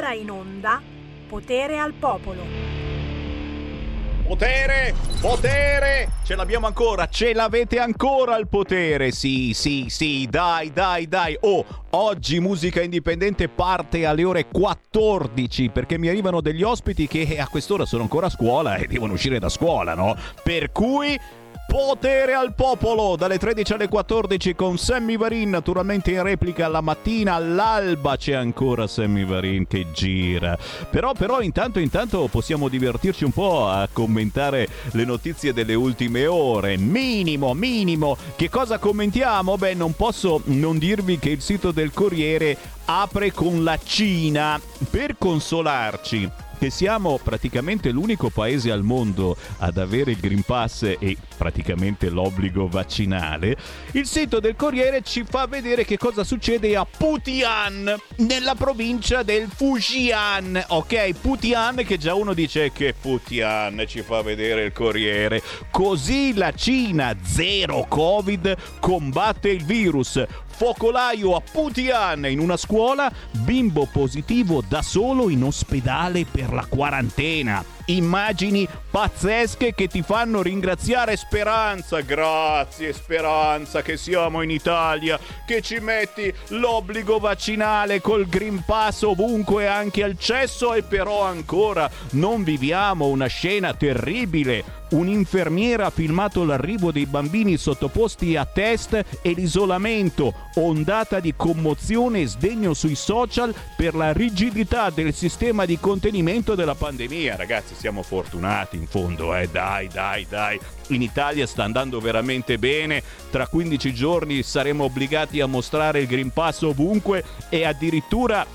ora in onda Potere al Popolo. Potere! Potere! Ce l'abbiamo ancora, ce l'avete ancora il potere! Sì, sì, sì, dai, dai, dai! Oh, oggi musica indipendente parte alle ore 14 perché mi arrivano degli ospiti che a quest'ora sono ancora a scuola e devono uscire da scuola, no? Per cui Potere al popolo dalle 13 alle 14 con Sammy Varin, naturalmente in replica la mattina all'alba c'è ancora Sammy Varin che gira. Però, però intanto, intanto possiamo divertirci un po' a commentare le notizie delle ultime ore. Minimo, minimo. Che cosa commentiamo? Beh, non posso non dirvi che il sito del Corriere apre con la Cina per consolarci che siamo praticamente l'unico paese al mondo ad avere il Green Pass e praticamente l'obbligo vaccinale, il sito del Corriere ci fa vedere che cosa succede a Putian, nella provincia del Fujian. Ok, Putian che già uno dice che Putian ci fa vedere il Corriere. Così la Cina, zero Covid, combatte il virus focolaio a Putian in una scuola, bimbo positivo da solo in ospedale per la quarantena. Immagini pazzesche che ti fanno ringraziare Speranza. Grazie Speranza che siamo in Italia, che ci metti l'obbligo vaccinale col Green Pass ovunque anche al cesso e però ancora non viviamo una scena terribile un'infermiera ha filmato l'arrivo dei bambini sottoposti a test e l'isolamento, ondata di commozione e sdegno sui social per la rigidità del sistema di contenimento della pandemia. Ragazzi, siamo fortunati in fondo, eh? Dai, dai, dai. In Italia sta andando veramente bene. Tra 15 giorni saremo obbligati a mostrare il Green Pass ovunque e addirittura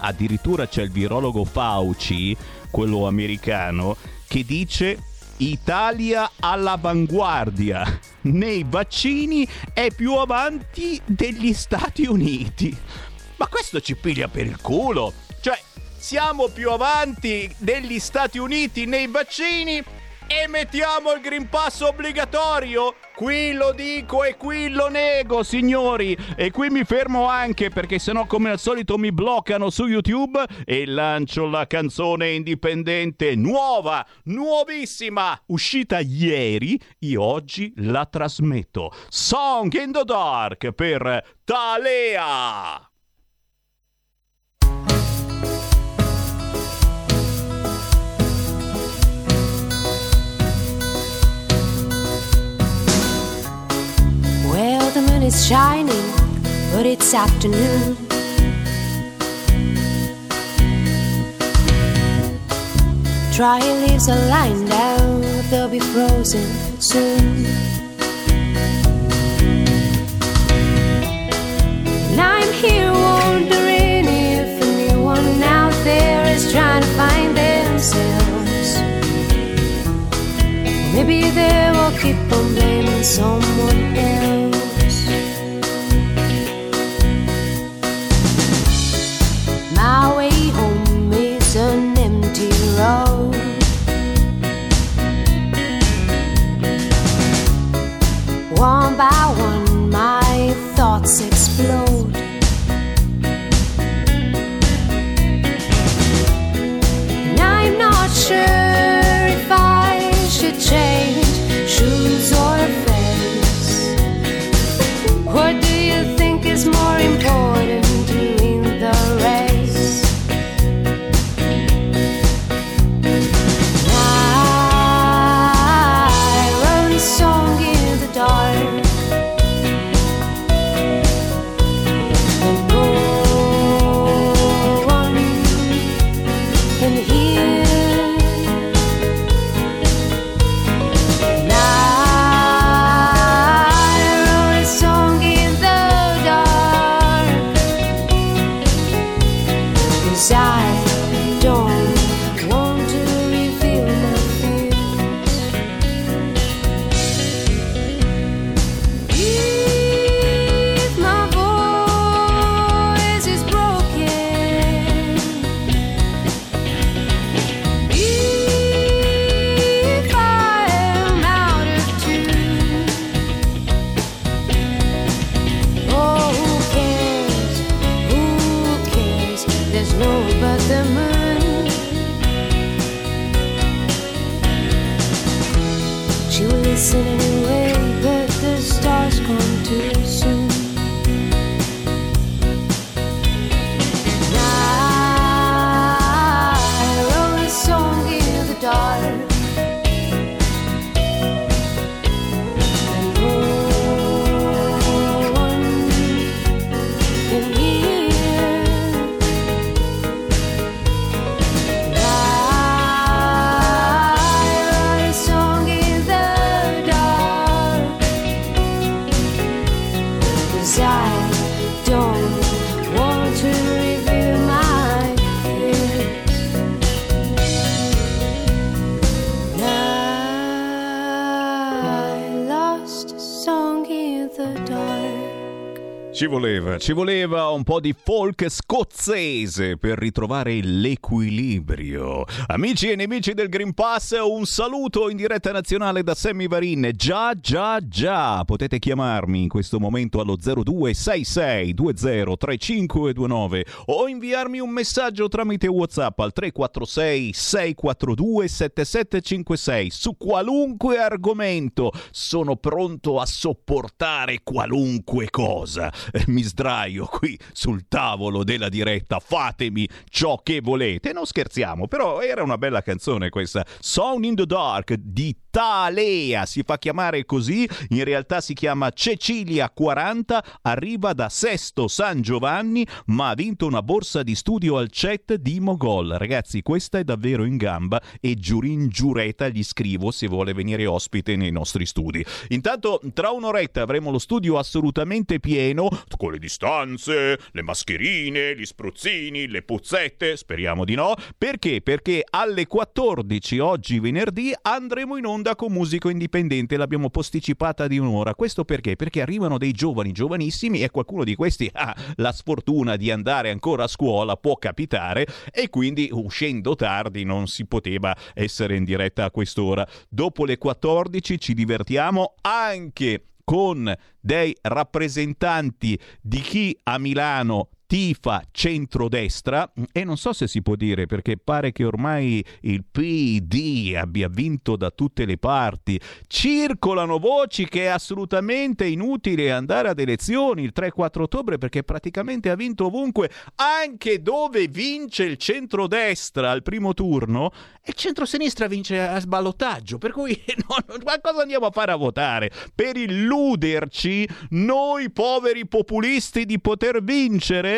addirittura c'è il virologo Fauci, quello americano, che dice Italia all'avanguardia nei vaccini è più avanti degli Stati Uniti. Ma questo ci piglia per il culo. Cioè, siamo più avanti degli Stati Uniti nei vaccini e mettiamo il Green Pass obbligatorio? Qui lo dico e qui lo nego, signori. E qui mi fermo anche perché sennò come al solito mi bloccano su YouTube e lancio la canzone indipendente nuova, nuovissima, uscita ieri. Io oggi la trasmetto. Song in the Dark per Talea. Well, the moon is shining, but it's afternoon. Dry leaves are lying down, they'll be frozen soon. And I'm here wondering if anyone out there is trying to find themselves. Maybe they will keep on blaming someone else. By one, my thoughts explode. And I'm not sure Ci voleva, ci voleva un po' di folk scozzese per ritrovare l'equilibrio. Amici e nemici del Green Pass, un saluto in diretta nazionale da Sammy Varin. Già, già, già, potete chiamarmi in questo momento allo 0266 203529 o inviarmi un messaggio tramite WhatsApp al 346 642 7756 su qualunque argomento. Sono pronto a sopportare qualunque cosa. Eh, mi sdraio qui sul tavolo della diretta, fatemi ciò che volete. Non scherziamo, però era una bella canzone questa. Song in the Dark di Talea, si fa chiamare così, in realtà si chiama Cecilia 40, arriva da Sesto San Giovanni, ma ha vinto una borsa di studio al CET di Mogol. Ragazzi, questa è davvero in gamba e giurin giureta gli scrivo se vuole venire ospite nei nostri studi. Intanto, tra un'oretta avremo lo studio assolutamente pieno, con le distanze, le mascherine, gli spruzzini, le puzzette, speriamo di no. Perché? Perché alle 14 oggi venerdì andremo in onda con musico indipendente, l'abbiamo posticipata di un'ora. Questo perché? Perché arrivano dei giovani, giovanissimi e qualcuno di questi ha la sfortuna di andare ancora a scuola, può capitare e quindi uscendo tardi non si poteva essere in diretta a quest'ora. Dopo le 14 ci divertiamo anche con dei rappresentanti di chi a Milano tifa centrodestra e non so se si può dire perché pare che ormai il PD abbia vinto da tutte le parti. Circolano voci che è assolutamente inutile andare ad elezioni il 3-4 ottobre perché praticamente ha vinto ovunque, anche dove vince il centrodestra al primo turno e il centrosinistra vince a sballottaggio. Per cui no, ma cosa andiamo a fare a votare? Per illuderci noi poveri populisti di poter vincere?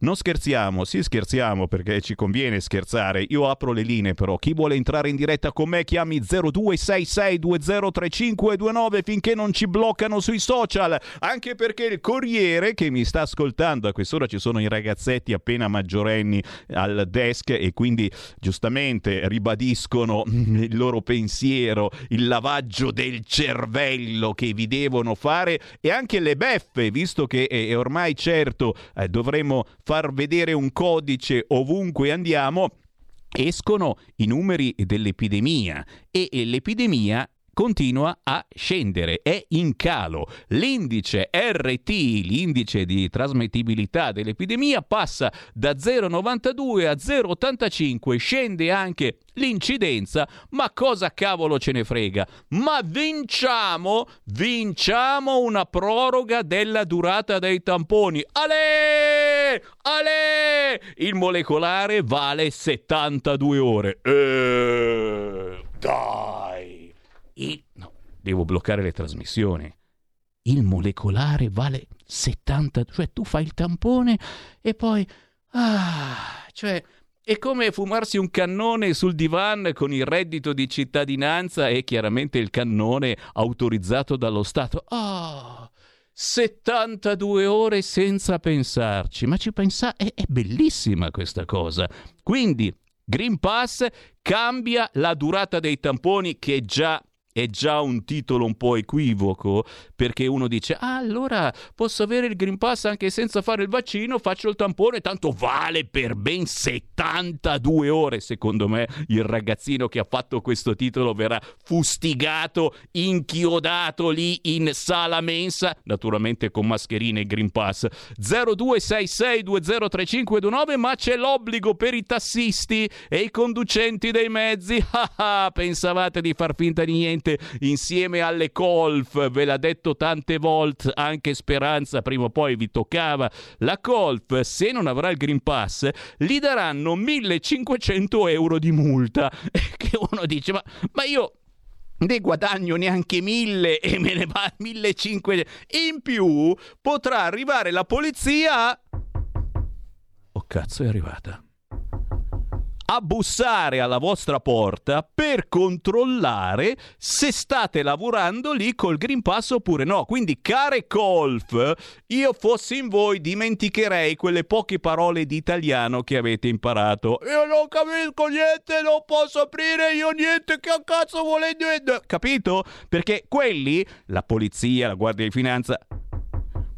Non scherziamo, sì scherziamo perché ci conviene scherzare. Io apro le linee però. Chi vuole entrare in diretta con me chiami 0266203529 finché non ci bloccano sui social. Anche perché il Corriere che mi sta ascoltando, a quest'ora ci sono i ragazzetti appena maggiorenni al desk e quindi giustamente ribadiscono il loro pensiero, il lavaggio del cervello che vi devono fare e anche le beffe, visto che è ormai certo eh, dovremo far vedere un codice ovunque andiamo, escono i numeri dell'epidemia e l'epidemia continua a scendere, è in calo. L'indice RT, l'indice di trasmettibilità dell'epidemia, passa da 0,92 a 0,85, scende anche l'incidenza, ma cosa cavolo ce ne frega? Ma vinciamo, vinciamo una proroga della durata dei tamponi. Ale! Ale! Il molecolare vale 72 ore. Eh, dai! Il... No, devo bloccare le trasmissioni. Il molecolare vale 70, cioè tu fai il tampone e poi... Ah, cioè... È come fumarsi un cannone sul divan con il reddito di cittadinanza e chiaramente il cannone autorizzato dallo Stato. Oh, 72 ore senza pensarci. Ma ci pensa, è, è bellissima questa cosa. Quindi, Green Pass cambia la durata dei tamponi che già è già un titolo un po' equivoco perché uno dice ah, allora posso avere il Green Pass anche senza fare il vaccino, faccio il tampone, tanto vale per ben 72 ore. Secondo me il ragazzino che ha fatto questo titolo verrà fustigato, inchiodato lì in sala mensa, naturalmente con mascherine e Green Pass. 0266203529 ma c'è l'obbligo per i tassisti e i conducenti dei mezzi. Pensavate di far finta di niente? Insieme alle Colf, ve l'ha detto tante volte anche Speranza, prima o poi vi toccava. La Colf, se non avrà il Green Pass, gli daranno 1500 euro di multa. Che uno dice, ma, ma io ne guadagno neanche mille e me ne va 1500 in più potrà arrivare la polizia oh cazzo è arrivata a bussare alla vostra porta per controllare se state lavorando lì col Green Pass oppure no. Quindi, care Colf, io fossi in voi dimenticherei quelle poche parole di italiano che avete imparato. Io non capisco niente, non posso aprire io niente, che cazzo volete? Capito? Perché quelli, la polizia, la guardia di finanza,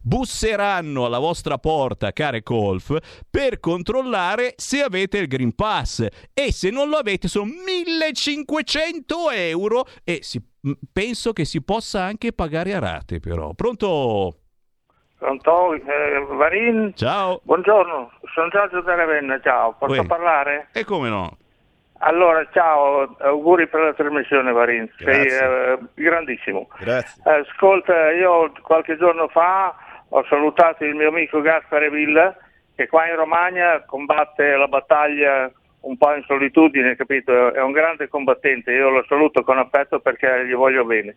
busseranno alla vostra porta, care Colf, per controllare se avete il Green Pass e se non lo avete sono 1500 euro e si, penso che si possa anche pagare a rate però. Pronto? Pronto? Eh, Varin? Ciao. Buongiorno, sono Giorgio da Ravenna, ciao, posso Uè. parlare? E come no? Allora, ciao, auguri per la trasmissione Varin, sei Grazie. eh, grandissimo. Grazie. Ascolta, io qualche giorno fa ho salutato il mio amico Gaspare Villa, che qua in Romagna combatte la battaglia un po' in solitudine, capito? È un grande combattente, io lo saluto con affetto perché gli voglio bene.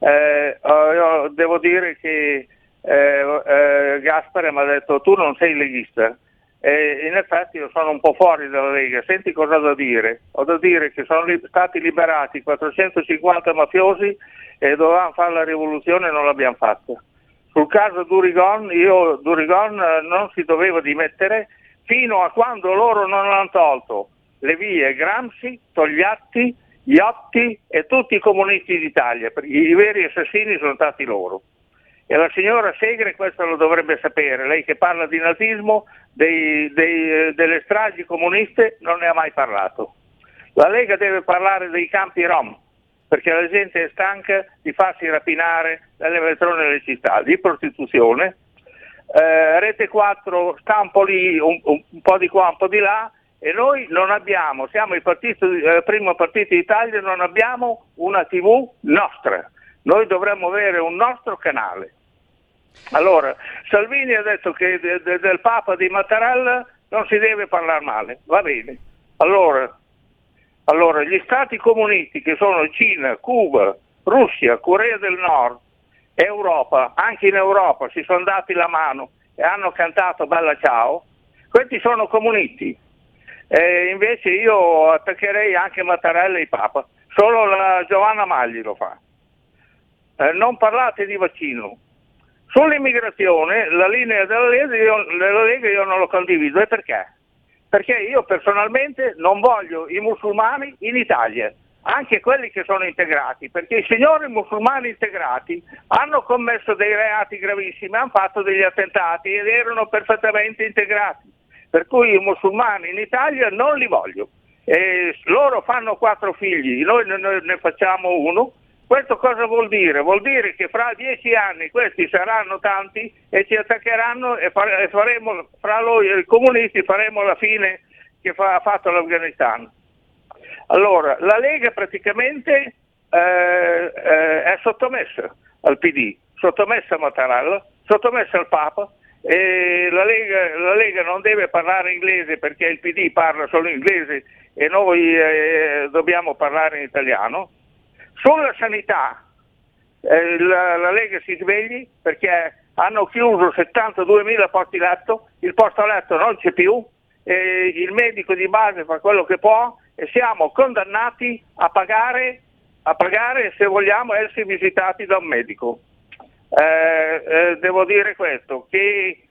Eh, oh, devo dire che eh, eh, Gaspare mi ha detto tu non sei leghista. E in effetti io sono un po' fuori dalla Lega, senti cosa ho da dire? Ho da dire che sono li- stati liberati 450 mafiosi e dovevamo fare la rivoluzione e non l'abbiamo fatta. Sul caso Durigon, io Durigon eh, non si doveva dimettere fino a quando loro non hanno tolto le vie Gramsci, Togliatti, Iotti e tutti i comunisti d'Italia, perché i veri assassini sono stati loro. E la signora Segre questo lo dovrebbe sapere, lei che parla di nazismo, dei- dei, delle stragi comuniste, non ne ha mai parlato. La Lega deve parlare dei campi Rom, perché la gente è stanca di farsi rapinare dalle metrone nelle città, di prostituzione. Eh, Rete 4 sta un po' lì, un- un po' di qua, un po' di là, e noi non abbiamo, siamo il partito, eh, primo partito d'Italia, non abbiamo una TV nostra. Noi dovremmo avere un nostro canale. Allora, Salvini ha detto che de- de- del Papa di Mattarella non si deve parlare male, va bene. Allora, allora, gli stati comunisti che sono Cina, Cuba, Russia, Corea del Nord, Europa, anche in Europa si sono dati la mano e hanno cantato Bella Ciao, questi sono comunisti. E invece io attaccherei anche Mattarella e Papa, solo la Giovanna Magli lo fa. Eh, non parlate di vaccino. Sull'immigrazione la linea della Lega, io, della Lega io non lo condivido. E perché? Perché io personalmente non voglio i musulmani in Italia, anche quelli che sono integrati, perché i signori musulmani integrati hanno commesso dei reati gravissimi, hanno fatto degli attentati ed erano perfettamente integrati. Per cui i musulmani in Italia non li voglio. E loro fanno quattro figli, noi ne, facciamo uno. Questo cosa vuol dire? Vuol dire che fra dieci anni questi saranno tanti e ci attaccheranno e, fare- faremo, fra noi e i comunisti faremo la fine che fa- ha fatto l'Afghanistan. Allora, la Lega praticamente eh, eh, è sottomessa al PD, sottomessa a Mattarella, sottomessa al Papa la Lega, la Lega non deve parlare inglese perché il PD parla solo inglese e noi eh, dobbiamo parlare in italiano. Sulla sanità eh, la, la Lega si svegli perché hanno chiuso 72.000 posti letto, il posto letto non c'è più, eh, il medico di base fa quello che può e siamo condannati a pagare, a pagare se vogliamo essere visitati da un medico. Eh, eh, devo dire questo, che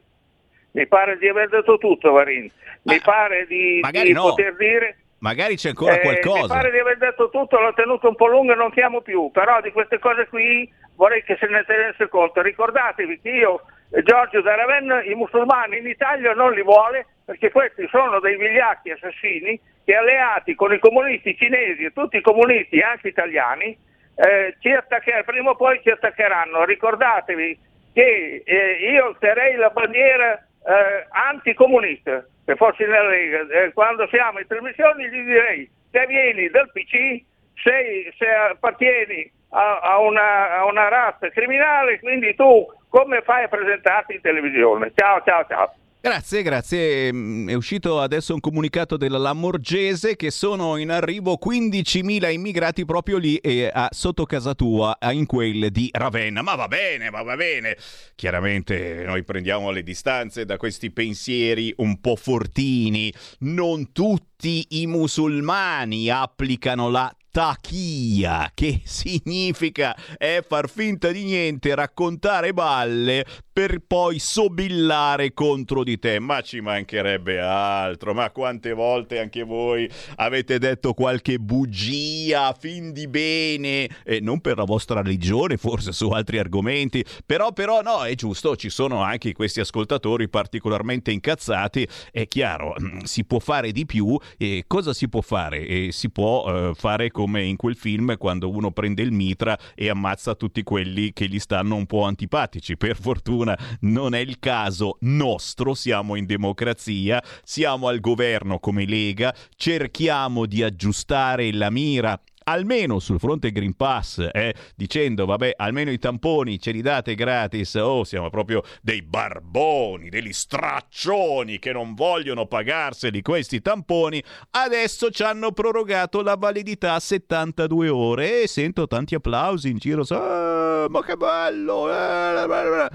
mi pare di aver detto tutto, Varin. Mi pare di, di no. poter dire Magari c'è ancora eh, Mi qualcosa. pare di aver detto tutto, l'ho tenuto un po' lungo e non chiamo più, però di queste cose qui vorrei che se ne tenesse conto. Ricordatevi che io, Giorgio da Ravenna, i musulmani in Italia non li vuole perché questi sono dei vigliacchi assassini che alleati con i comunisti cinesi e tutti i comunisti, anche italiani, eh, ci attaccheranno, prima o poi ci attaccheranno. Ricordatevi che eh, io alzerei la bandiera eh, anticomunista, se fossi nella Lega. Eh, quando siamo in trasmissioni gli direi se vieni dal PC, sei- se appartieni a, a una, a una razza criminale, quindi tu come fai a presentarti in televisione? Ciao, ciao, ciao. Grazie, grazie. Mm, È uscito adesso un comunicato della Lamorgese che sono in arrivo 15.000 immigrati proprio lì e a, sotto casa tua, in quelle di Ravenna. Ma va bene, ma va bene. Chiaramente noi prendiamo le distanze da questi pensieri un po' fortini. Non tutti i musulmani applicano la tachia, che significa è far finta di niente, raccontare balle per poi sobillare contro di te. Ma ci mancherebbe altro, ma quante volte anche voi avete detto qualche bugia, fin di bene, e non per la vostra religione, forse su altri argomenti, però però no, è giusto, ci sono anche questi ascoltatori particolarmente incazzati, è chiaro, si può fare di più e cosa si può fare? E si può eh, fare come in quel film quando uno prende il mitra e ammazza tutti quelli che gli stanno un po' antipatici. Per fortuna non è il caso nostro, siamo in democrazia, siamo al governo come Lega, cerchiamo di aggiustare la mira almeno sul fronte Green Pass, eh, dicendo vabbè, almeno i tamponi ce li date gratis, oh, siamo proprio dei barboni, degli straccioni che non vogliono pagarseli questi tamponi, adesso ci hanno prorogato la validità a 72 ore e sento tanti applausi in giro, ah, ma che bello! Eh,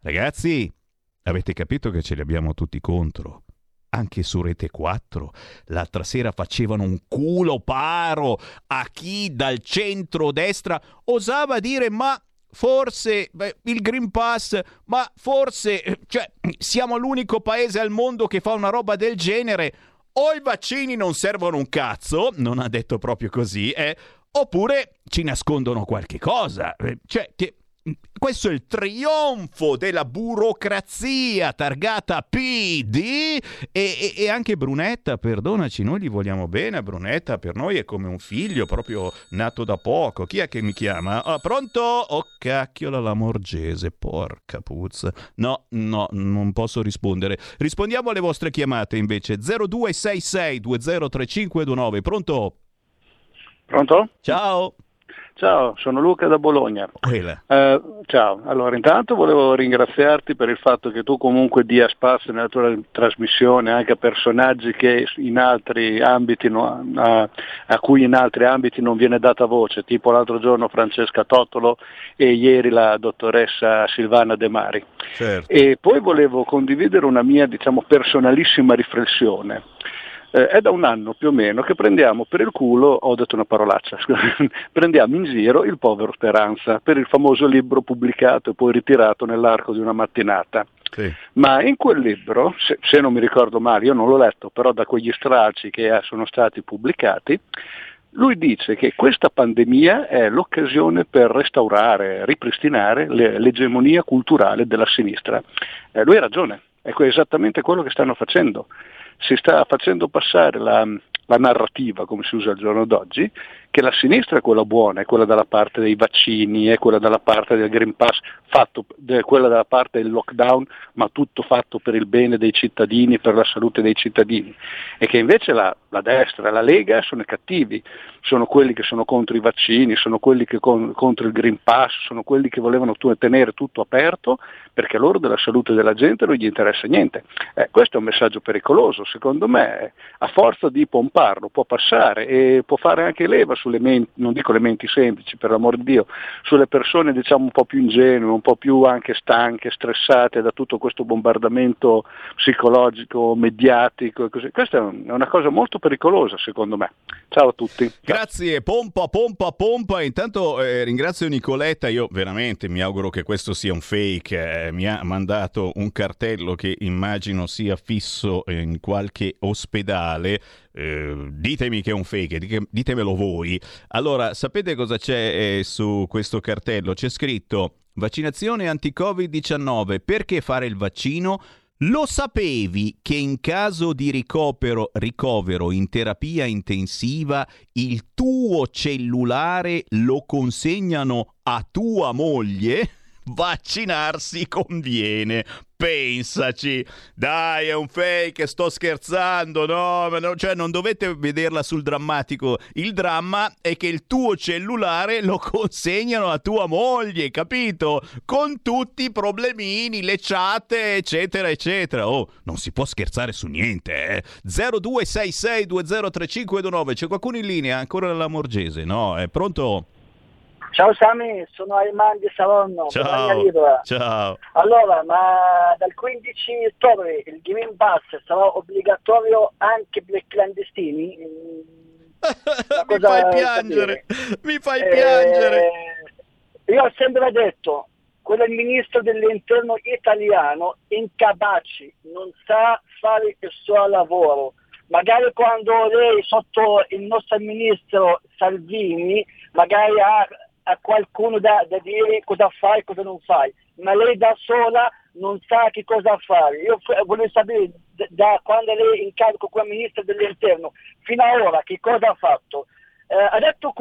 Ragazzi, avete capito che ce li abbiamo tutti contro anche su Rete 4. L'altra sera facevano un culo paro a chi dal centro-destra osava dire ma forse beh, il Green Pass, ma forse cioè, siamo l'unico paese al mondo che fa una roba del genere. O i vaccini non servono un cazzo, non ha detto proprio così, eh, oppure ci nascondono qualche cosa. Eh, cioè, che questo è il trionfo della burocrazia targata PD e, e, e, anche Brunetta, perdonaci, noi gli vogliamo bene, Brunetta per noi è come un figlio proprio nato da poco. Chi è che mi chiama? Oh, pronto? Oh cacchio la Morgese, porca puzza. No, no, non posso rispondere. Rispondiamo alle vostre chiamate invece. 0266 203529, pronto? Pronto? Ciao. Ciao, sono Luca da Bologna. Eh, ciao, allora intanto volevo ringraziarti per il fatto che tu comunque dia spazio nella tua trasmissione anche a personaggi che in altri ambiti no, a, a, cui in altri ambiti non viene data voce, tipo l'altro giorno Francesca Totolo e ieri la dottoressa Silvana De Mari. Certo. E poi volevo condividere una mia diciamo personalissima riflessione eh, è da un anno più o meno che prendiamo per il culo, ho detto una parolaccia, prendiamo in giro il povero Speranza per il famoso libro pubblicato e poi ritirato nell'arco di una mattinata. Sì. Ma in quel libro, se, se, non mi ricordo male, io non l'ho letto, però da quegli stralci che eh, sono stati pubblicati, lui dice che questa pandemia è l'occasione per restaurare, ripristinare le, l'egemonia culturale della sinistra. Eh, lui ha ragione, è esattamente quello che stanno facendo si sta facendo passare la, la narrativa, come si usa al giorno d'oggi, che la sinistra è quella buona, è quella dalla parte dei vaccini, è quella dalla parte del Green Pass, fatto, è quella dalla parte del lockdown, ma tutto fatto per il bene dei cittadini, per la salute dei cittadini. E che invece la, la destra, la Lega sono i cattivi, sono quelli che sono contro i vaccini, sono quelli che con, contro il Green Pass, sono quelli che volevano tenere tutto aperto perché loro della salute della gente non gli interessa niente. Eh, questo è un messaggio pericoloso, secondo me, a forza di pomparlo può passare e può fare anche leva sulle menti, non dico le menti semplici per l'amor di Dio, sulle persone diciamo un po' più ingenue, un po' più anche stanche, stressate da tutto questo bombardamento psicologico, mediatico. Così. Questa è una cosa molto pericolosa secondo me. Ciao a tutti. Grazie, pompa, pompa, pompa. Intanto eh, ringrazio Nicoletta, io veramente mi auguro che questo sia un fake. Eh, mi ha mandato un cartello che immagino sia fisso in qualche ospedale. Eh, ditemi che è un fake, ditemelo voi. Allora, sapete cosa c'è eh, su questo cartello? C'è scritto vaccinazione anti-Covid-19, perché fare il vaccino? Lo sapevi che in caso di ricovero, ricovero in terapia intensiva il tuo cellulare lo consegnano a tua moglie? Vaccinarsi conviene. Pensaci, dai, è un fake, sto scherzando, no, no, cioè non dovete vederla sul drammatico. Il dramma è che il tuo cellulare lo consegnano a tua moglie, capito? Con tutti i problemini, le chat, eccetera, eccetera. Oh, non si può scherzare su niente, eh. 0266203529, c'è qualcuno in linea? Ancora la Morgese, no? È pronto? Ciao Sami, sono Ayman di Savorno. Ciao. Ciao. Allora, ma dal 15 ottobre il Green Pass sarà obbligatorio anche per i clandestini? mi fai piangere, mi fai eh, piangere. Io ho sempre detto, quello è il ministro dell'interno italiano, incapace, non sa fare il suo lavoro. Magari quando lei sotto il nostro ministro Salvini, magari ha, ha qualcuno da, da dire cosa fai e cosa non fai, ma lei da sola non sa che cosa fare. Io voglio sapere da quando lei è in carico come ministro dell'interno fino ad ora che cosa ha fatto. Eh, ha, detto,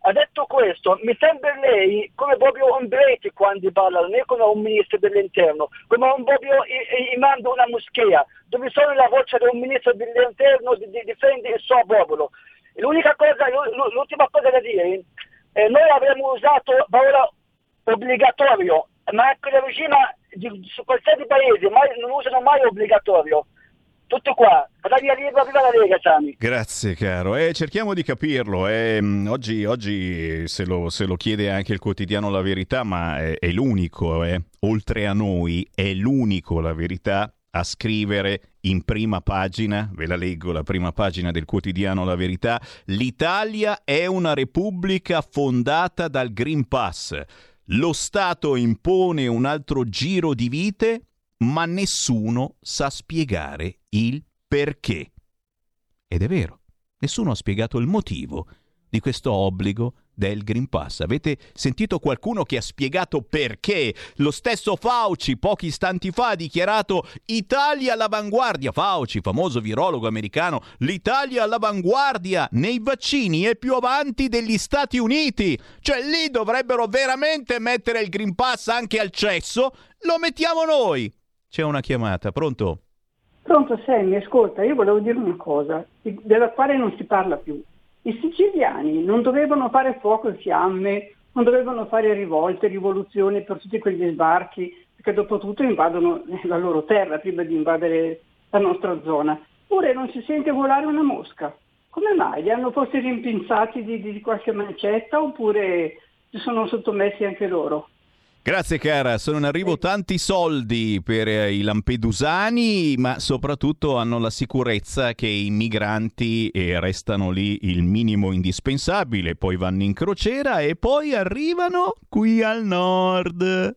ha, detto, questo, mi sembra lei come proprio un Breti quando parla, non è come un ministro dell'interno, come un proprio imam di una moschea, dove sono la voce di un ministro dell'interno di, di difendere il suo popolo. L'unica cosa, l'ultima cosa da dire, eh, noi avremmo usato parola obbligatorio, ma ecco la regime su qualsiasi paese mai, non usano mai obbligatorio. Tutto qua, Radio Libera, viva la Lega, Sami. Grazie caro, eh, cerchiamo di capirlo. Eh, oggi, oggi se, lo, se, lo, chiede anche il quotidiano La Verità, ma è, è l'unico, eh, oltre a noi, è l'unico La Verità a scrivere in prima pagina, ve la leggo la prima pagina del quotidiano La Verità, l'Italia è una repubblica fondata dal Green Pass. Lo Stato impone un altro giro di vite, ma nessuno sa spiegare il perché. Ed è vero, nessuno ha spiegato il motivo di questo obbligo del Green Pass. Avete sentito qualcuno che ha spiegato perché? Lo stesso Fauci pochi istanti fa ha dichiarato Italia all'avanguardia. Fauci, famoso virologo americano, l'Italia all'avanguardia nei vaccini è più avanti degli Stati Uniti. Cioè lì dovrebbero veramente mettere il Green Pass anche al cesso. Lo mettiamo noi. C'è una chiamata, pronto? Pronto Sammy, ascolta, io volevo dire una cosa, della quale non si parla più. I siciliani non dovevano fare fuoco e fiamme, non dovevano fare rivolte, rivoluzioni per tutti quegli sbarchi, perché dopo tutto invadono la loro terra prima di invadere la nostra zona. Ora non si sente volare una mosca. Come mai? Li hanno forse rimpinzati di, di qualche mancetta oppure si sono sottomessi anche loro? Grazie cara, sono in arrivo tanti soldi per eh, i lampedusani, ma soprattutto hanno la sicurezza che i migranti eh, restano lì il minimo indispensabile, poi vanno in crociera e poi arrivano qui al nord.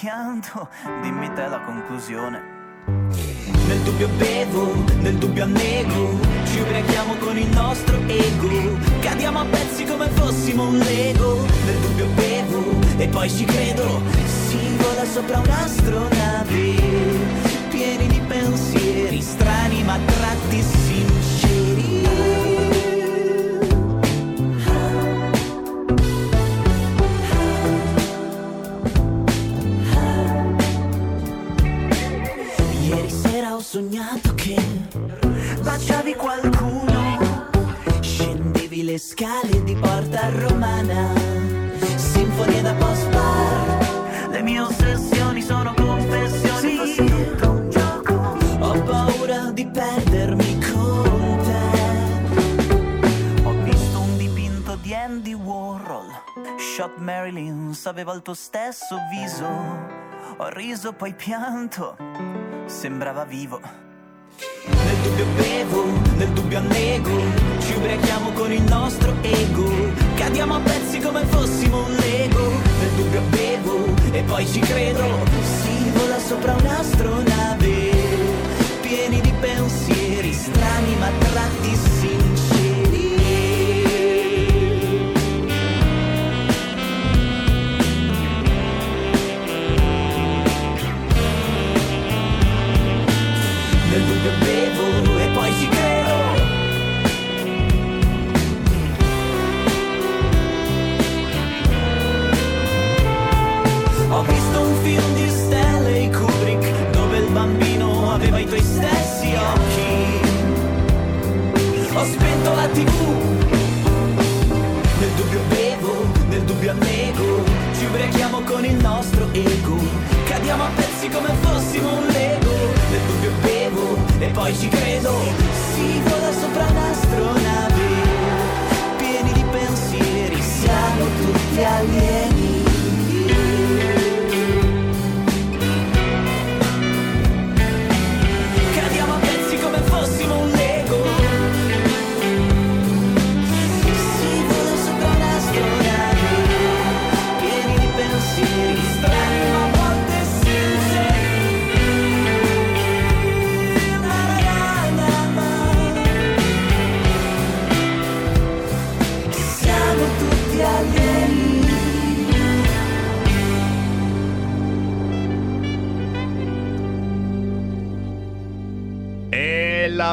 Pianto, dimmi te la conclusione. Nel dubbio bevo, nel dubbio annego, ci ubriachiamo con il nostro ego, cadiamo a pezzi come fossimo un Lego. Nel dubbio bevo e poi ci credo, si vola sopra un'astronave, tuo stesso viso. Ho riso poi pianto, sembrava vivo. Nel dubbio bevo, nel dubbio annego, ci ubriachiamo con il nostro ego, cadiamo a pezzi come fossimo un Lego. Nel dubbio bevo e poi ci credo, si vola sopra un'astronave, pieni di pensieri strani ma tratti il nostro ego. Cadiamo a pezzi come fossimo un Lego. Nel dubbio bevo e poi ci credo. Si vola sopra un'astronave, pieni di pensieri, siamo tutti alieni.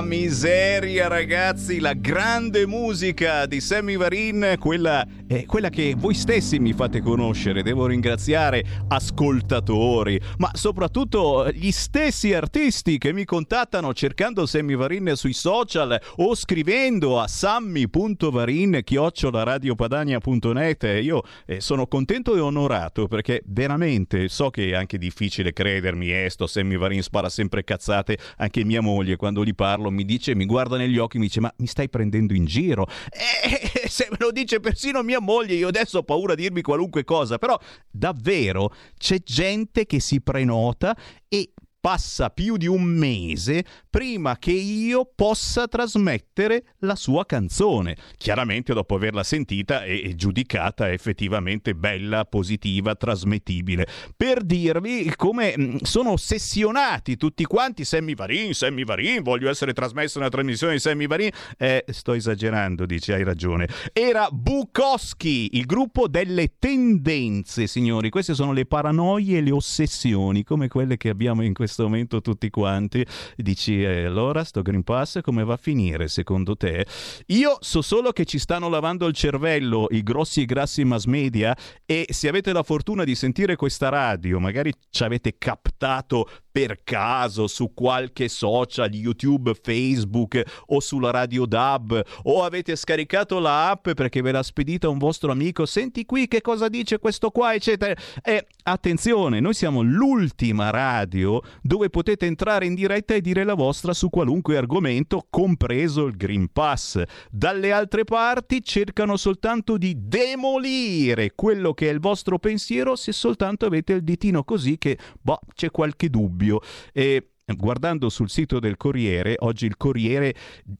Miseria, ragazzi, la grande musica di Sammy Varin, quella, è quella che voi stessi mi fate conoscere. Devo ringraziare ascoltatori, ma soprattutto gli stessi artisti che mi contattano cercando Sammy Varin sui social o scrivendo a sammy.varin-radiopadania.net. Io eh, sono contento e onorato perché veramente so che è anche difficile credermi, eh, sto Sammy Varin spara sempre cazzate, anche mia moglie quando gli parlo mi dice, mi guarda negli occhi e mi dice ma mi stai prendendo in giro? Eh, se me lo dice persino mia moglie io adesso ho paura di dirmi qualunque cosa, però davvero c'è gente che si prenota e passa più di un mese prima che io possa trasmettere la sua canzone. Chiaramente dopo averla sentita e, giudicata effettivamente bella, positiva, trasmettibile. Per dirvi come mh, sono ossessionati tutti quanti, Sammy Varin, Sammy Varin, voglio essere trasmesso nella trasmissione di Sammy Varin. Eh, sto esagerando, dice, hai ragione. Era Bukowski, il gruppo delle tendenze, signori. Queste sono le paranoie e le ossessioni, come quelle che abbiamo in questo momento tutti quanti. Dici, eh, allora sto Green Pass come va a finire secondo te? Io so solo che ci stanno lavando il cervello i grossi e grassi mass media e se avete la fortuna di sentire questa radio, magari ci avete captato per caso su qualche social, YouTube, Facebook o sulla radio DAB o avete scaricato la app perché ve l'ha spedita un vostro amico, senti qui che cosa dice questo qua, eccetera. E attenzione, noi siamo l'ultima radio dove potete entrare in diretta e dire la vostra su qualunque argomento, compreso il Green Pass. Dalle altre parti cercano soltanto di demolire quello che è il vostro pensiero se soltanto avete il ditino così che boh, c'è qualche dubbio. E guardando sul sito del Corriere, oggi il Corriere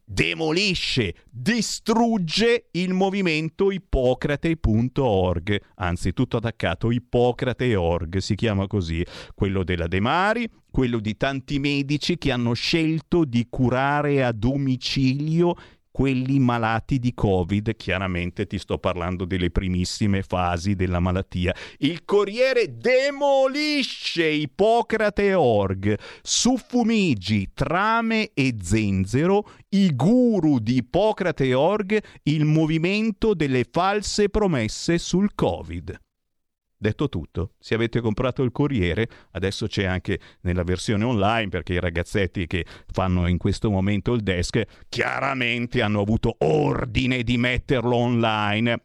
demolisce, distrugge il movimento ippocrate.org, anzi tutto attaccato ippocrate.org, si chiama così, quello della De Mari, quello di tanti medici che hanno scelto di curare a domicilio quelli malati di Covid, chiaramente ti sto parlando delle primissime fasi della malattia. Il Corriere demolisce Ippocrate.org, Suffumigi, Trame e Zenzero, i guru di Ippocrate.org, il movimento delle false promesse sul Covid. Detto tutto, se avete comprato il Corriere, adesso c'è anche nella versione online perché i ragazzetti che fanno in questo momento il desk chiaramente hanno avuto ordine di metterlo online.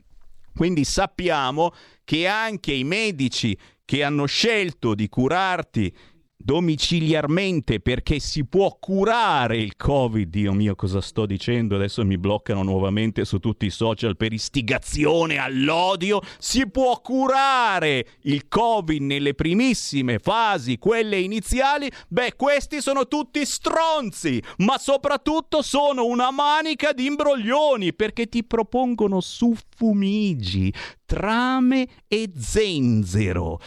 Quindi sappiamo che anche i medici che hanno scelto di curarti domiciliarmente perché si può curare il covid. Dio mio cosa sto dicendo? Adesso mi bloccano nuovamente su tutti i social per istigazione all'odio. Si può curare il covid nelle primissime fasi quelle iniziali? Beh questi sono tutti stronzi ma soprattutto sono una manica di imbroglioni perché ti propongono suffumigi trame e zenzero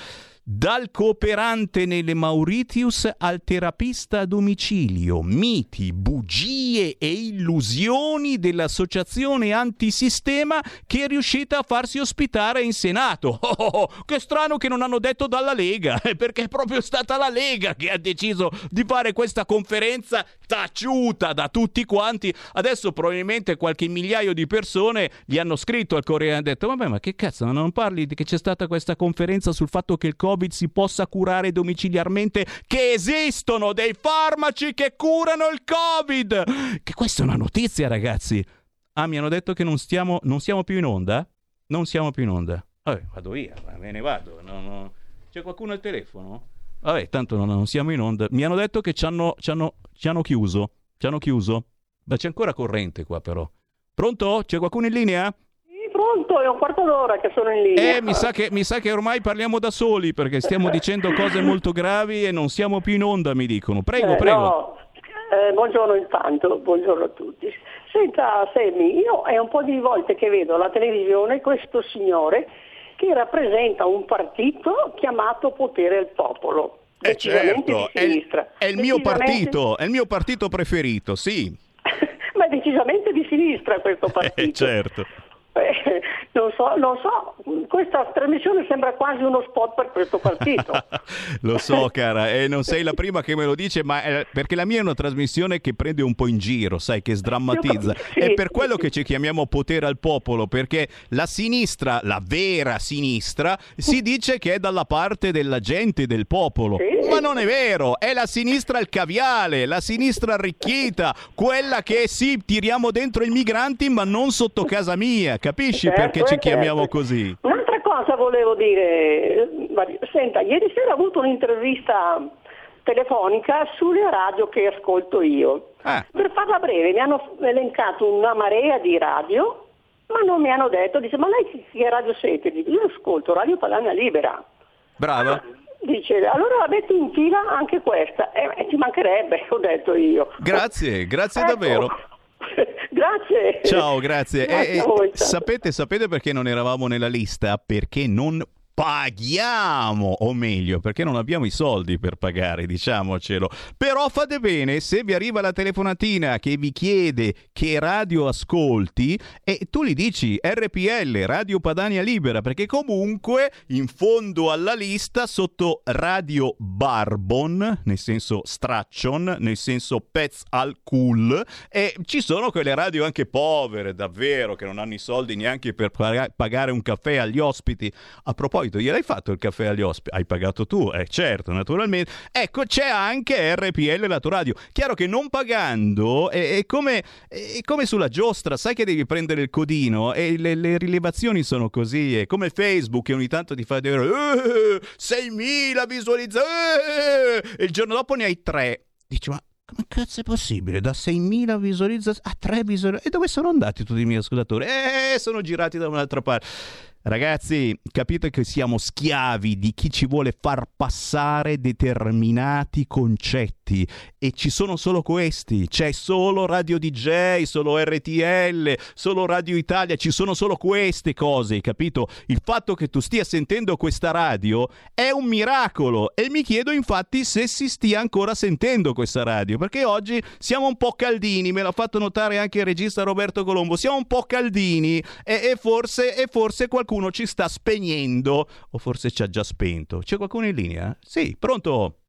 dal cooperante nelle Mauritius al terapista a domicilio, miti, bugie e illusioni dell'associazione antisistema che è riuscita a farsi ospitare in Senato. Oh, oh, oh, che strano che non hanno detto dalla Lega, perché è proprio stata la Lega che ha deciso di fare questa conferenza taciuta da tutti quanti. Adesso probabilmente qualche migliaio di persone gli hanno scritto al Corriere e hanno detto vabbè ma che cazzo non parli di che c'è stata questa conferenza sul fatto che il Covid Covid si possa curare domiciliarmente, che esistono dei farmaci che curano il Covid. Che questa è una notizia, ragazzi. Ah, mi hanno detto che non, stiamo, non siamo più in onda? Non siamo più in onda. Vabbè, vado via, me ne vado. No, no. C'è qualcuno al telefono? Vabbè, tanto non, non, siamo in onda. Mi hanno detto che ci hanno, ci hanno, ci hanno chiuso. Ci hanno chiuso. Ma c'è ancora corrente qua, però. Pronto? C'è qualcuno in linea? Pronto, è un quarto d'ora che sono in linea. Eh, mi sa che, mi sa che ormai parliamo da soli perché stiamo dicendo cose molto gravi e non siamo più in onda, mi dicono. Prego, Eh, prego. no. Eh, buongiorno intanto, buongiorno a tutti. Senta Sammy, io è un po' di volte che vedo alla televisione questo signore che rappresenta un partito chiamato Potere al Popolo. Eh, decisamente certo, di è è il mio partito, è il mio partito preferito, sì. Ma è decisamente di sinistra questo partito. Eh, certo. Eh, non so, non so, questa trasmissione sembra quasi uno spot per questo partito. Lo so, cara, e non sei la prima che me lo dice, ma è- perché la mia è una trasmissione che prende un po' in giro, sai, che sdrammatizza. Sì, è per quello che ci chiamiamo potere al popolo, perché la sinistra, la vera sinistra, si dice che è dalla parte della gente, del popolo. Ma non è vero, è la sinistra al caviale, la sinistra arricchita, quella che sì, tiriamo dentro i migranti, ma non sotto casa mia, capisci Certo, perché ci certo. chiamiamo così? Un'altra cosa volevo dire, senta, ieri sera ho avuto un'intervista telefonica sulle radio che ascolto io. Ah. Per farla breve, mi hanno elencato una marea di radio, ma non mi hanno detto, dice, ma lei che- radio siete? Dico, io ascolto Radio Padania Libera. Brava. Dico, dice, allora la metti in fila anche questa. E ci mancherebbe, ho detto io. Grazie, grazie Ecco. davvero. Grazie. Ciao, grazie. Grazie Eh, sapete, sapete perché non eravamo nella lista? Perché non paghiamo, o meglio, perché non abbiamo i soldi per pagare, diciamocelo. Però fate bene, se vi arriva la telefonatina che vi chiede che radio ascolti, e tu gli dici RPL, Radio Padania Libera, perché comunque in fondo alla lista sotto Radio Barbon, nel senso straccion, nel senso pez al cool, e ci sono quelle radio anche povere, davvero, che non hanno i soldi neanche per paga- pagare un caffè agli ospiti. A proposito, gliel'hai fatto il caffè agli ospiti? Hai pagato tu? Eh certo, naturalmente. Ecco, c'è anche RPL la tua radio. Chiaro che non pagando è, è come, è come sulla giostra, sai che devi prendere il codino e le, le rilevazioni sono così, è come Facebook che ogni tanto ti fa dire eh, 6.000 visualizzazioni eh", e il giorno dopo ne hai 3. Dici ma come cazzo è possibile? Da 6.000 visualizzazioni a 3 visualizzazioni? E dove sono andati tutti i miei ascoltatori? Eh, sono girati da un'altra parte. Ragazzi, capite che siamo schiavi di chi ci vuole far passare determinati concetti e ci sono solo questi, c'è solo Radio DJ, solo RTL, solo Radio Italia, ci sono solo queste cose, capito? Il fatto che tu stia sentendo questa radio è un miracolo. E mi chiedo infatti se si stia ancora sentendo questa radio, perché oggi siamo un po' caldini, me l'ha fatto notare anche il regista Roberto Colombo, siamo un po' caldini. E, e forse, e forse qualcuno ci sta spegnendo. O forse ci ha già spento. C'è qualcuno in linea? Sì, pronto?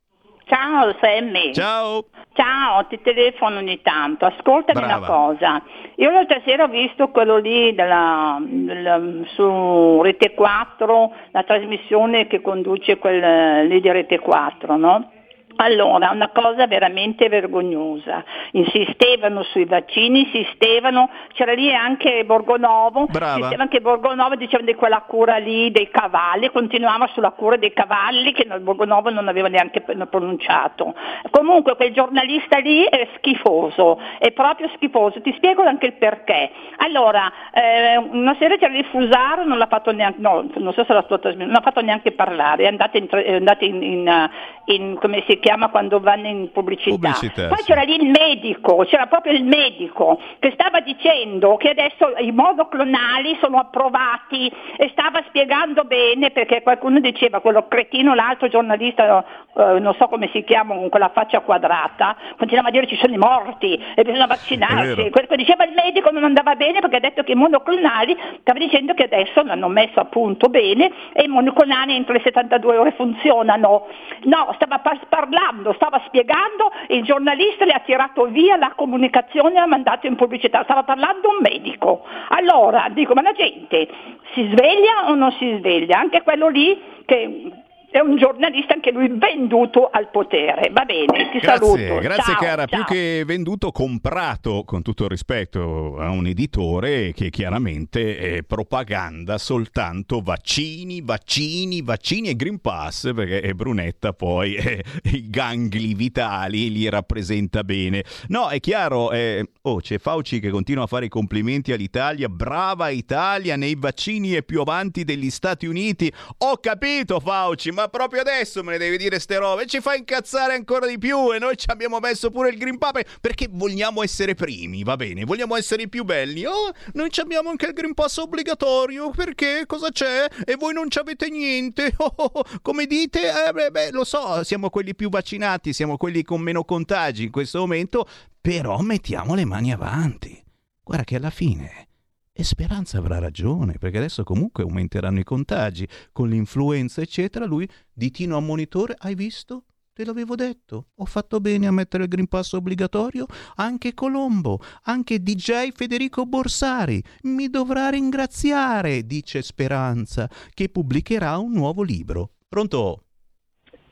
Ciao Sammy. Ciao. Ciao, ti telefono ogni tanto. Ascoltami Brava. una cosa. Io l'altra sera ho visto quello lì della, della- su Rete 4, la trasmissione che conduce quel lì di Rete 4, no? Allora, una cosa veramente vergognosa. Insistevano sui vaccini, insistevano, c'era lì anche Borgonovo, insisteva anche Borgonovo, diceva di quella cura lì dei cavalli, continuava sulla cura dei cavalli che Borgonovo non aveva neanche pronunciato. Comunque quel giornalista lì è schifoso, è proprio schifoso, ti spiego anche il perché. Allora, eh, una sera c'era il Fusaro, non l'ha fatto neanche, no, non so se la tua trasmissione, non ha fatto neanche parlare, è andata in, è andata in- in, in- come si chiama quando vanno in pubblicità. Pubblicità, Poi sì. c'era lì il medico, c'era proprio il medico che stava dicendo che adesso i monoclonali sono approvati e stava spiegando bene perché qualcuno diceva, quello cretino, l'altro giornalista, eh, non so come si chiama, con quella faccia quadrata, continuava a dire ci sono i morti e bisogna vaccinarsi. Quello che diceva il medico non andava bene perché ha detto che i monoclonali, stava dicendo che adesso l'hanno messo a punto bene e i monoclonali entro le 72 ore funzionano. No, stava par- parlando, stava spiegando, il giornalista le ha tirato via la comunicazione e l'ha mandato in pubblicità, stava parlando un medico. Allora, dico, ma la gente si sveglia o non si sveglia? Anche quello lì che è un giornalista anche lui venduto al potere. Va bene, ti saluto. Grazie, grazie Ciao, cara. ciao. Più che venduto, comprato, con tutto il rispetto a un editore che chiaramente è propaganda soltanto vaccini, vaccini, vaccini e Green Pass, perché è Brunetta poi eh, i gangli vitali li rappresenta bene. No, è chiaro, eh, oh, c'è Fauci che continua a fare i complimenti all'Italia, brava Italia, nei vaccini è più avanti degli Stati Uniti. Ho capito Fauci, ma proprio adesso me ne devi dire ste robe, ci fa incazzare ancora di più e noi ci abbiamo messo pure il Green Pass perché vogliamo essere primi, va bene, vogliamo essere i più belli. Oh, noi abbiamo anche il Green Pass obbligatorio, perché cosa c'è? E voi non ci avete niente. Oh, oh, oh, come dite? Eh, beh, beh, lo so, siamo quelli più vaccinati, siamo quelli con meno contagi in questo momento, però mettiamo le mani avanti. Guarda che alla fine e Speranza avrà ragione, perché adesso comunque aumenteranno i contagi con l'influenza, eccetera. Lui, ditino a monitore, hai visto? Te l'avevo detto. Ho fatto bene a mettere il Green Pass obbligatorio. Anche Colombo, anche DJ Federico Borsari mi dovrà ringraziare, dice Speranza, che pubblicherà un nuovo libro. Pronto?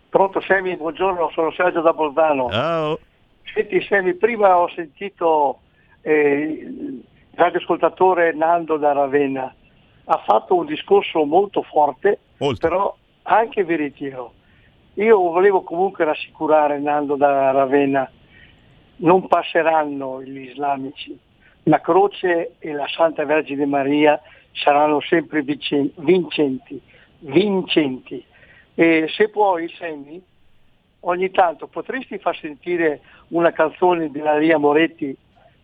Pronto Semi, buongiorno, sono Sergio da Bolzano. Ciao. Senti Semi, prima ho sentito eh, radioascoltatore Nando da Ravenna, ha fatto un discorso molto forte, però anche veritiero. Io volevo comunque rassicurare Nando da Ravenna, non passeranno gli islamici, la croce e la Santa Vergine Maria saranno sempre vincenti, vincenti. E se puoi, Sammy, ogni tanto potresti far sentire una canzone della Ria Moretti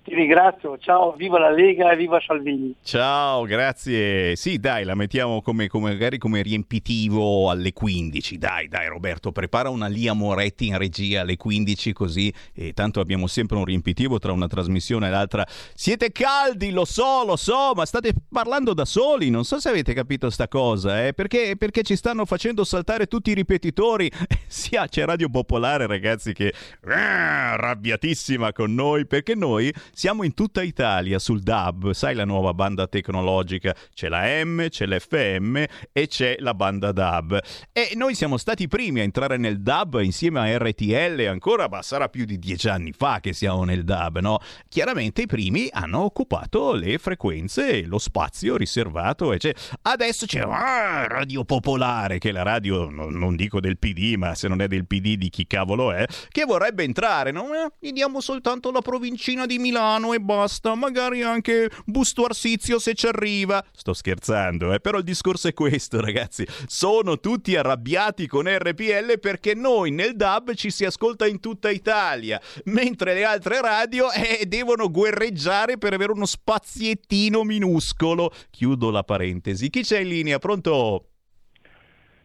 ti ringrazio, ciao, viva la Lega e viva Salvini. Ciao, grazie. Sì, dai, la mettiamo come, come, magari come riempitivo alle 15. Dai, dai, Roberto, prepara una Lia Moretti in regia alle 15 così e tanto abbiamo sempre un riempitivo tra una trasmissione e l'altra. Siete caldi, lo so, lo so, ma state parlando da soli, non so se avete capito sta cosa, eh? perché, perché ci stanno facendo saltare tutti i ripetitori. sì, c'è Radio Popolare, ragazzi, che è arrabbiatissima con noi, perché noi siamo in tutta Italia sul DAB, sai la nuova banda tecnologica, c'è la M, c'è l'FM e c'è la banda DAB. E noi siamo stati i primi a entrare nel DAB insieme a RTL, ancora ma sarà più di dieci anni fa che siamo nel DAB, no? Chiaramente i primi hanno occupato le frequenze lo spazio riservato e c'è... Adesso c'è ah, Radio Popolare, che è la radio, no, non dico del PD, ma se non è del PD di chi cavolo è, che vorrebbe entrare, no? Eh, gli diamo soltanto la provincina di Milano Milano e basta, magari anche Busto Arsizio se ci arriva. Sto scherzando, eh? però il discorso è questo, ragazzi. Sono tutti arrabbiati con RPL perché noi nel DAB ci si ascolta in tutta Italia, mentre le altre radio eh, devono guerreggiare per avere uno spaziettino minuscolo. Chiudo la parentesi. Chi c'è in linea? Pronto?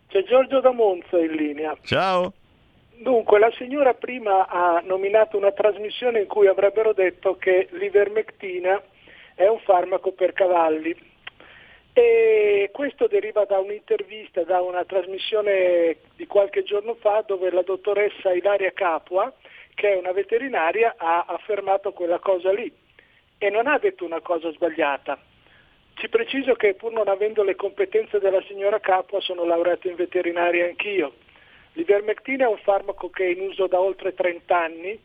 C'è Giorgio da Monza in linea. Ciao. Dunque, la signora prima ha nominato una trasmissione in cui avrebbero detto che l'ivermectina è un farmaco per cavalli. E questo deriva da un'intervista, da una trasmissione di qualche giorno fa dove la dottoressa Ilaria Capua, che è una veterinaria, ha affermato quella cosa lì e non ha detto una cosa sbagliata. Ci preciso che pur non avendo le competenze della signora Capua sono laureato in veterinaria anch'io L'ivermectina è un farmaco che è in uso da oltre 30 anni,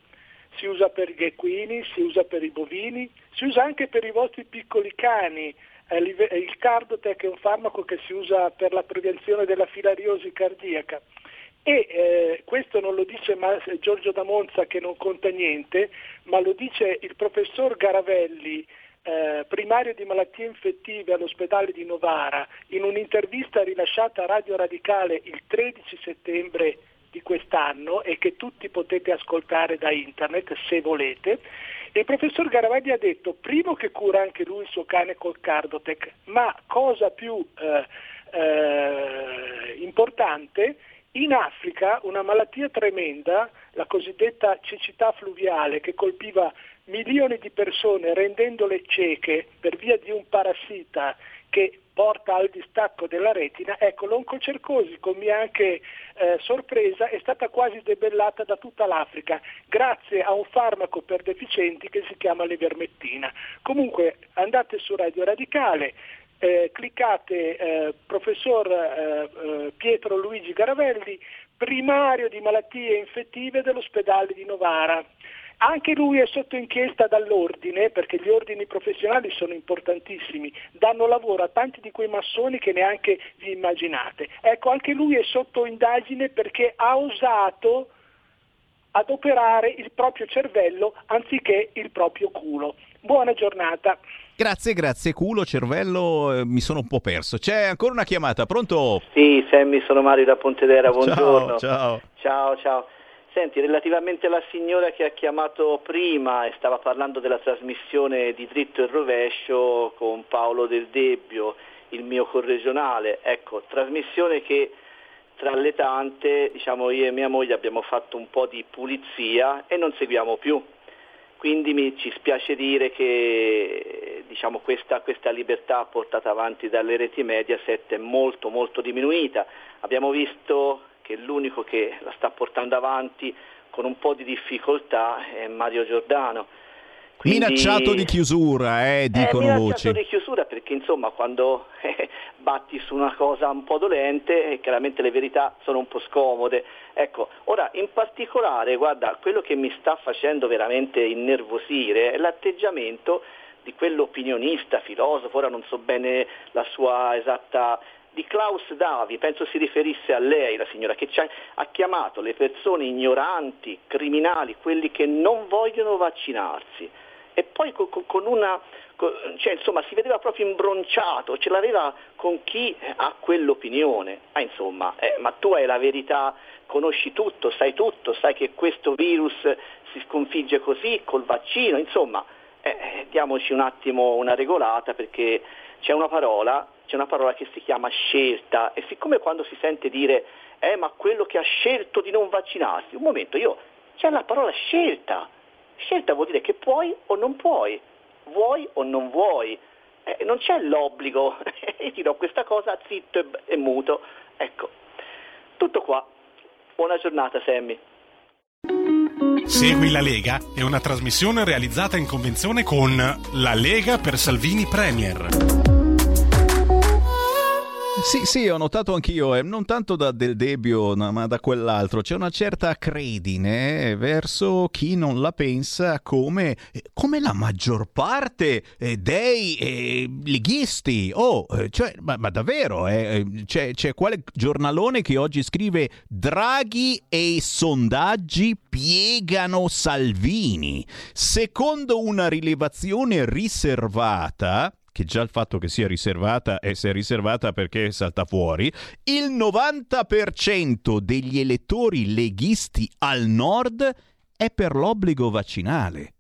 si usa per gli equini, si usa per i bovini, si usa anche per i vostri piccoli cani. Il Cardotec è un farmaco che si usa per la prevenzione della filariosi cardiaca. E eh, questo non lo dice Giorgio da Monza che non conta niente, ma lo dice il professor Garavelli, eh, primario di malattie infettive all'ospedale di Novara in un'intervista rilasciata a Radio Radicale il 13 settembre di quest'anno e che tutti potete ascoltare da internet se volete, il professor Garavelli ha detto primo che cura anche lui il suo cane col Cardotec, ma cosa più eh, eh, importante, in Africa una malattia tremenda, la cosiddetta cecità fluviale che colpiva milioni di persone rendendole cieche per via di un parassita che porta al distacco della retina, ecco l'oncocercosi, con mia anche eh, sorpresa, è stata quasi debellata da tutta l'Africa, grazie a un farmaco per deficienti che si chiama levermettina. Comunque andate su Radio Radicale, eh, cliccate eh, professor eh, eh, Pietro Luigi Garavelli, primario di malattie infettive dell'ospedale di Novara. Anche lui è sotto inchiesta dall'ordine, perché gli ordini professionali sono importantissimi, danno lavoro a tanti di quei massoni che neanche vi immaginate. Ecco, anche lui è sotto indagine perché ha osato adoperare il proprio cervello anziché il proprio culo. Buona giornata. Grazie, grazie culo, cervello, eh, mi sono un po' perso. C'è ancora una chiamata, pronto? Sì, Sammy, sono Mario da Pontedera, buongiorno. Ciao, ciao. Ciao, ciao. Senti, relativamente alla signora che ha chiamato prima e stava parlando della trasmissione di dritto e rovescio con Paolo Del Debbio, il mio corregionale, ecco, trasmissione che tra le tante, diciamo, io e mia moglie abbiamo fatto un po' di pulizia e non seguiamo più. Quindi mi ci spiace dire che diciamo, questa, questa libertà portata avanti dalle reti Mediaset è molto molto diminuita. Abbiamo visto che l'unico che la sta portando avanti con un po' di difficoltà è Mario Giordano. Quindi, minacciato di chiusura, eh, dicono eh, voci. di chiusura perché insomma quando eh, batti su una cosa un po' dolente eh, chiaramente le verità sono un po' scomode. Ecco, ora in particolare, guarda, quello che mi sta facendo veramente innervosire è l'atteggiamento di quell'opinionista, filosofo, ora non so bene la sua esatta di Klaus Davi, penso si riferisse a lei, la signora, che ha chiamato le persone ignoranti, criminali, quelli che non vogliono vaccinarsi. e poi con, una, cioè, insomma, si vedeva proprio imbronciato, ce l'aveva con chi ha quell'opinione. Ah, insomma, eh, ma tu hai la verità, conosci tutto, sai tutto, sai che questo virus si sconfigge così col vaccino, insomma, eh diamoci un attimo una regolata perché c'è una parola, c'è una parola che si chiama scelta e siccome quando si sente dire eh ma quello che ha scelto di non vaccinarsi, un momento, io c'è la parola scelta. Scelta vuol dire che puoi o non puoi, vuoi o non vuoi. Eh, non c'è l'obbligo, io ti do questa cosa zitto e, e muto. Ecco, tutto qua. Buona giornata Sammy. Segui la Lega è una trasmissione realizzata in convenzione con La Lega per Salvini Premier. Sì, sì, ho notato anch'io, eh, non tanto da Del Debbio, ma da quell'altro. C'è una certa credine verso chi non la pensa come, eh, come la maggior parte eh, dei eh, leghisti. Oh, eh, cioè, ma, ma davvero, eh, c'è, c'è quale giornalone che oggi scrive Draghi e i sondaggi piegano Salvini. Secondo una rilevazione riservata, che già il fatto che sia riservata e se è riservata perché salta fuori, il 90% degli elettori leghisti al nord è per l'obbligo vaccinale.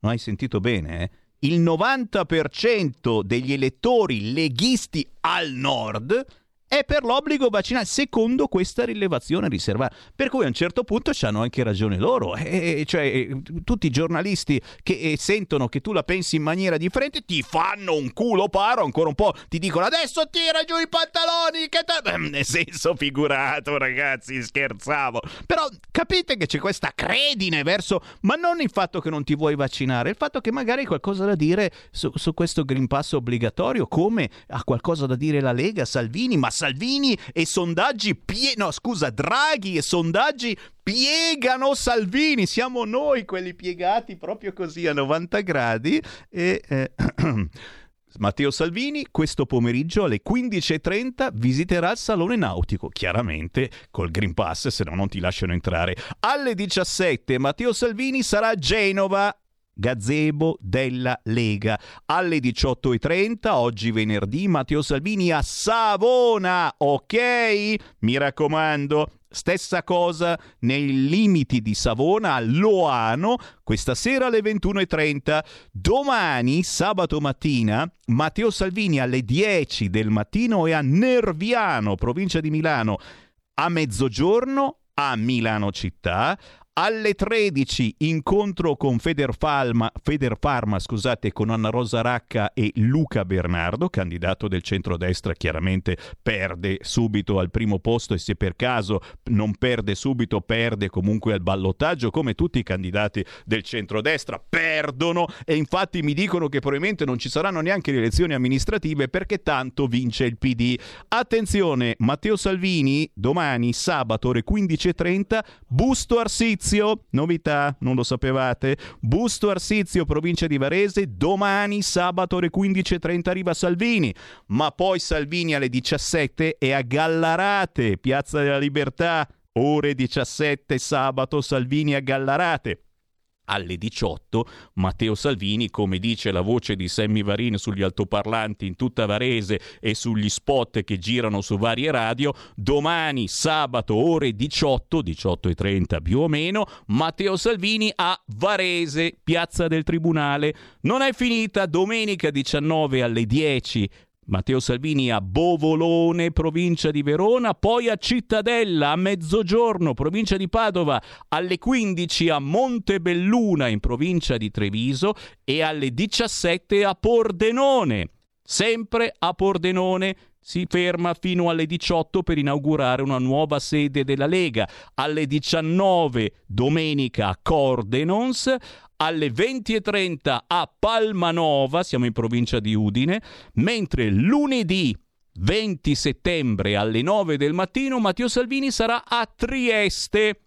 Non hai sentito bene, eh? Il 90% degli elettori leghisti al nord è per l'obbligo vaccinale, secondo questa rilevazione riservata. Per cui a un certo punto hanno anche ragione loro. Eh, cioè, eh, tutti i giornalisti che eh, sentono che tu la pensi in maniera differente ti fanno un culo paro ancora un po'. Ti dicono adesso tira giù i pantaloni. Che te... Nel senso figurato, ragazzi, scherzavo. Però capite che c'è questa credine verso, ma non il fatto che non ti vuoi vaccinare, il fatto che magari hai qualcosa da dire su, su questo Green Pass obbligatorio, come ha qualcosa da dire la Lega, Salvini, ma Salvini e sondaggi pie... no scusa Draghi e sondaggi piegano Salvini siamo noi quelli piegati proprio così a 90 gradi e eh, Matteo Salvini questo pomeriggio alle 15.30 visiterà il Salone Nautico, chiaramente col Green Pass, se no non ti lasciano entrare. Alle 17 Matteo Salvini sarà a Genova gazebo della Lega. Alle 18.30, oggi venerdì, Matteo Salvini a Savona, ok? Mi raccomando, Stessa cosa nei limiti di Savona a Loano, questa sera alle 21.30. Domani, sabato mattina, Matteo Salvini alle 10 del mattino è a Nerviano, provincia di Milano, a mezzogiorno a Milano città. Alle 13 incontro con Federfarma, Federfarma scusate, con Anna Rosa Racca e Luca Bernardo, candidato del centrodestra, chiaramente perde subito al primo posto e se per caso non perde subito perde comunque al ballottaggio come tutti i candidati del centrodestra perdono e infatti mi dicono che probabilmente non ci saranno neanche le elezioni amministrative perché tanto vince il PD. Attenzione, Matteo Salvini domani sabato ore 15.30 Busto Arsizio Arsizio, novità, non lo sapevate? Busto Arsizio, provincia di Varese, domani sabato ore 15.30 arriva Salvini, ma poi Salvini alle 17 è a Gallarate, Piazza della Libertà, ore 17 sabato Salvini a Gallarate alle 18 Matteo Salvini, come dice la voce di Sammy Varin sugli altoparlanti in tutta Varese e sugli spot che girano su varie radio, domani sabato ore 18, 18 e 30 più o meno, Matteo Salvini a Varese, piazza del Tribunale. Non è finita, domenica 19 alle 10 Matteo Salvini a Bovolone, provincia di Verona, poi a Cittadella a mezzogiorno, provincia di Padova, alle 15 a Montebelluna in provincia di Treviso e alle 17 a Pordenone. Sempre a Pordenone si ferma fino alle 18 per inaugurare una nuova sede della Lega. Alle 19 domenica a Cordenons, alle 20.30 a Palmanova, siamo in provincia di Udine, mentre lunedì 20 settembre alle 9 del mattino Matteo Salvini sarà a Trieste.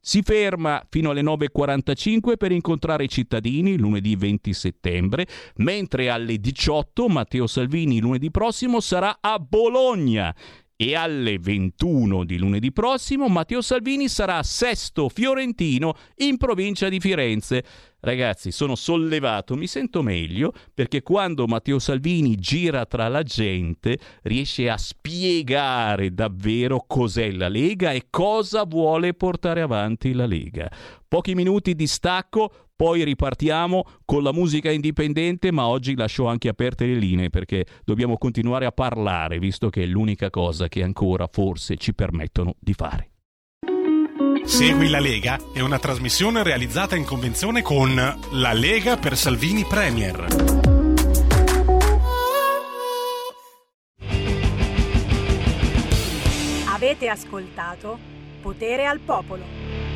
Si ferma fino alle 9.45 per incontrare i cittadini lunedì 20 settembre, mentre alle 18 Matteo Salvini lunedì prossimo sarà a Bologna E alle 21 di lunedì prossimo Matteo Salvini sarà sesto fiorentino in provincia di Firenze. Ragazzi, sono sollevato, mi sento meglio perché quando Matteo Salvini gira tra la gente riesce a spiegare davvero cos'è la Lega e cosa vuole portare avanti la Lega. Pochi minuti di stacco, poi ripartiamo con la musica indipendente, ma oggi lascio anche aperte le linee perché dobbiamo continuare a parlare, visto che è l'unica cosa che ancora forse ci permettono di fare. Segui la Lega è una trasmissione realizzata in convenzione con La Lega per Salvini Premier. Avete ascoltato Potere al Popolo.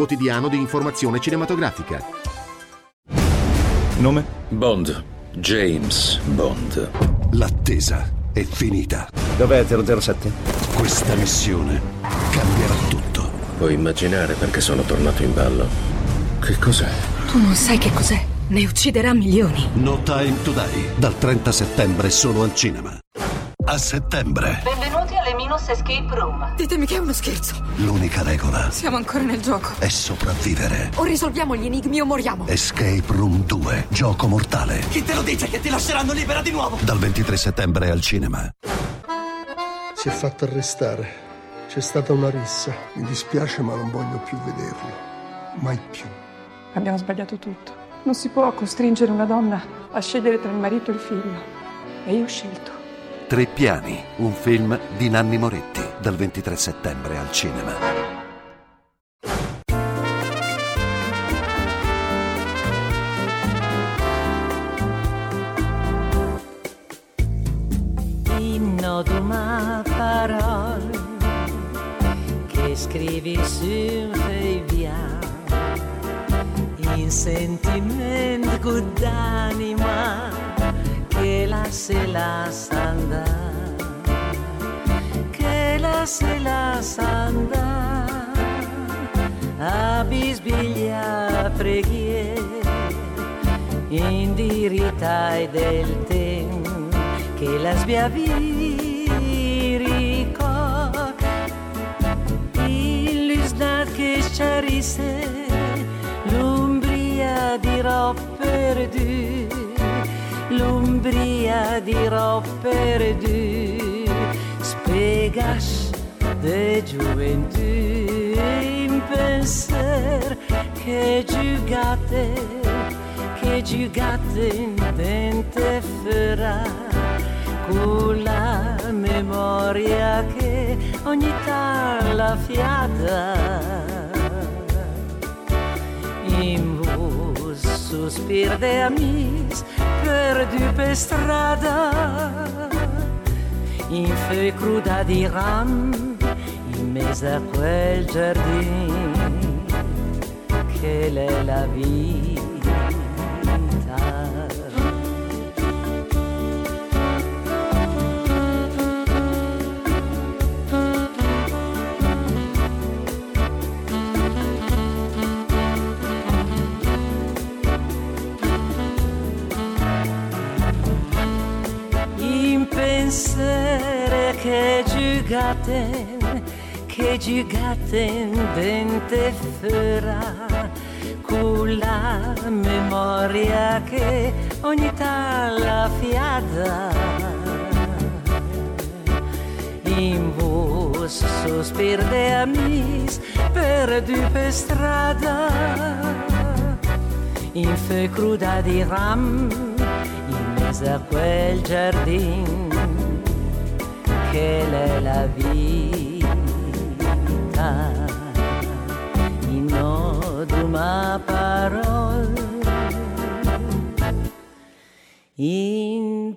quotidiano di informazione cinematografica. Nome? Bond. James Bond. L'attesa è finita. Dov'è 007? Questa missione cambierà tutto. Puoi immaginare perché sono tornato in ballo. Che cos'è? Tu non sai che cos'è. Ne ucciderà milioni. No Time to Die, dal 30 settembre solo al cinema. A settembre, Benvenuti Escape Room. Ditemi che è uno scherzo. l'unica regola Siamo ancora nel gioco. è sopravvivere. O risolviamo gli enigmi o moriamo. Escape Room 2, gioco mortale. Chi te lo dice che ti lasceranno libera di nuovo? Dal 23 settembre al cinema. Si è fatto arrestare. C'è stata una rissa. Mi dispiace ma non voglio più vederlo. Mai più. Abbiamo sbagliato tutto. Non si può costringere una donna a scegliere tra il marito e il figlio. E io ho scelto. Tre piani, un film di Nanni Moretti, dal 23 settembre al cinema. Inno ma parole che scrivi feuille via in sentimento d'anima se la sanda che la se la sanda a bisbiglia preghiere indiritai del tempo che la sbiavirico illusnat che sciarisse l'umbria dirò perdu l'umbria dirò perdu spiegas de gioventù in penser che giugate che giugate in dente farà con la memoria che ogni talla fiata in vos sospir de amis perdu per strada in feu cruda di ram in mezzo a quel giardino che è la vita pensieri che giugaten, che giugaten dente fera, con la memoria che ogni tala fiada. In vos sospir de amis perdu per strada, in fe cruda di ram, in mezzo a quel giardin che è la vita in oduma parol in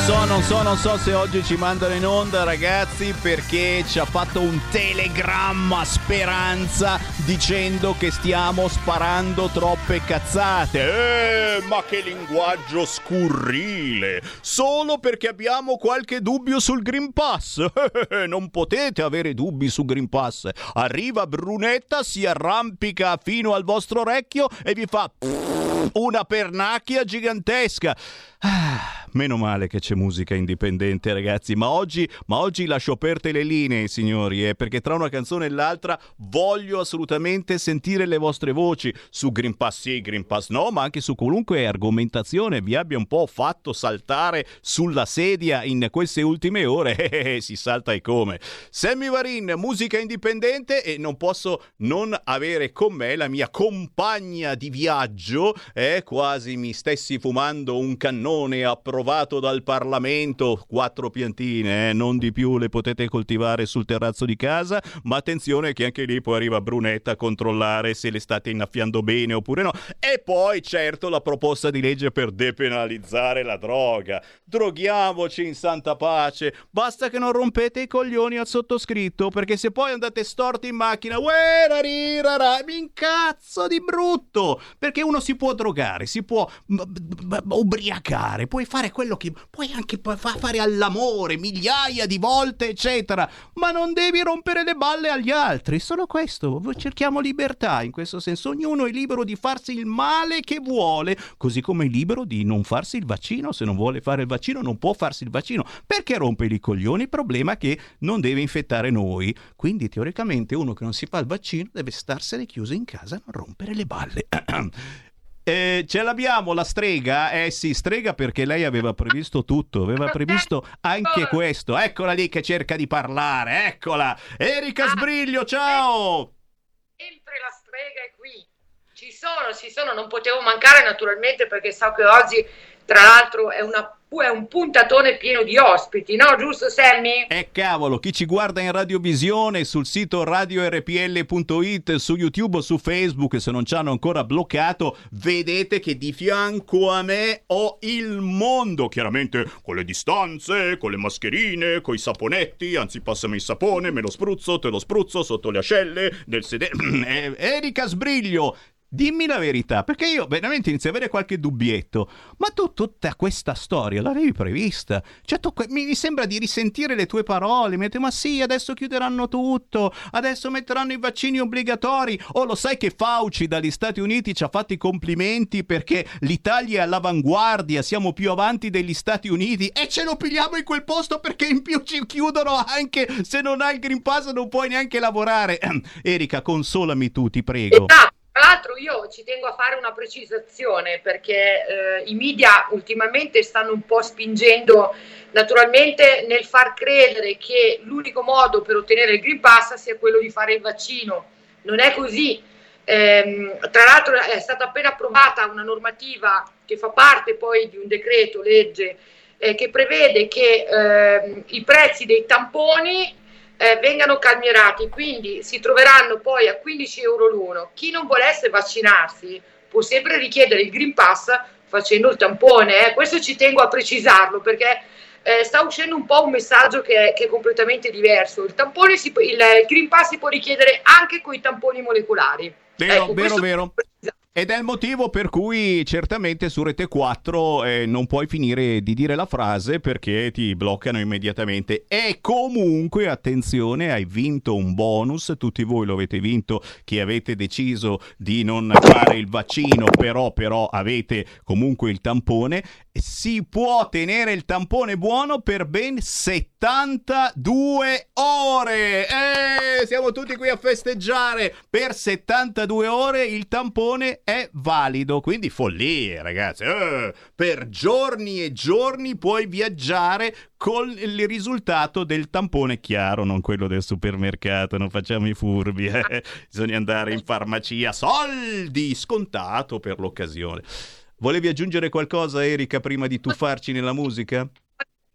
so, non so, non so se oggi ci mandano in onda, ragazzi, perché ci ha fatto un telegramma Speranza dicendo che stiamo sparando troppe cazzate. Eh, ma che linguaggio scurrile! Solo perché abbiamo qualche dubbio sul Green Pass. non potete avere dubbi su Green Pass. Arriva Brunetta, si arrampica fino al vostro orecchio e vi fa una pernacchia gigantesca. Ah, meno male che c'è musica indipendente, ragazzi. Ma oggi, ma oggi lascio aperte le linee, signori, eh, perché tra una canzone e l'altra voglio assolutamente sentire le vostre voci su Green Pass sì, Green Pass no, ma anche su qualunque argomentazione vi abbia un po' fatto saltare sulla sedia in queste ultime ore. Eh, si salta e come. Sammy Varin, musica indipendente e non posso non avere con me la mia compagna di viaggio. Eh, quasi mi stessi fumando un cannone approvato dal Parlamento. Quattro piantine, eh, non di più, le potete coltivare sul terrazzo di casa. Ma attenzione che anche lì poi arriva Brunetta a controllare se le state innaffiando bene oppure no. E poi, certo, la proposta di legge per depenalizzare la droga. Droghiamoci in santa pace. Basta che non rompete i coglioni al sottoscritto, perché se poi andate storti in macchina, rarirara, mi incazzo di brutto. Perché uno si può drogare, si può m- m- ubriacare, puoi fare quello che puoi anche fa- fare all'amore migliaia di volte, eccetera, ma non devi rompere le balle agli altri. Solo questo, cerchiamo libertà in questo senso. Ognuno è libero di farsi il male che vuole, così come è libero di non farsi il vaccino. Se non vuole fare il vaccino, non può farsi il vaccino. Perché rompe i coglioni? Il problema è che non deve infettare noi. Quindi, teoricamente, uno che non si fa il vaccino deve starsene chiuso in casa non rompere le balle. Eh, ce l'abbiamo la strega? Eh sì, strega perché lei aveva previsto tutto, aveva previsto anche questo. Eccola lì che cerca di parlare, eccola. Erika Sbriglio, ciao! Sempre la strega è qui. Ci sono, ci sono, non potevo mancare naturalmente perché so che oggi, tra l'altro, è, una- è un puntatone pieno di ospiti, no? Giusto Sammy? E cavolo, chi ci guarda in radiovisione sul sito radiorpl.it, su YouTube o su Facebook, se non ci hanno ancora bloccato, vedete che di fianco a me ho il mondo, chiaramente con le distanze, con le mascherine, con i saponetti, anzi passami il sapone, me lo spruzzo, te lo spruzzo sotto le ascelle del sedere. Erika Sbriglio, Dimmi la verità, perché io veramente inizio ad avere qualche dubbietto. Ma tu tutta questa storia l'avevi prevista? Cioè, tu, mi, sembra di risentire le tue parole. Mi detto, ma sì, adesso chiuderanno tutto, adesso metteranno i vaccini obbligatori. Oh, lo sai che Fauci dagli Stati Uniti ci ha fatto i complimenti perché l'Italia è all'avanguardia, siamo più avanti degli Stati Uniti e ce lo pigliamo in quel posto perché in più ci chiudono anche se non hai il Green Pass non puoi neanche lavorare. Erika, consolami tu, ti prego. Esatto. Tra l'altro io ci tengo a fare una precisazione perché eh, i media ultimamente stanno un po' spingendo naturalmente nel far credere che l'unico modo per ottenere il Green Pass sia quello di fare il vaccino. Non è così. Eh, tra l'altro è stata appena approvata una normativa che fa parte poi di un decreto legge eh, che prevede che ehm, i prezzi dei tamponi eh, vengano calmierati, quindi si troveranno poi a 15 euro l'uno. Chi non volesse vaccinarsi può sempre richiedere il Green Pass facendo il tampone, eh. questo ci tengo a precisarlo perché eh, sta uscendo un po' un messaggio che è, che è completamente diverso. Il, tampone si, il, il Green Pass si può richiedere anche con i tamponi molecolari. Vero, ecco, vero, vero. Ed è il motivo per cui certamente su Rete 4 eh, non puoi finire di dire la frase perché ti bloccano immediatamente. E comunque, attenzione, hai vinto un bonus, tutti voi lo avete vinto, chi avete deciso di non fare il vaccino, però, però avete comunque il tampone. Si può tenere il tampone buono per ben 72 ore. Eh, siamo tutti qui a festeggiare. Per 72 ore il tampone è valido, quindi follie ragazzi. Eh, per giorni e giorni puoi viaggiare con il risultato del tampone chiaro, non quello del supermercato, non facciamo i furbi, eh. bisogna andare in farmacia, soldi, scontato per l'occasione. Volevi aggiungere qualcosa Erika prima di tuffarci nella musica?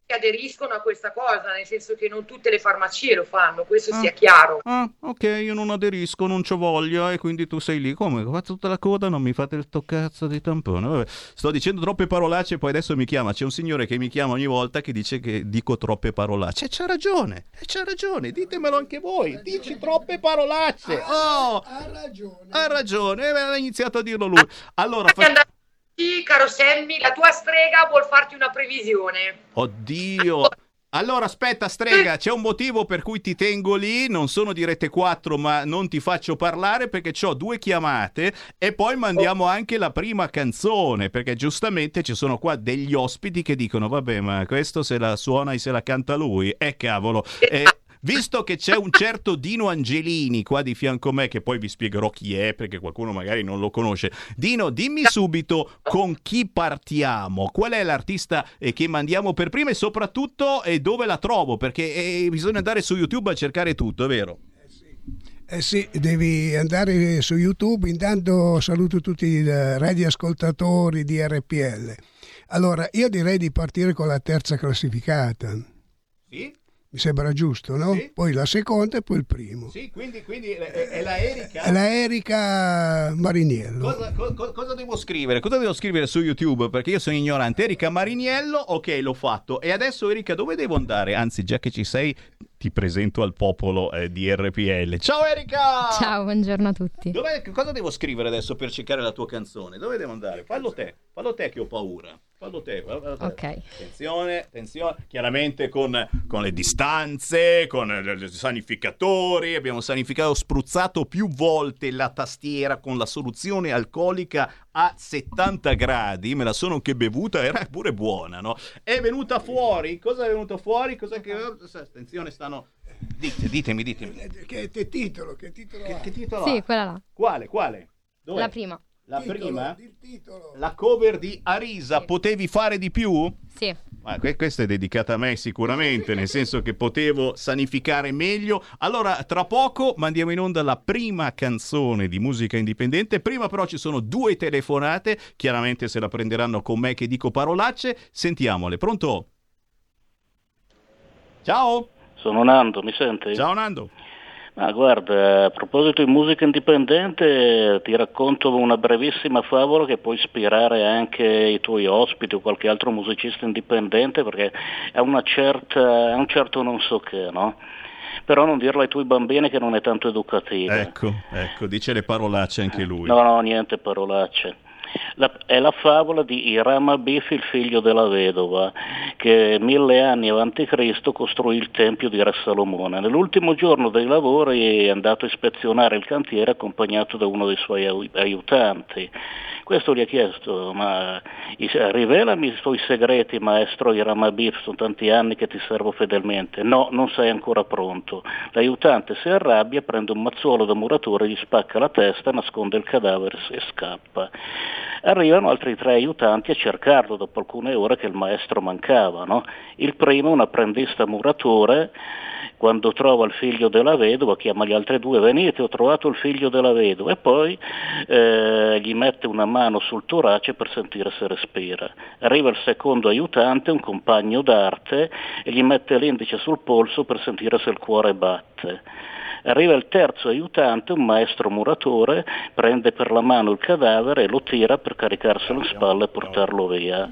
aderiscono a questa cosa, nel senso che non tutte le farmacie lo fanno, questo ah, sia chiaro. Ah, ok, io non aderisco, non c'ho voglia e quindi tu sei lì. Come? Ho fatto tutta la coda, non mi fate il toccazzo di tampone. Vabbè, sto dicendo troppe parolacce, poi adesso mi chiama. C'è un signore che mi chiama ogni volta che dice che dico troppe parolacce. E c'ha ragione, e c'ha ragione, ditemelo anche voi. Dici troppe parolacce. Oh, ha ragione. Ha ragione, ha iniziato a dirlo lui. Allora, fa... Sì, caro Sammy, la tua strega vuol farti una previsione. Oddio. Allora aspetta strega, c'è un motivo per cui ti tengo lì, non sono di Rete 4 ma non ti faccio parlare perché ho due chiamate e poi mandiamo anche la prima canzone perché giustamente ci sono qua degli ospiti che dicono vabbè ma questo se la suona e se la canta lui, eh cavolo. Eh, Visto che c'è un certo Dino Angelini qua di fianco a me, che poi vi spiegherò chi è perché qualcuno magari non lo conosce. Dino, dimmi subito con chi partiamo, qual è l'artista eh, che mandiamo per prima e soprattutto eh, dove la trovo, perché eh, bisogna andare su YouTube a cercare tutto, è vero? Eh sì, devi andare su YouTube. Intanto saluto tutti i radioascoltatori di RPL. Allora, io direi di partire con la terza classificata. Sì? Mi sembra giusto, no? Sì. Poi la seconda e poi il primo. Sì, quindi, quindi è, è, la Erika. È la Erika Mariniello. Cosa, co, cosa, devo scrivere? Cosa devo scrivere su YouTube? Perché io sono ignorante. Erika Mariniello, ok, l'ho fatto. E adesso, Erika, dove devo andare? Anzi, già che ci sei, ti presento al popolo eh, di RPL. Ciao Erika! Ciao, buongiorno a tutti. Dov'è, cosa devo scrivere adesso per cercare la tua canzone? Dove devo andare? Fallo te, fallo te che ho paura. Fallo te, fallo te. Ok. Attenzione, attenzione. Chiaramente con, con le distanze, con i sanificatori. Abbiamo sanificato, spruzzato più volte la tastiera con la soluzione alcolica a 70 gradi. Me la sono anche bevuta, era pure buona, no? È venuta fuori. Cosa è venuto fuori? Cosa che... Attenzione, stanno... Dite, ditemi, ditemi. Che, che titolo? Che titolo, che, che titolo sì, ha? quella là. Quale, quale? Dov'è? La prima. La titolo, prima? La cover di Arisa, Sì. potevi fare di più? Sì. Ma que- questa è dedicata a me sicuramente, nel senso che potevo sanificare meglio. Allora, tra poco mandiamo in onda la prima canzone di musica indipendente. Prima però ci sono due telefonate, chiaramente se la prenderanno con me che dico parolacce. Sentiamole, pronto? Ciao! Sono Nando, mi senti? Ciao Nando! Ma guarda, a proposito di musica indipendente, ti racconto una brevissima favola che può ispirare anche i tuoi ospiti o qualche altro musicista indipendente perché è, una certa, è un certo non so che, no? però non dirlo ai tuoi bambini che non è tanto educativa. Ecco, ecco, dice le parolacce anche lui. No, no, niente parolacce. La- è la favola di Hiram Abif, il figlio della vedova, che mille anni avanti Cristo costruì il tempio di Re Salomone. Nell'ultimo giorno dei lavori è andato a ispezionare il cantiere accompagnato da uno dei suoi ai- aiutanti. Questo gli ha chiesto, ma rivelami i tuoi segreti, maestro Hiram Abif, sono tanti anni che ti servo fedelmente. No, non sei ancora pronto. L'aiutante si arrabbia, prende un mazzuolo da muratore, gli spacca la testa, nasconde il cadavere e scappa. Arrivano altri tre aiutanti a cercarlo dopo alcune ore che il maestro mancava. no? Il primo, un apprendista muratore, quando trova il figlio della vedova chiama gli altri due, venite ho trovato il figlio della vedova e poi eh, gli mette una mano sul torace per sentire se respira. Arriva il secondo aiutante, un compagno d'arte, e gli mette l'indice sul polso per sentire se il cuore batte. Arriva il terzo aiutante, un maestro muratore, prende per la mano il cadavere e lo tira per caricarselo in spalla e portarlo via.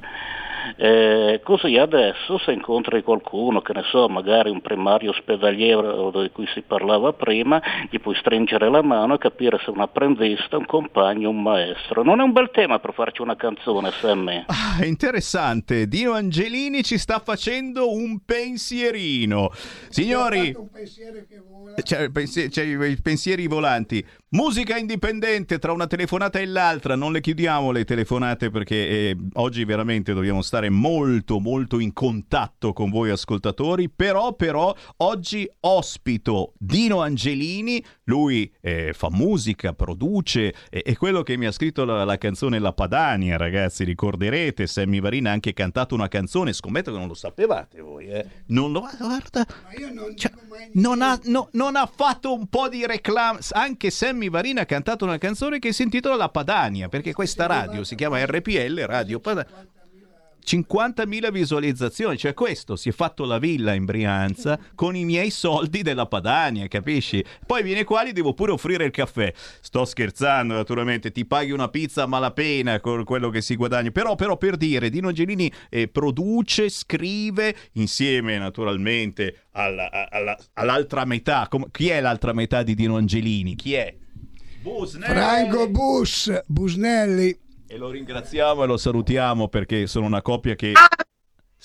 Eh, così adesso se incontri qualcuno, che ne so, magari un primario ospedaliero di cui si parlava prima, gli puoi stringere la mano e capire se è un apprendista, un compagno, un maestro. Non è un bel tema per farci una canzone, Sammy. Ah, interessante. Dino Angelini ci sta facendo un pensierino. Signori, c'è, pensi- c'è i pensieri volanti. Musica indipendente tra una telefonata e l'altra. Non le chiudiamo le telefonate perché eh, oggi veramente dobbiamo stare molto molto in contatto con voi ascoltatori. Però, però, oggi ospito Dino Angelini. Lui eh, fa musica, produce. E è quello che mi ha scritto la, la canzone La Padania, ragazzi. Ricorderete, Sammy Varina ha anche cantato una canzone. Scommetto che non lo sapevate voi, eh. Non lo guarda. Cioè, non, ha, no- non ha fatto un po' di reclama. Anche Sammy Varina ha cantato una canzone che si intitola La Padania, perché questa radio si chiama RPL, Radio Padania. 50.000 visualizzazioni, cioè questo si è fatto la villa in Brianza con i miei soldi della Padania, capisci? Poi viene qua gli devo pure offrire il caffè. Sto scherzando, naturalmente, ti paghi una pizza a malapena con quello che si guadagna. Però, però per dire, Dino Angelini eh, produce, scrive insieme naturalmente alla- alla- all'altra metà. Com- chi è l'altra metà di Dino Angelini? Chi è? Franco Bus, Busnelli. E lo ringraziamo e lo salutiamo perché sono una coppia che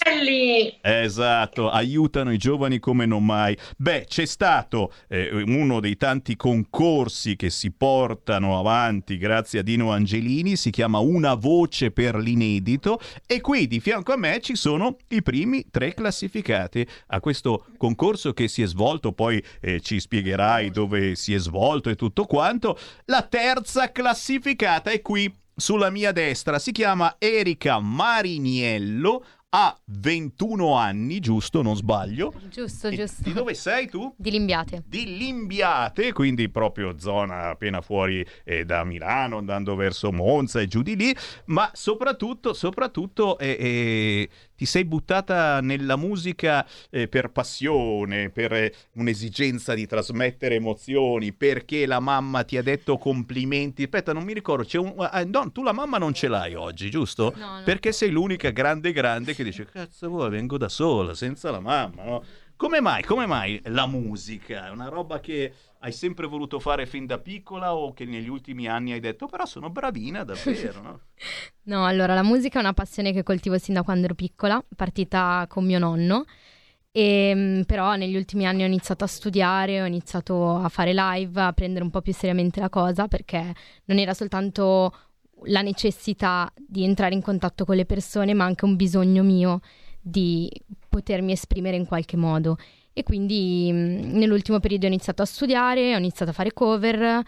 Belli! Esatto, aiutano i giovani come non mai. Beh, c'è stato eh, uno dei tanti concorsi che si portano avanti grazie a Dino Angelini, si chiama Una voce per l'inedito e qui di fianco a me ci sono i primi tre classificati a questo concorso che si è svolto, poi eh, ci spiegherai dove si è svolto e tutto quanto. La terza classificata è qui sulla mia destra, si chiama Erika Mariniello ha 21 anni, giusto? Non sbaglio. Giusto, giusto. Di dove sei tu? Di Limbiate. Di Limbiate, quindi proprio zona appena fuori eh, da Milano, andando verso Monza e giù di lì, ma soprattutto, soprattutto eh, eh, ti sei buttata nella musica eh, per passione, per eh, un'esigenza di trasmettere emozioni, perché la mamma ti ha detto complimenti. Aspetta, non mi ricordo, c'è un... ah, no, tu la mamma non ce l'hai oggi, giusto? No, no. Perché sei l'unica grande grande che dice cazzo vuoi, vengo da sola, senza la mamma, no? Come mai, come mai la musica? È una roba che hai sempre voluto fare fin da piccola o che negli ultimi anni hai detto però sono bravina davvero, no? No, allora la musica è una passione che coltivo sin da quando ero piccola, partita con mio nonno. E, mm, però negli ultimi anni ho iniziato a studiare, ho iniziato a fare live, a prendere un po' più seriamente la cosa perché non era soltanto la necessità di entrare in contatto con le persone, ma anche un bisogno mio di potermi esprimere in qualche modo. E quindi mh, nell'ultimo periodo ho iniziato a studiare, ho iniziato a fare cover,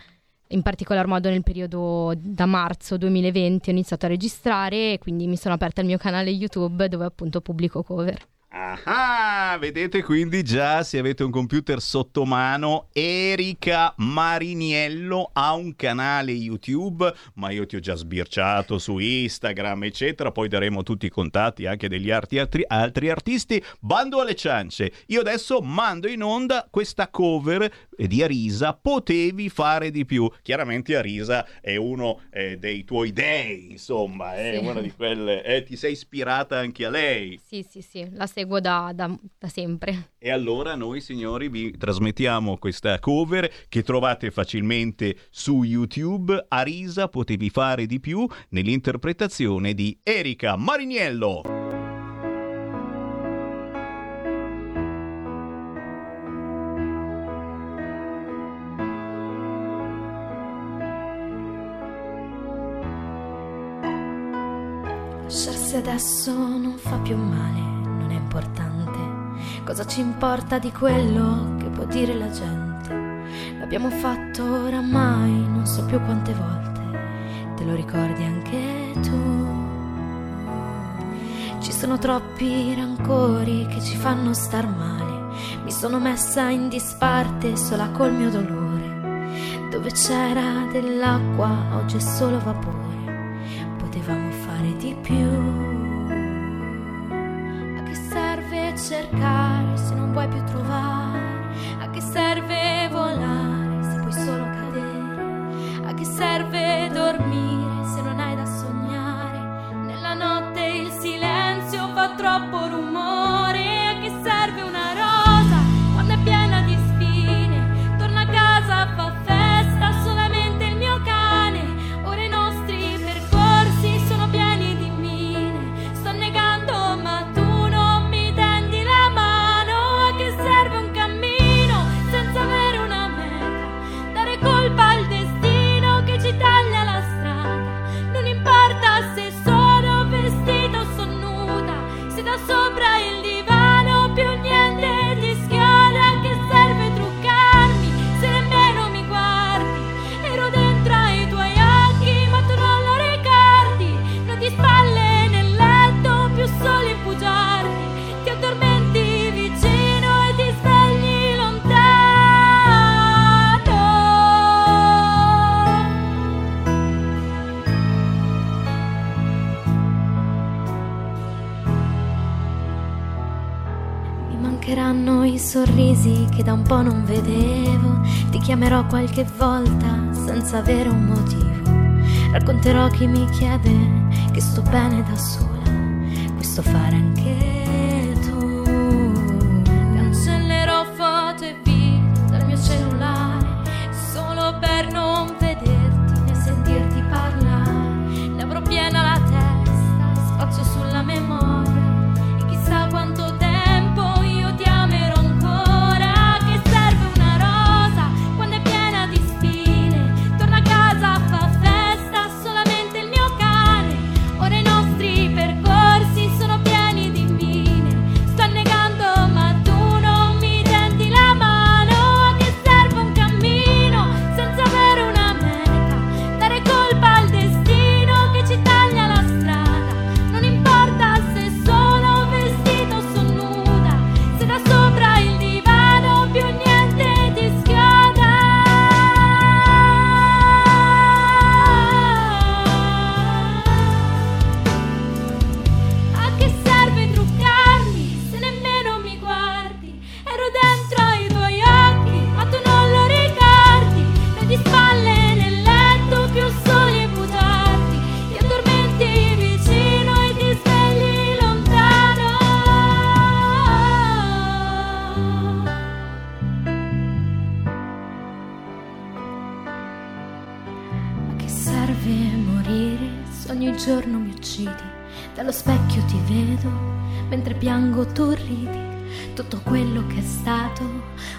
in particolar modo nel periodo da marzo 2020 ho iniziato a registrare e quindi mi sono aperta il mio canale YouTube dove appunto pubblico cover. Ah, vedete quindi già se avete un computer sotto mano, Erika Mariniello ha un canale YouTube, ma io ti ho già sbirciato su Instagram, eccetera. Poi daremo tutti i contatti anche degli arti- altri, altri artisti. Bando alle ciance. Io adesso mando in onda questa cover eh, di Arisa, potevi fare di più. Chiaramente Arisa è uno eh, dei tuoi dei, insomma, è Sì. una di quelle, eh, ti sei ispirata anche a lei. Sì, sì, sì, la seguo da, da- da sempre. E allora noi signori vi trasmettiamo questa cover che trovate facilmente su YouTube. Arisa potevi fare di più nell'interpretazione di Erika Mariniello. Lasciarsi adesso non fa più male, importante. Cosa ci importa di quello che può dire la gente? L'abbiamo fatto oramai, non so più quante volte. Te lo ricordi anche tu? Ci sono troppi rancori che ci fanno star male. Mi sono messa in disparte sola col mio dolore. Dove c'era dell'acqua, oggi è solo vapore potevamo fare di più. Cercare se non vuoi più trovare? A che serve volare se puoi solo cadere? A che serve dormire se non hai da sognare? Nella notte il silenzio fa troppo rumore. Sorrisi che da un po' non vedevo. Ti chiamerò qualche volta senza avere un motivo. Racconterò chi mi chiede che sto bene da sola. Questo fare anche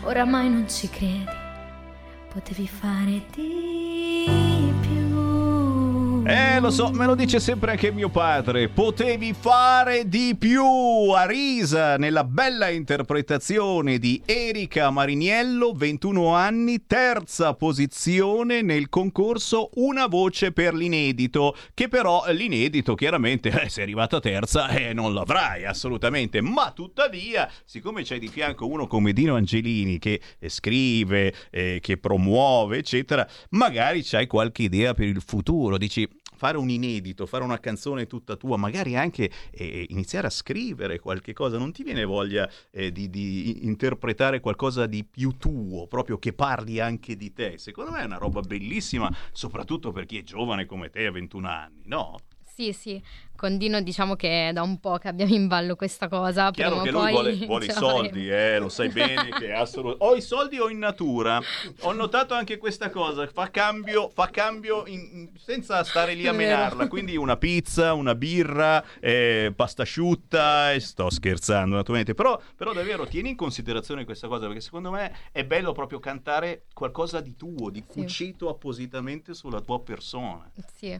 oramai non ci credi. Potevi fare di. Eh, lo so, me lo dice sempre anche mio padre. Potevi fare di più. Arisa nella bella interpretazione di Erika Mariniello, 21 anni, terza posizione nel concorso Una voce per l'inedito. Che però l'inedito, chiaramente, eh, sei arrivata terza eh, non l'avrai assolutamente. Ma tuttavia, siccome c'è di fianco uno come Dino Angelini che scrive, eh, che promuove, eccetera, magari c'hai qualche idea per il futuro. Dici fare un inedito, fare una canzone tutta tua, magari anche eh, iniziare a scrivere qualche cosa, non ti viene voglia eh, di, di interpretare qualcosa di più tuo, proprio che parli anche di te? Secondo me è una roba bellissima, soprattutto per chi è giovane come te a 21 anni, no? Sì, sì, con Dino diciamo che è da un po' che abbiamo in ballo questa cosa. Chiaro prima che lui vuole, vuole i soldi, eh, lo sai bene che è assolutamente... O i soldi o in natura. Ho notato anche questa cosa, fa cambio, fa cambio in- senza stare lì a menarla. Quindi una pizza, una birra, eh, pasta asciutta, e sto scherzando naturalmente. Però, però davvero tieni in considerazione questa cosa perché secondo me è bello proprio cantare qualcosa di tuo, di Sì. cucito appositamente faremo. tua persona. Sì,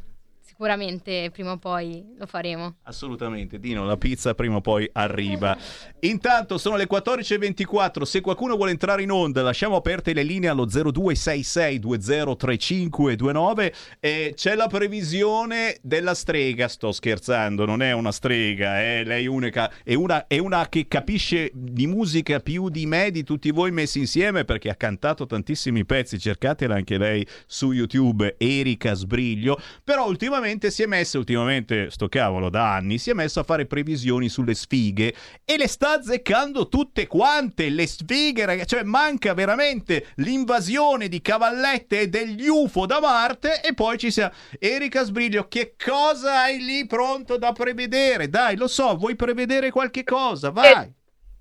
sicuramente prima o poi lo faremo. Assolutamente, Dino, la pizza prima o poi arriva. Intanto sono le 14.24, se qualcuno vuole entrare in onda lasciamo aperte le linee allo 0266203529 e c'è la previsione della strega, sto scherzando, non è una strega, eh, lei unica, è una, è una che capisce di musica più di me, di tutti voi messi insieme perché ha cantato tantissimi pezzi, cercatela anche lei su YouTube, Erika Sbriglio, però ultimamente si è messa, ultimamente sto cavolo da anni, si è messa a fare previsioni sulle sfighe e le sta azzeccando tutte quante, le sfighe ragazzi, cioè manca veramente l'invasione di cavallette e degli UFO da Marte e poi ci sia Erika Sbriglio, che cosa hai lì pronto da prevedere? Dai, lo so, vuoi prevedere qualche cosa? Vai!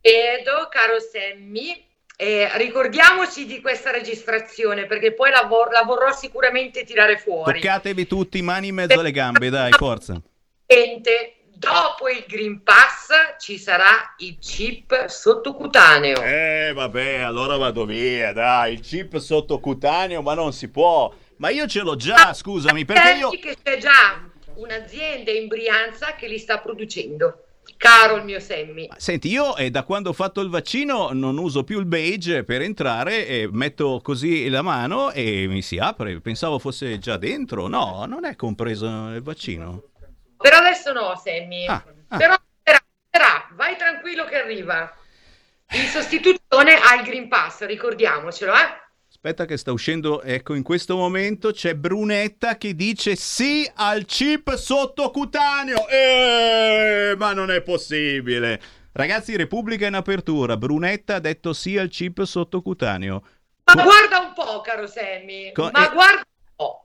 Edo, caro Sammy, eh, ricordiamoci di questa registrazione perché poi la, vor- la vorrò sicuramente tirare fuori. Toccatevi tutti mani in mezzo alle gambe, dai, forza. Gente, Dopo il Green Pass ci sarà il chip sottocutaneo. Eh, vabbè, allora vado via, dai, il chip sottocutaneo, ma non si può. Ma io ce l'ho già, scusami, perché io... Che c'è già un'azienda in Brianza che li sta producendo. Caro il mio Sammy. Senti, io eh, da quando ho fatto il vaccino non uso più il badge per entrare e metto così la mano e mi si apre. Pensavo fosse già dentro. No, non è compreso nel vaccino. Però adesso no, Sammy. Ah, Però sarà, sarà. vai tranquillo che arriva. In sostituzione al Green Pass, ricordiamocelo, eh? Aspetta che sta uscendo, ecco, in questo momento c'è Brunetta che dice sì al chip sottocutaneo. Eh, ma non è possibile. Ragazzi, Repubblica in apertura. Brunetta ha detto sì al chip sottocutaneo. Ma guarda un po', caro Sammy. Co- Ma e- guarda.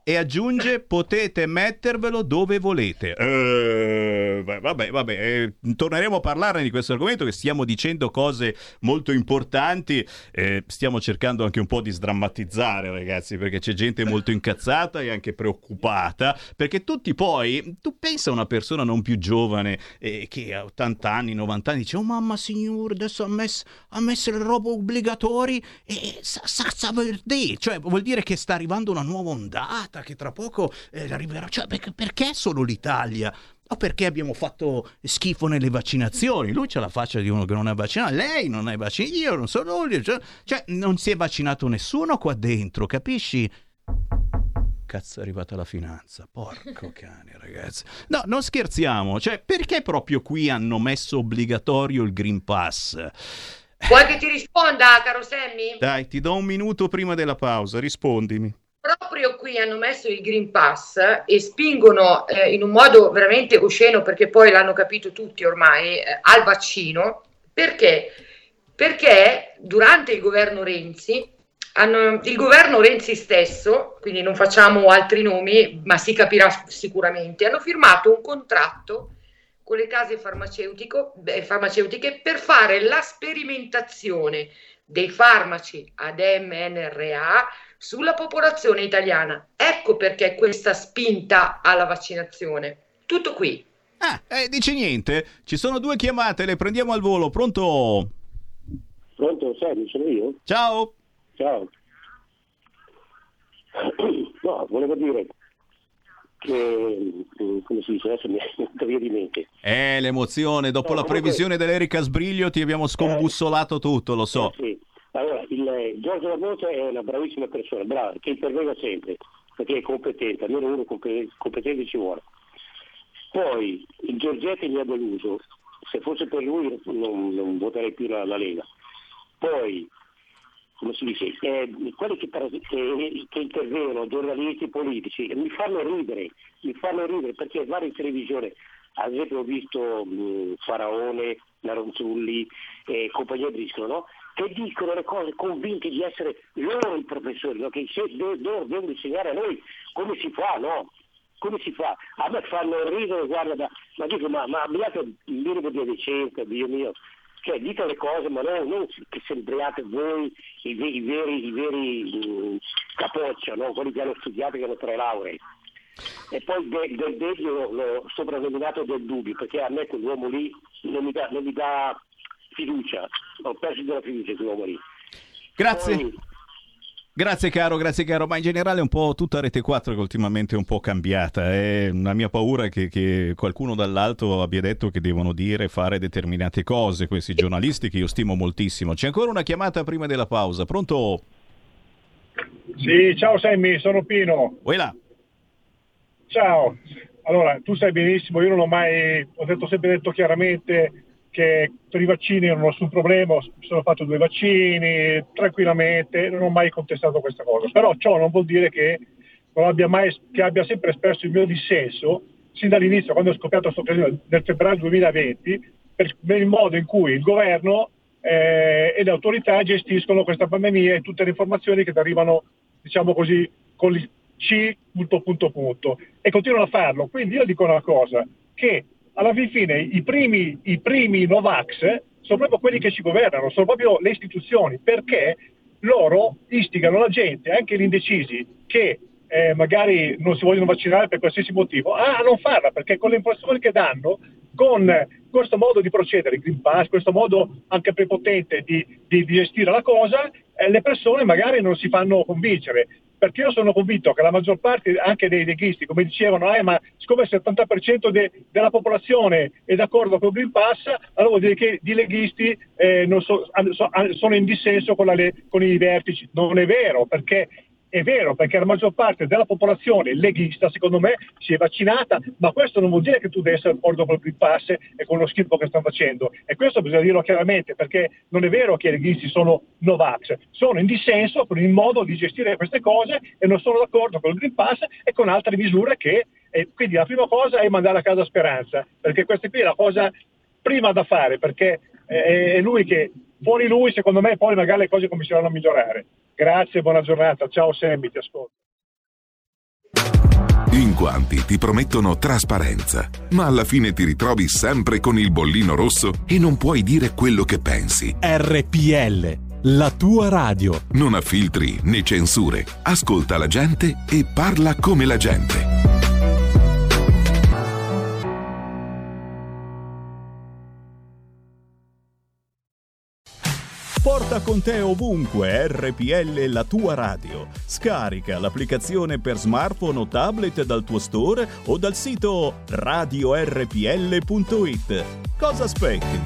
E aggiunge potete mettervelo dove volete. Eh, vabbè, vabbè, eh, torneremo a parlarne di questo argomento che stiamo dicendo cose molto importanti. eh, stiamo cercando anche un po' di sdrammatizzare, ragazzi, perché c'è gente molto incazzata e anche preoccupata. Perché tutti poi, tu pensa a una persona non più giovane eh, che ha 80 anni, 90 anni, dice: Oh mamma signore, adesso ha messo, ha messo le robe obbligatori e sa, sa, sa cioè vuol dire che sta arrivando una nuova ondata che tra poco eh, arriverà. Cioè, perché, perché solo l'Italia? O perché abbiamo fatto schifo nelle vaccinazioni? Lui c'ha la faccia di uno che non è vaccinato, lei non è vaccinato, io non sono lui. Cioè, cioè, non si è vaccinato nessuno qua dentro, capisci? Cazzo è arrivata la finanza, porco cane ragazzi. No, non scherziamo, cioè perché proprio qui hanno messo obbligatorio il Green Pass? Vuoi che ti risponda, caro Sammy? Dai, ti do un minuto prima della pausa, rispondimi. Proprio qui hanno messo il Green Pass e spingono eh, in un modo veramente osceno, perché poi l'hanno capito tutti ormai, eh, al vaccino. Perché? Perché durante il governo Renzi, hanno- il governo Renzi stesso, quindi non facciamo altri nomi, ma si capirà sicuramente, hanno firmato un contratto con le case beh, farmaceutiche per fare la sperimentazione dei farmaci ad mRNA sulla popolazione italiana. Ecco perché questa spinta alla vaccinazione. Tutto qui. Ah, eh, dici niente? Ci sono due chiamate, le prendiamo al volo. Pronto? Pronto, Sammy, sono io? Ciao. Ciao. No, volevo dire che, mm, come si dice, adesso mi è di mente. Eh, l'emozione, dopo No, la comunque- previsione dell'Erica Sbriglio ti abbiamo scombussolato tutto, lo so. Sì. Allora, il, eh, Giorgio Lamosa è una bravissima persona, brava, che intervenga sempre, perché è competente, almeno uno compe- competente ci vuole. Poi, il Giorgetti mi ha deluso, se fosse per lui non, non voterei più la, la Lega. Poi, come si dice, eh, quelli che, che, che, intervengono, giornalisti politici, mi fanno ridere, mi fanno ridere perché vado in televisione, ad esempio ho visto mh, Faraone, Laronzulli e compagnia disco, no? che dicono le cose convinti di essere loro i professori, no? che loro devono insegnare a noi come si fa, no? Come si fa? A me fanno ridere, guarda, ma dico, ma, ma abbiate un minimo di decenza, Dio mio, cioè dite le cose, ma non, non che sembriate voi i, i veri, i veri uh, capoccia, no? quelli che hanno studiato, che hanno tre lauree. E poi del, del Dedio l'ho soprannominato del dubbio, perché a me quell'uomo lì non mi dà, non mi dà fiducia, ho perso della fiducia quell'uomo lì. Grazie. Poi, Grazie caro, grazie caro, ma in generale un po' tutta Rete 4 che ultimamente è un po' cambiata. Eh. La mia paura è che, che, qualcuno dall'alto abbia detto che devono dire e fare determinate cose, questi giornalisti che io stimo moltissimo. C'è ancora una chiamata prima della pausa, pronto? Sì, ciao Sammy, sono Pino. Uela. Ciao, allora tu sai benissimo, io non ho mai, ho detto, sempre detto chiaramente che per i vaccini non ho nessun problema, sono fatto due vaccini tranquillamente, non ho mai contestato questa cosa, però ciò non vuol dire che, abbia, mai, che abbia sempre espresso il mio dissenso sin dall'inizio, quando ho scoperto questo casino nel febbraio 2020, per, per, il modo in cui il governo eh, e le autorità gestiscono questa pandemia e tutte le informazioni che arrivano, diciamo così, con C punto punto punto e continuano a farlo. Quindi io dico una cosa, che alla fine i primi, i primi Novax sono proprio quelli che ci governano, sono proprio le istituzioni, perché loro istigano la gente, anche gli indecisi, che eh, magari non si vogliono vaccinare per qualsiasi motivo, a non farla, perché con le informazioni che danno, con questo modo di procedere, Green Pass, questo modo anche prepotente di, di, di gestire la cosa, eh, le persone magari non si fanno convincere perché io sono convinto che la maggior parte anche dei leghisti, come dicevano, eh, ma siccome il 70% de, della popolazione è d'accordo con il Green Pass, allora vuol dire che i leghisti eh, so, sono in dissenso con, la, con i vertici. Non è vero, perché è vero, perché la maggior parte della popolazione leghista, secondo me, si è vaccinata, ma questo non vuol dire che tu devi essere d'accordo con il Green Pass e con lo schifo che stanno facendo. E questo bisogna dirlo chiaramente, perché non è vero che i leghisti sono Novax, sono in dissenso con il modo di gestire queste cose e non sono d'accordo con il Green Pass e con altre misure che... Eh, quindi la prima cosa è mandare a casa Speranza, perché questa qui è la cosa prima da fare, perché è lui che fuori lui, secondo me, poi magari le cose cominceranno a migliorare. Grazie, buona giornata. Ciao Sammy, ti ascolto. In quanti ti promettono trasparenza, ma alla fine ti ritrovi sempre con il bollino rosso e non puoi dire quello che pensi. RPL, la tua radio. Non ha filtri né censure. Ascolta la gente e parla come la gente. Porta con te ovunque RPL la tua radio. Scarica l'applicazione per smartphone o tablet dal tuo store o dal sito radiorpl.it. Cosa aspetti?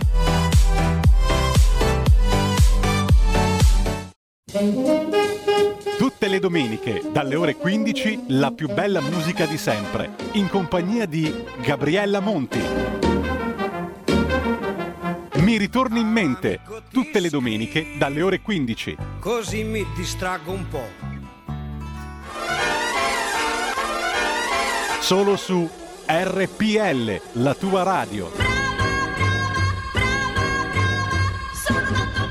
Tutte le domeniche, dalle ore 15, la più bella musica di sempre, in compagnia di Gabriella Monti. Mi ritorni in mente tutte le domeniche dalle ore 15. Così mi distraggo un po'. Solo su RPL, la tua radio. Sono tanto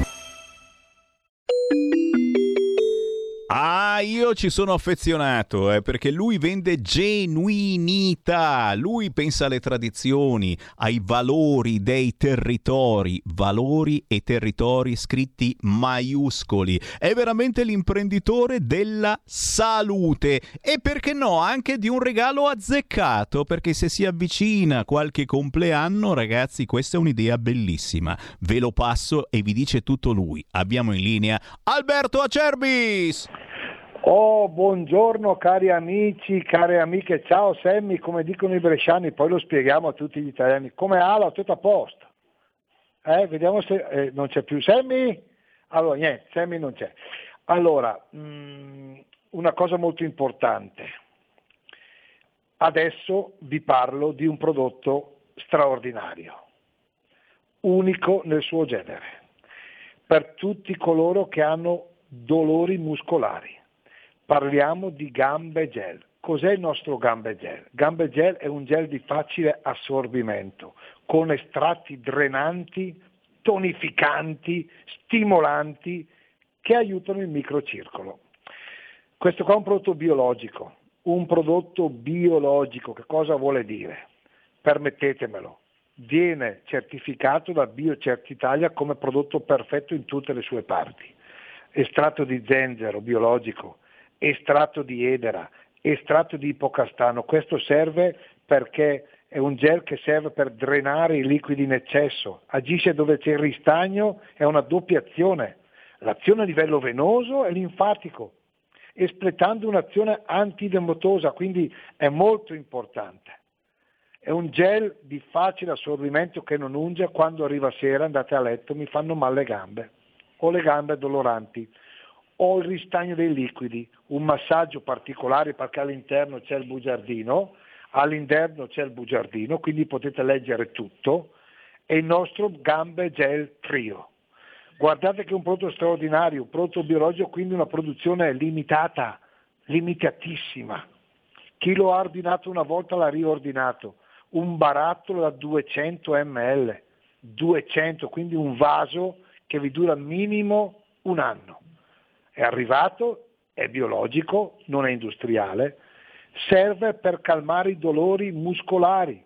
Io ci sono affezionato, eh, perché lui vende genuinità, lui pensa alle tradizioni, ai valori dei territori, valori e territori scritti maiuscoli. È veramente l'imprenditore della salute e perché no, anche di un regalo azzeccato, perché se si avvicina qualche compleanno, ragazzi, questa è un'idea bellissima. Ve lo passo e vi dice tutto lui. Abbiamo in linea Alberto Acerbis. Oh, buongiorno cari amici, care amiche, ciao Sammy, come dicono i bresciani, poi lo spieghiamo a tutti gli italiani. Come ala, tutto a posto? Eh, vediamo se eh, non c'è più Sammy. Allora, niente, Sammy non c'è. Allora, mh, una cosa molto importante. Adesso vi parlo di un prodotto straordinario, unico nel suo genere, per tutti coloro che hanno dolori muscolari. Parliamo di gambe gel. Cos'è il nostro gambe gel? Gambe gel è un gel di facile assorbimento, con estratti drenanti, tonificanti, stimolanti, che aiutano il microcircolo. Questo qua è un prodotto biologico. Un prodotto biologico, che cosa vuole dire? Permettetemelo, viene certificato da Biocert Italia come prodotto perfetto in tutte le sue parti. Estratto di zenzero biologico, estratto di edera, estratto di ipocastano. Questo serve perché è un gel che serve per drenare i liquidi in eccesso, agisce dove c'è il ristagno, è una doppia azione, l'azione a livello venoso e linfatico, espletando un'azione antidemotosa, quindi è molto importante. È un gel di facile assorbimento che non unge quando arriva sera, andate a letto, mi fanno male le gambe, o le gambe doloranti, o il ristagno dei liquidi, un massaggio particolare perché all'interno c'è il bugiardino, all'interno c'è il bugiardino, quindi potete leggere tutto, e il nostro gambe gel trio. Guardate che è un prodotto straordinario, un prodotto biologico, quindi una produzione limitata, limitatissima. Chi lo ha ordinato una volta l'ha riordinato. Un barattolo da 200 ml, 200, quindi un vaso che vi dura minimo un anno. È arrivato, è biologico, non è industriale, serve per calmare i dolori muscolari,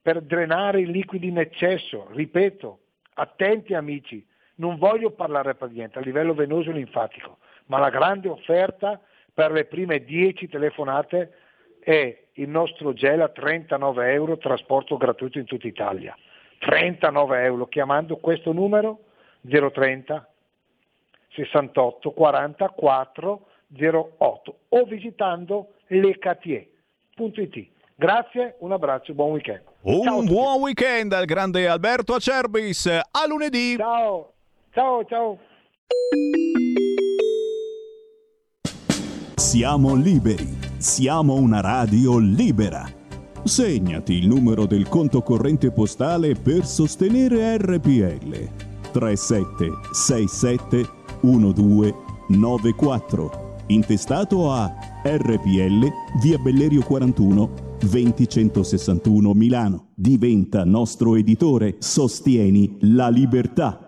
per drenare i liquidi in eccesso. Ripeto, attenti amici, non voglio parlare per niente a livello venoso e linfatico, ma la grande offerta per le prime 10 telefonate è il nostro gel a 39 euro, trasporto gratuito in tutta Italia. 39 euro, chiamando questo numero 030 68 44 08 o visitando lecatie.it. Grazie, un abbraccio, buon weekend. Un buon weekend al grande Alberto Acerbis. A lunedì. Ciao, ciao, ciao. Siamo liberi. Siamo una radio libera. Segnati il numero del conto corrente postale per sostenere RPL. 3767 1294. Intestato a RPL via Bellerio 41 20161 Milano. Diventa nostro editore. Sostieni la libertà.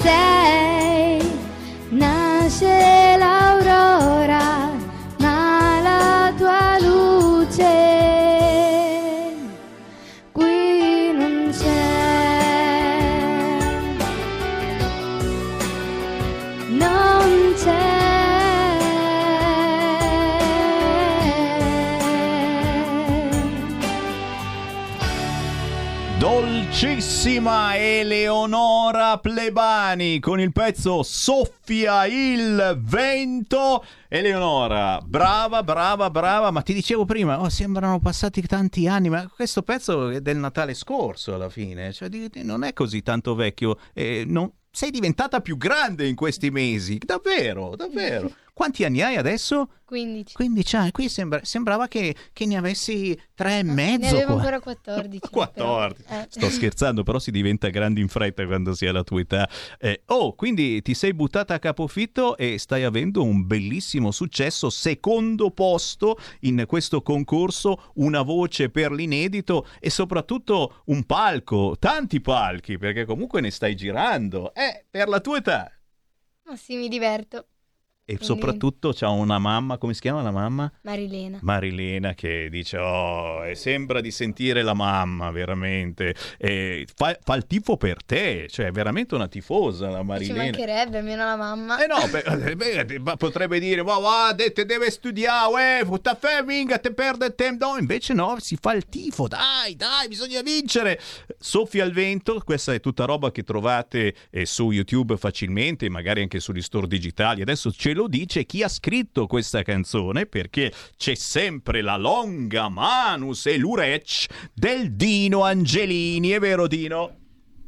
Che Dolcissima Eleonora Plebani con il pezzo Soffia il vento. Eleonora, brava, brava, brava, ma ti dicevo prima, oh, sembrano passati tanti anni, ma questo pezzo è del Natale scorso alla fine, cioè non è così tanto vecchio, e non- sei diventata più grande in questi mesi, davvero, davvero. Quanti anni hai adesso? 15. 15 anni, qui sembra- sembrava che, che ne avessi tre e Ne mezzo. avevo qua. ancora 14. 14. però. Eh. Sto scherzando, però si diventa grandi in fretta quando si ha la tua età. Eh, oh, quindi ti sei buttata a capofitto e stai avendo un bellissimo successo, secondo posto in questo concorso, una voce per l'inedito e soprattutto un palco, tanti palchi, perché comunque ne stai girando. Eh, per la tua età. Ma sì, mi diverto. E soprattutto c'ha una mamma, come si chiama la mamma? Marilena. Marilena che dice oh e sembra di sentire la mamma veramente E fa, fa il tifo per te cioè è veramente una tifosa la Ci Marilena mancherebbe, almeno la mamma. eh no, beh, beh, ma potrebbe dire, ma guarda, te deve studiare, eh, sta ferminga, te perde il tempo. No, invece no, si fa il tifo, dai, dai, bisogna vincere. Soffia al vento, questa è tutta roba che trovate eh, su YouTube facilmente, magari anche sugli store digitali. Adesso ce lo dice chi ha scritto questa canzone, perché c'è sempre la longa manus e l'urec del Dino Angelini, è vero Dino?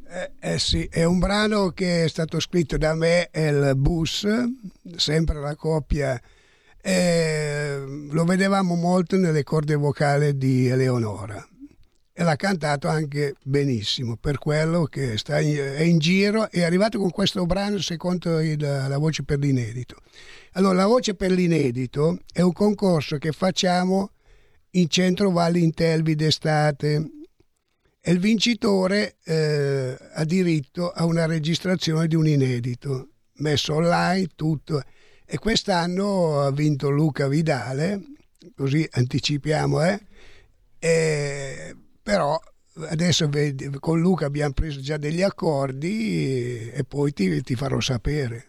Eh, eh sì, è un brano che è stato scritto da me e il Bus, sempre la coppia. eh, lo vedevamo molto nelle corde vocali di Eleonora e l'ha cantato anche benissimo, per quello che sta in, è in giro, è arrivato con questo brano secondo il- la voce per l'inedito. Allora, la voce per l'inedito è un concorso che facciamo in centro Valli Intelvi d'estate e il vincitore eh, ha diritto a una registrazione di un inedito messo online tutto e quest'anno ha vinto Luca Vidale così anticipiamo eh? E, però adesso con Luca abbiamo preso già degli accordi e poi ti, ti farò sapere.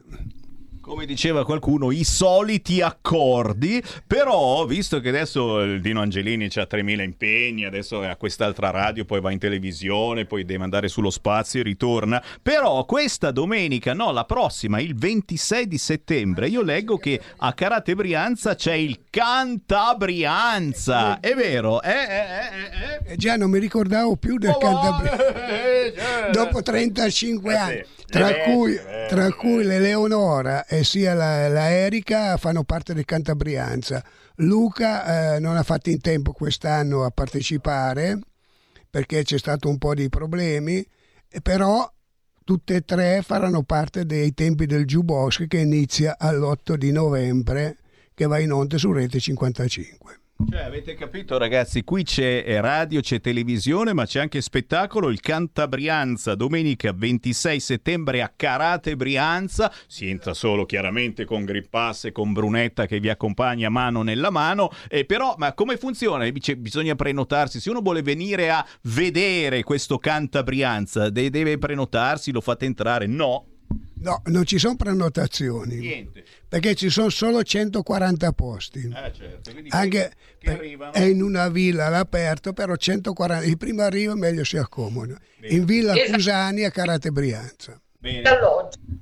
Come diceva qualcuno, i soliti accordi, però visto che adesso il Dino Angelini ha 3000 impegni, adesso è a quest'altra radio, poi va in televisione, poi deve andare sullo spazio e ritorna, però questa domenica, no, la prossima, il 26 di settembre, io leggo che a Karate Brianza c'è il Cantabrianza, è vero? Eh, eh, eh, eh, E già non mi ricordavo più del Cantabrianza dopo 35 Eh anni tra, Eh, cui, eh, tra cui l'Eleonora e sia la, la Erika fanno parte del Cantabrianza. Luca eh, non ha fatto in tempo quest'anno a partecipare perché c'è stato un po' di problemi però tutte e tre faranno parte dei tempi del Jukebox che inizia all'8 di novembre che va in onda su Rete 55 Cioè, avete capito ragazzi, qui c'è eh, radio, c'è televisione, ma c'è anche spettacolo, il Canta Brianza, domenica 26 settembre a Carate Brianza, si entra solo chiaramente con Grip Pass e con Brunetta che vi accompagna mano nella mano, eh, però ma come funziona? Dice, bisogna prenotarsi, se uno vuole venire a vedere questo Canta Brianza, de- deve prenotarsi, lo fate entrare? No. No, non ci sono prenotazioni. Niente. Perché ci sono solo 140 posti. Eh certo, quindi Anche che arrivano. è in una villa all'aperto, però 140. Il primo arriva meglio si accomoda. In villa Esatto. Cusani a Carate Brianza. Bene.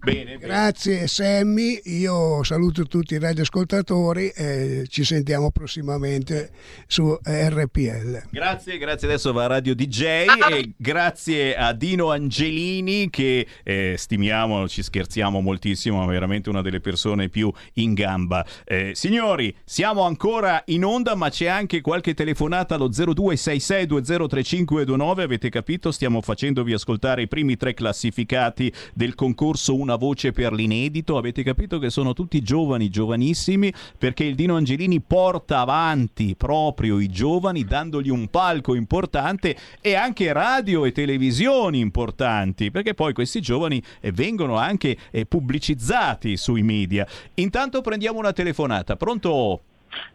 Bene, bene. Grazie Sammy, io saluto tutti i radioascoltatori e ci sentiamo prossimamente su RPL. Grazie, grazie adesso va a Radio DJ e grazie a Dino Angelini che eh, stimiamo, ci scherziamo moltissimo, è veramente una delle persone più in gamba. Eh, signori, siamo ancora in onda ma c'è anche qualche telefonata allo 0266203529, avete capito? Stiamo facendovi ascoltare i primi tre classificati del concorso Una voce per l'inedito, avete capito che sono tutti giovani, giovanissimi, perché il Dino Angelini porta avanti proprio i giovani dandogli un palco importante e anche radio e televisioni importanti, perché poi questi giovani eh, vengono anche eh, pubblicizzati sui media. Intanto prendiamo una telefonata, pronto?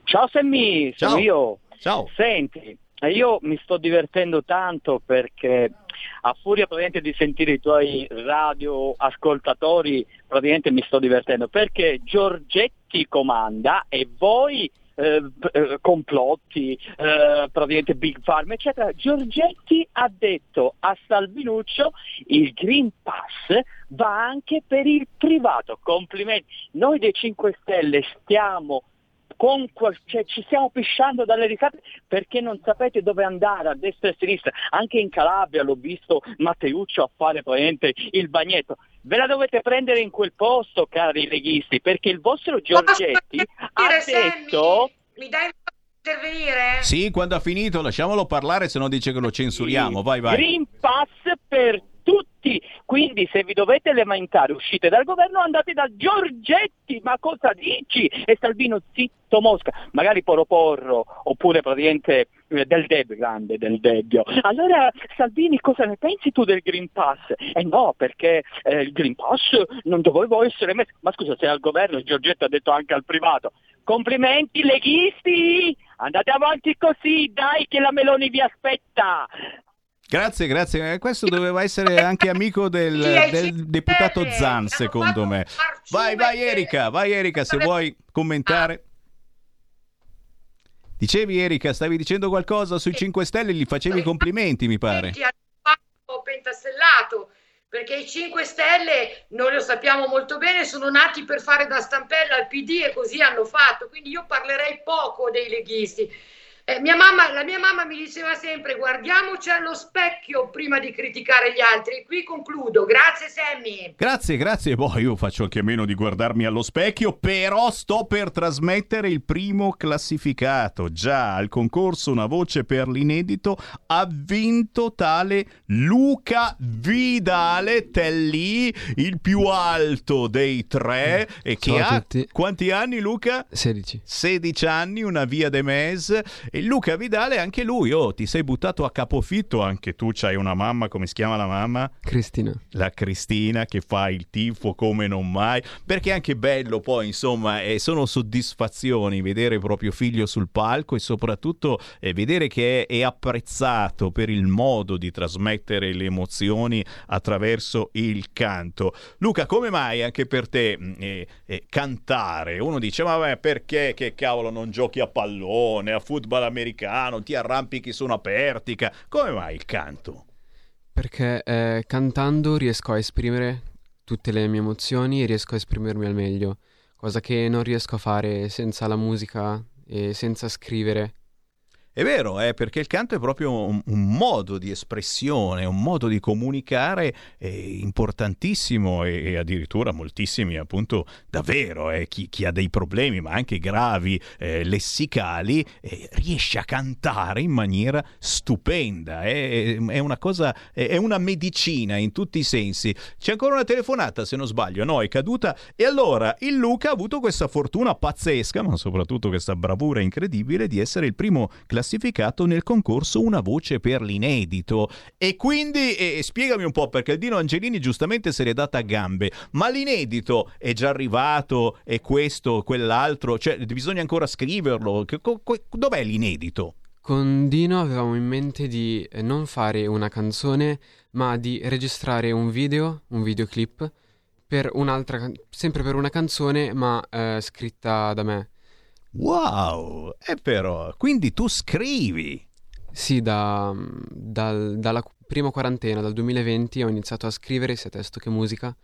Ciao Sammy, sono Ciao. io. Ciao. Senti, io mi sto divertendo tanto perché a furia praticamente di sentire i tuoi radio ascoltatori, praticamente mi sto divertendo perché Giorgetti comanda e voi eh, eh, complotti, eh, praticamente Big Farm, eccetera. Giorgetti ha detto a Salvinuccio il Green Pass va anche per il privato. Complimenti. Noi dei 5 Stelle stiamo qual- cioè, ci stiamo pisciando dalle risate perché non sapete dove andare a destra e a sinistra. Anche in Calabria l'ho visto Matteuccio a fare praticamente il bagnetto. Ve la dovete prendere in quel posto, cari leghisti, perché il vostro Giorgetti ha detto... Mi dai intervenire? Sì, quando ha finito lasciamolo parlare, se no dice che lo censuriamo. Vai, vai. Green Pass per tutti. Quindi se vi dovete lamentare, uscite dal governo, andate da Giorgetti. Ma cosa dici? E Salvino zitto Mosca. Magari Porro Porro, oppure praticamente del Debbio, grande del Debbio. Allora Salvini cosa ne pensi tu del Green Pass? Eh no, perché eh, il Green Pass non dovevo essere messo. Ma scusa, sei al governo, Giorgetti ha detto anche al privato. Complimenti leghisti! Andate avanti così, dai che la Meloni vi aspetta! Grazie, grazie. Eh, Questo doveva essere anche amico del, del deputato Zan, secondo me. Vai, vai Erika, vai Erika, se vuoi commentare. Dicevi Erika, stavi dicendo qualcosa sui 5 Stelle, gli facevi i complimenti, mi pare. Pentastellato perché i 5 Stelle, noi lo sappiamo molto bene, sono nati per fare da stampella al PD e così hanno fatto. Quindi io parlerei poco dei leghisti. Eh, mia mamma, la mia mamma mi diceva sempre guardiamoci allo specchio prima di criticare gli altri. Qui concludo. Grazie Sammy. Grazie, grazie. Boh, io faccio anche a meno di guardarmi allo specchio, però sto per trasmettere il primo classificato. Già al concorso Una voce per l'inedito ha vinto tale Luca Vidale Telli, il più alto dei tre e che Ciao ha tutti. quanti anni Luca? 16. 16 anni, una via de mes. E Luca Vidale, anche lui, oh, ti sei buttato a capofitto, anche tu c'hai una mamma, come si chiama la mamma? Cristina. La Cristina che fa il tifo come non mai, perché è anche bello poi, insomma, eh, sono soddisfazioni vedere proprio figlio sul palco e soprattutto eh, vedere che è, è apprezzato per il modo di trasmettere le emozioni attraverso il canto. Luca, come mai anche per te mh, eh, eh, cantare? Uno dice, ma vabbè, perché che cavolo non giochi a pallone, a football americano, ti arrampichi su una pertica? Come mai il canto? Perché eh, cantando riesco a esprimere tutte le mie emozioni e riesco a esprimermi al meglio, cosa che non riesco a fare senza la musica e senza scrivere. È vero, eh, perché il canto è proprio un, un, modo di espressione, un modo di comunicare eh, importantissimo e, e, addirittura moltissimi, appunto, davvero, eh, chi, chi, ha dei problemi, ma anche gravi, eh, lessicali, eh, riesce a cantare in maniera stupenda. È, una cosa, è una medicina in tutti i sensi. C'è ancora una telefonata, se non sbaglio, no? È caduta. E allora il Luca ha avuto questa fortuna pazzesca, ma soprattutto questa bravura incredibile di essere il primo classificato classificato nel concorso Una voce per l'inedito. E quindi eh, spiegami un po' perché il Dino Angelini giustamente se l'è data a gambe, ma l'inedito è già arrivato e questo, quell'altro, cioè bisogna ancora scriverlo. Dov'è l'inedito? Con Dino avevamo in mente di eh, non fare una canzone, ma di registrare un video, un videoclip, per un'altra, sempre per una canzone, ma eh, scritta da me. Wow! E però, quindi tu scrivi? Sì, da, dal, dalla prima quarantena, dal 2020, ho iniziato a scrivere sia testo che musica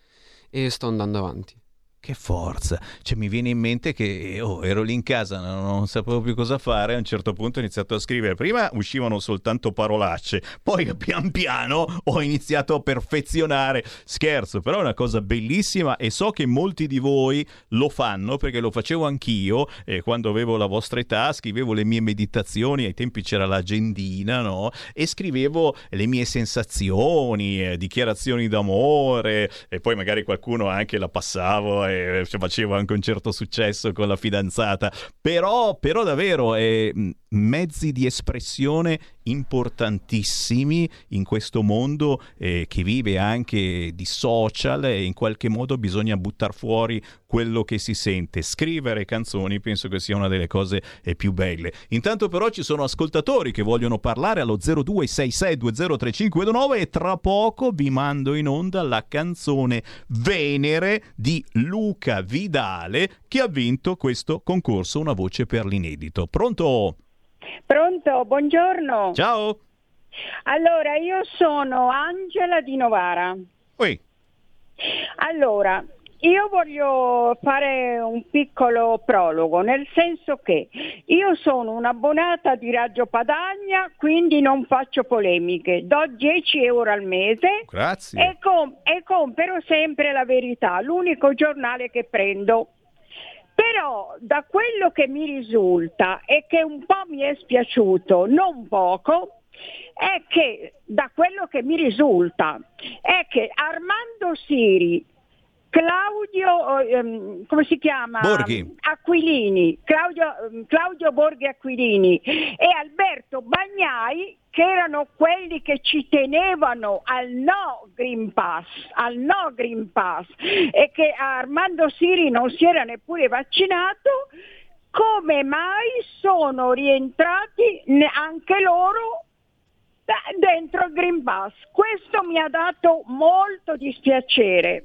e sto andando avanti. Che forza! Cioè, mi viene in mente che oh, ero lì in casa, non, non, sapevo più cosa fare. A un certo punto ho iniziato a scrivere. Prima uscivano soltanto parolacce, poi pian piano ho iniziato a perfezionare. Scherzo, però è una cosa bellissima e so che molti di voi lo fanno perché lo facevo anch'io. E quando avevo la vostra età, scrivevo le mie meditazioni. Ai tempi c'era l'agendina, no? E scrivevo le mie sensazioni, eh, dichiarazioni d'amore. E poi magari qualcuno anche la passavo e facevo anche un certo successo con la fidanzata. Però, però davvero, eh, mezzi di espressione importantissimi in questo mondo eh, che vive anche di social e in qualche modo bisogna buttare fuori quello che si sente. Scrivere canzoni penso che sia una delle cose eh, più belle. Intanto però ci sono ascoltatori che vogliono parlare allo 0266203529 e tra poco vi mando in onda la canzone Venere di Luca Vidale che ha vinto questo concorso Una voce per l'inedito. Pronto? Pronto, buongiorno. Ciao. Allora, io sono Angela di Novara. Oi. Allora, io voglio fare un piccolo prologo, nel senso che io sono un'abbonata di Raggio Padagna, quindi non faccio polemiche, do 10 euro al mese Grazie. E, com- e compro sempre la verità, l'unico giornale che prendo. Però da quello che mi risulta e che un po' mi è spiaciuto, non poco, è che da quello che mi risulta è che Armando Siri Claudio, ehm, come si chiama? Borghi. Aquilini, Claudio, ehm, Claudio Borghi Aquilini e Alberto Bagnai che erano quelli che ci tenevano al no Green Pass, al no Green Pass e che Armando Siri non si era neppure vaccinato, come mai sono rientrati anche loro dentro il Green Pass? Questo mi ha dato molto dispiacere.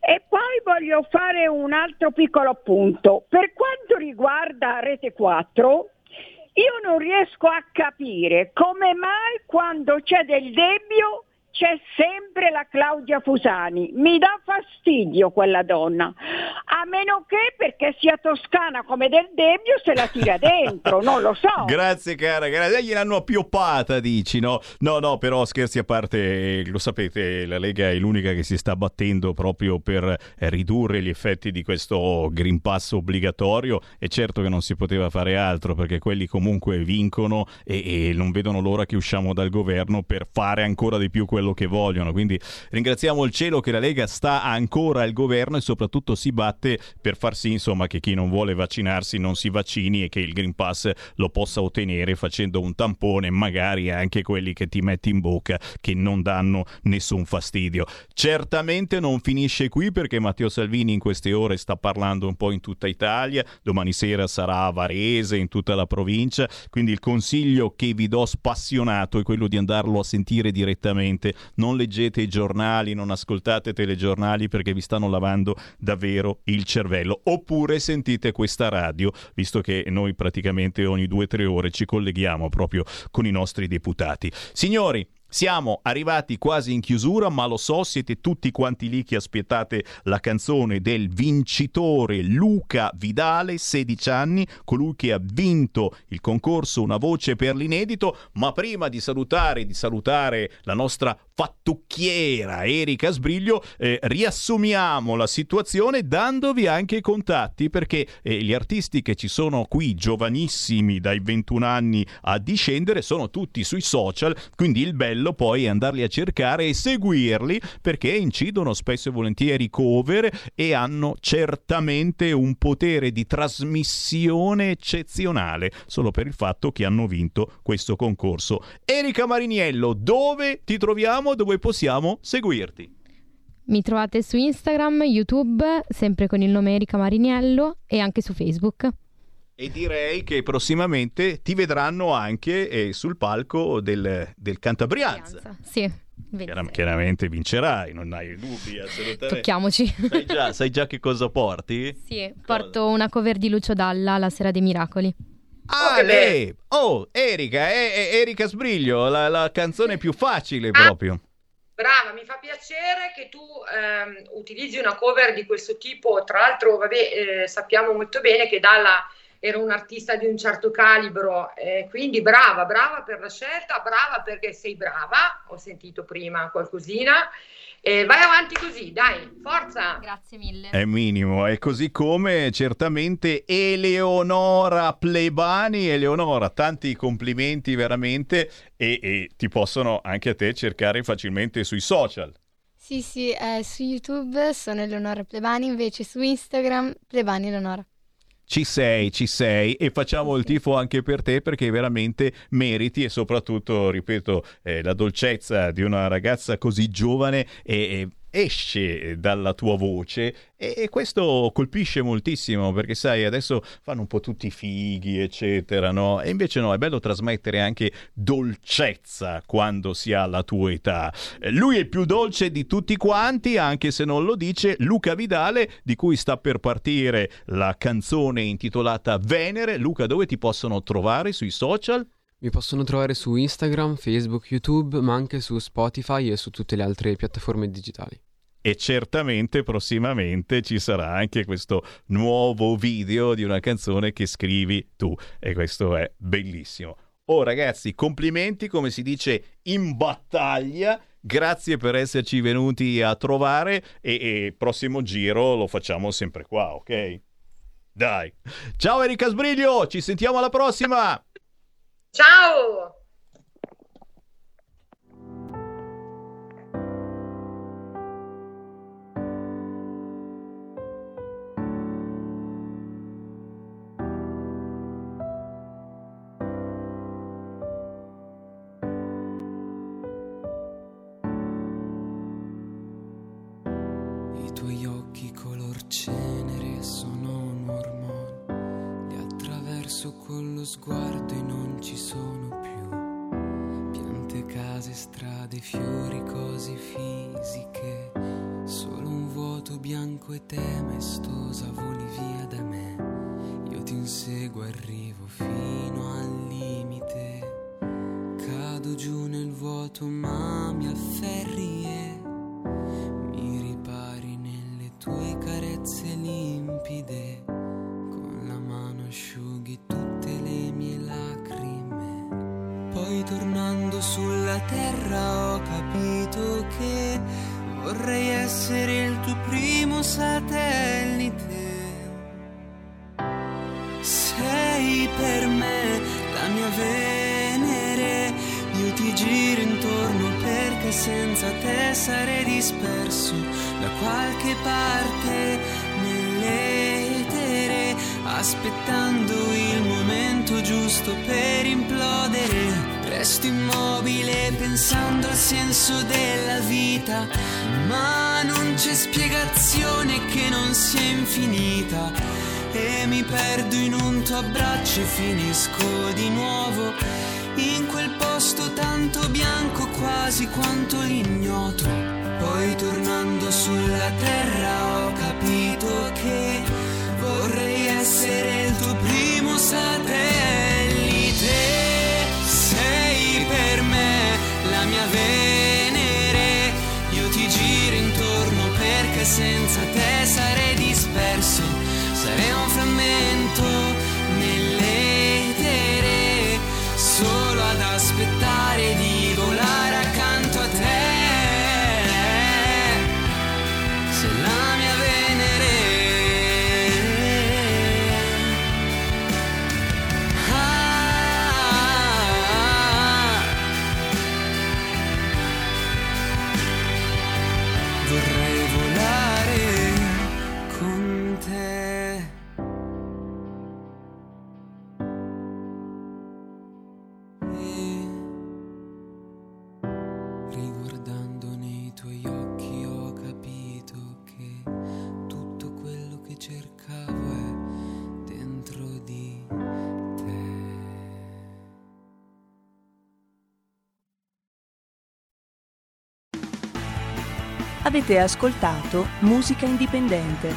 E poi voglio fare un altro piccolo appunto. Per quanto riguarda Rete 4, io non riesco a capire come mai quando c'è del debito c'è sempre la Claudia Fusani. Mi dà fastidio quella donna. A meno che perché sia toscana come del Debbio se la tira dentro, non lo so. Grazie cara, grazie. Gliel'hanno appioppata, dici, no? No, no, però scherzi a parte, lo sapete, la Lega è l'unica che si sta battendo proprio per eh, ridurre gli effetti di questo Green Pass obbligatorio e certo che non si poteva fare altro perché quelli comunque vincono e, e non vedono l'ora che usciamo dal governo per fare ancora di più quello quello che vogliono. Quindi ringraziamo il cielo che la Lega sta ancora al governo e soprattutto si batte per far sì insomma, che chi non vuole vaccinarsi non si vaccini e che il Green Pass lo possa ottenere facendo un tampone, magari anche quelli che ti metti in bocca che non danno nessun fastidio. Certamente non finisce qui perché Matteo Salvini in queste ore sta parlando un po' in tutta Italia, domani sera sarà a Varese, in tutta la provincia, quindi il consiglio che vi do spassionato è quello di andarlo a sentire direttamente non leggete i giornali, non ascoltate telegiornali perché vi stanno lavando davvero il cervello. Oppure sentite questa radio, visto che noi praticamente ogni due o tre ore ci colleghiamo proprio con i nostri deputati. Signori, Siamo arrivati quasi in chiusura, ma lo so, siete tutti quanti lì che aspettate la canzone del vincitore Luca Vidale, 16 anni, colui che ha vinto il concorso Una voce per l'inedito, ma prima di salutare, di salutare la nostra fattucchiera Erika Sbriglio, eh, riassumiamo la situazione dandovi anche i contatti perché eh, gli artisti che ci sono qui, giovanissimi dai 21 anni a discendere, sono tutti sui social, quindi il bello poi è andarli a cercare e seguirli perché incidono spesso e volentieri cover e hanno certamente un potere di trasmissione eccezionale solo per il fatto che hanno vinto questo concorso. Erika Mariniello, dove ti troviamo? Dove possiamo seguirti? Mi trovate su Instagram, YouTube, sempre con il nome Erika Mariniello e anche su Facebook. E direi che prossimamente ti vedranno anche eh, sul palco del, del Cantabrianza. Sì. Chiar- chiaramente vincerai, non hai dubbi assolutamente. Tocchiamoci. Sai già, sai già che cosa porti? Sì, porto una cover di Lucio Dalla, La Sera dei Miracoli. Ah, lei! Oh, Erika, è, è Erika Sbriglio, la, la canzone più facile proprio. Brava, mi fa piacere che tu ehm, utilizzi una cover di questo tipo. Tra l'altro, vabbè, eh, sappiamo molto bene che Dalla era un artista di un certo calibro, eh, quindi brava, brava per la scelta, brava perché sei brava. Ho sentito prima qualcosina. Eh, vai avanti così, dai, forza. Grazie mille. È minimo, e così come certamente Eleonora Plebani. Eleonora, tanti complimenti veramente e, e ti possono anche a te cercare facilmente sui social. Sì, sì, eh, su YouTube sono Eleonora Plebani, invece su Instagram Plebani Eleonora. Ci sei, ci sei e facciamo il tifo anche per te perché veramente meriti e soprattutto, ripeto, eh, la dolcezza di una ragazza così giovane e, e esce dalla tua voce e, questo colpisce moltissimo perché sai adesso fanno un po' tutti fighi eccetera no e invece no è bello trasmettere anche dolcezza quando si ha la tua età Eh, lui è il più dolce di tutti quanti anche se non lo dice Luca Vidale di cui sta per partire la canzone intitolata Venere Luca dove ti possono trovare sui social? Mi possono trovare su Instagram, Facebook, YouTube, ma anche su Spotify e su tutte le altre piattaforme digitali. E certamente prossimamente ci sarà anche questo nuovo video di una canzone che scrivi tu e questo è bellissimo. Oh ragazzi, complimenti come si dice in battaglia. Grazie per esserci venuti a trovare e, e prossimo giro lo facciamo sempre qua, ok? Dai. Ciao Erika Sbriglio, ci sentiamo alla prossima. Ciao! Attraverso con lo sguardo e non ci sono più. Piante, case, strade, fiori, cose fisiche, solo un vuoto bianco e te maestosa voli via da me. Io ti inseguo, arrivo fino al limite, cado giù nel vuoto ma mi afferri e mi ripari nelle tue carezze limpide, qualche parte nell'etere, aspettando il momento giusto per implodere. Resto immobile pensando al senso della vita, ma non c'è spiegazione che non sia infinita e mi perdo in un tuo abbraccio e finisco di nuovo in quel posto tanto bianco quasi quanto l'ignoto. Poi tornando sulla terra ho capito che vorrei essere il tuo primo satellite. Sei per me la mia Venere, io ti giro intorno perché senza te sarei disperso, sarei un frammento. Avete ascoltato Musica Indipendente.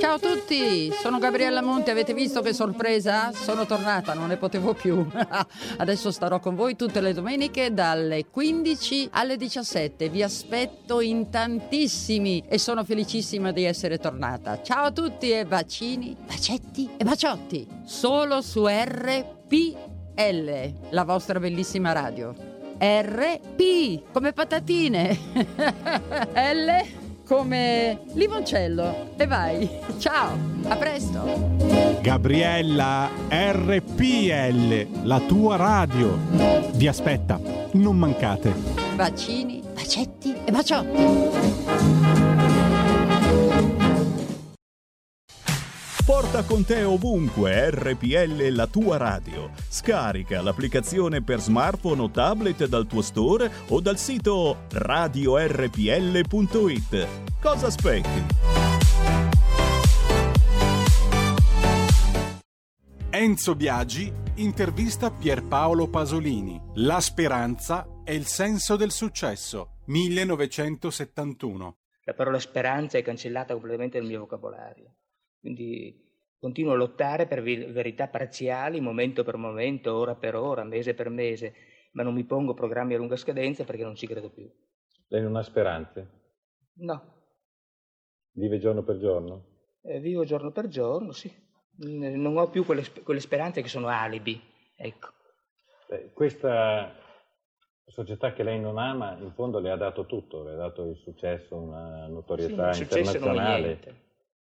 Ciao a tutti, sono Gabriella Monti, avete visto che sorpresa? Sono tornata, non ne potevo più. Adesso starò con voi tutte le domeniche dalle 15 alle 17. Vi aspetto in tantissimi e sono felicissima di essere tornata. Ciao a tutti e bacini, bacetti e baciotti. Solo su RPL, la vostra bellissima radio. RP come patatine. L come limoncello. E vai. Ciao, a presto. Gabriella RPL, la tua radio. Vi aspetta, non mancate. Bacini, bacetti e baciotti. Porta con te ovunque RPL la tua radio. Scarica l'applicazione per smartphone o tablet dal tuo store o dal sito radiorpl.it. Cosa aspetti? Enzo Biagi intervista Pierpaolo Pasolini. La speranza è il senso del successo. 1971. La parola speranza è cancellata completamente dal mio vocabolario. Quindi continuo a lottare per verità parziali, momento per momento, ora per ora, mese per mese, ma non mi pongo programmi a lunga scadenza perché non ci credo più. Lei non ha speranze? No, Vive giorno per giorno? eh, vivo giorno per giorno, sì. Non ho più quelle, quelle speranze che sono alibi. Ecco. Beh, questa società che lei non ama, in fondo le ha dato tutto, le ha dato il successo, una Sì, notorietà il successo internazionale.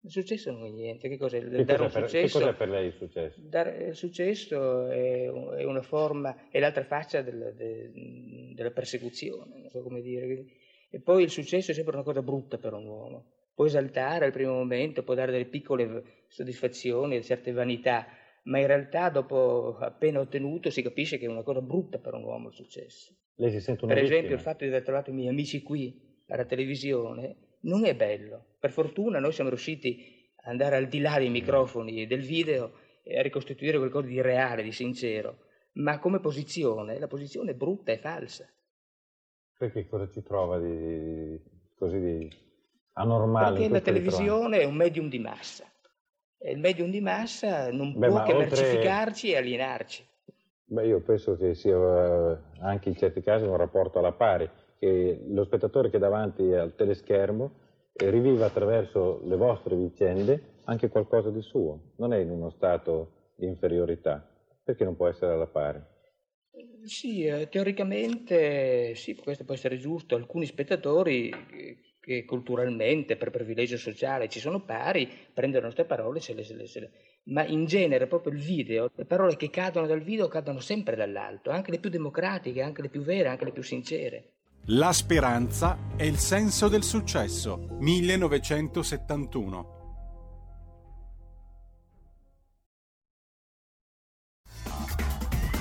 Il successo non è niente. Che cos'è? Che Dare cos'è, per, che successo, cos'è per lei il successo? Dare il successo è, è una forma, è l'altra faccia del- de- della persecuzione, non so come dire. E poi il successo è sempre una cosa brutta per un uomo. Può esaltare al primo momento, può dare delle piccole soddisfazioni, certe vanità, ma in realtà dopo appena ottenuto si capisce che è una cosa brutta per un uomo il successo. Lei si sente una Per esempio vittima? il fatto di aver trovato i miei amici qui alla televisione non è bello. Per fortuna noi siamo riusciti ad andare al di là dei microfoni e del video e a ricostituire qualcosa di reale, di sincero. Ma come posizione, la posizione è brutta e falsa. Perché cosa ci trova di, così di anormale? Perché la televisione è un medium di massa. E il medium di massa non Beh, può che oltre- mercificarci e alienarci. Beh, io penso che sia eh, anche in certi casi un rapporto alla pari, che lo spettatore che è davanti al teleschermo eh, riviva attraverso le vostre vicende anche qualcosa di suo, non è in uno stato di inferiorità, perché non può essere alla pari. Sì, eh, teoricamente sì, questo può essere giusto. Alcuni spettatori eh, che culturalmente, per privilegio sociale, ci sono pari, prendono le nostre parole, se le, se le- se le- ma in genere proprio il video, le parole che cadono dal video cadono sempre dall'alto, anche le più democratiche, anche le più vere, anche le più sincere. La speranza è il senso del successo. 1971.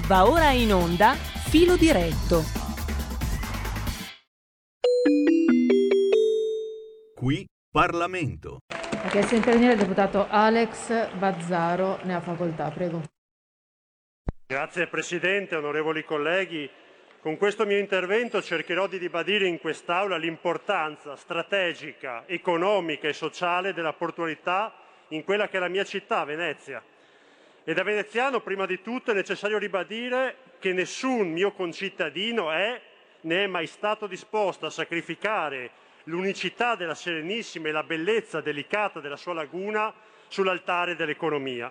Va ora in onda Filo diretto. Qui Parlamento. Ha chiesto di intervenire il deputato Alex Bazzaro, ne ha facoltà, prego. Grazie Presidente, onorevoli colleghi. Con questo mio intervento cercherò di ribadire in quest'Aula l'importanza strategica, economica e sociale della portualità in quella che è la mia città, Venezia. E da veneziano, prima di tutto, è necessario ribadire che nessun mio concittadino è né è mai stato disposto a sacrificare l'unicità della Serenissima e la bellezza delicata della sua laguna sull'altare dell'economia.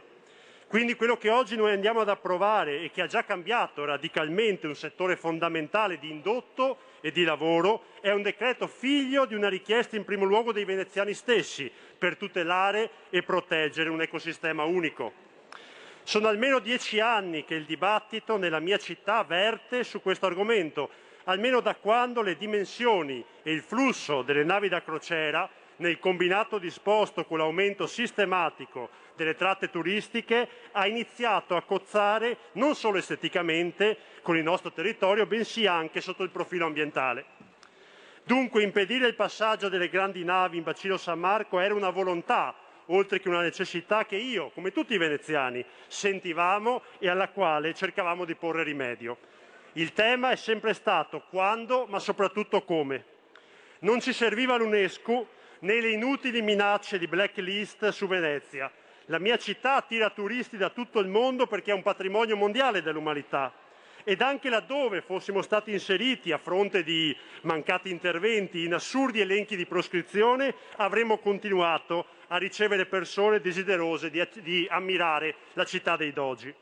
Quindi quello che oggi noi andiamo ad approvare e che ha già cambiato radicalmente un settore fondamentale di indotto e di lavoro è un decreto figlio di una richiesta in primo luogo dei veneziani stessi per tutelare e proteggere un ecosistema unico. Sono almeno dieci anni che il dibattito nella mia città verte su questo argomento, almeno da quando le dimensioni e il flusso delle navi da crociera nel combinato disposto con l'aumento sistematico delle tratte turistiche ha iniziato a cozzare non solo esteticamente con il nostro territorio, bensì anche sotto il profilo ambientale. Dunque impedire il passaggio delle grandi navi in bacino San Marco era una volontà, oltre che una necessità che io, come tutti i veneziani, sentivamo e alla quale cercavamo di porre rimedio. Il tema è sempre stato quando, ma soprattutto come. Non ci serviva l'UNESCO né le inutili minacce di blacklist su Venezia. La mia città attira turisti da tutto il mondo perché è un patrimonio mondiale dell'umanità ed anche laddove fossimo stati inseriti a fronte di mancati interventi in assurdi elenchi di proscrizione, avremmo continuato a ricevere persone desiderose di, di ammirare la città dei dogi.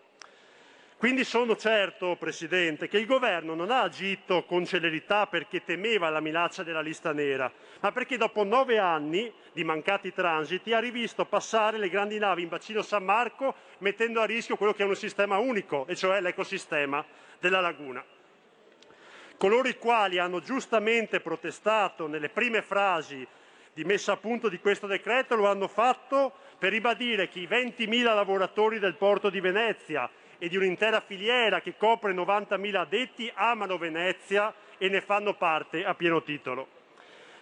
Quindi sono certo, Presidente, che il Governo non ha agito con celerità perché temeva la minaccia della lista nera, ma perché dopo nove anni di mancati transiti ha rivisto passare le grandi navi in bacino San Marco mettendo a rischio quello che è un sistema unico, e cioè l'ecosistema della laguna. Coloro i quali hanno giustamente protestato nelle prime frasi di messa a punto di questo decreto lo hanno fatto per ribadire che i 20.000 lavoratori del porto di Venezia e di un'intera filiera che copre 90.000 addetti amano Venezia e ne fanno parte a pieno titolo.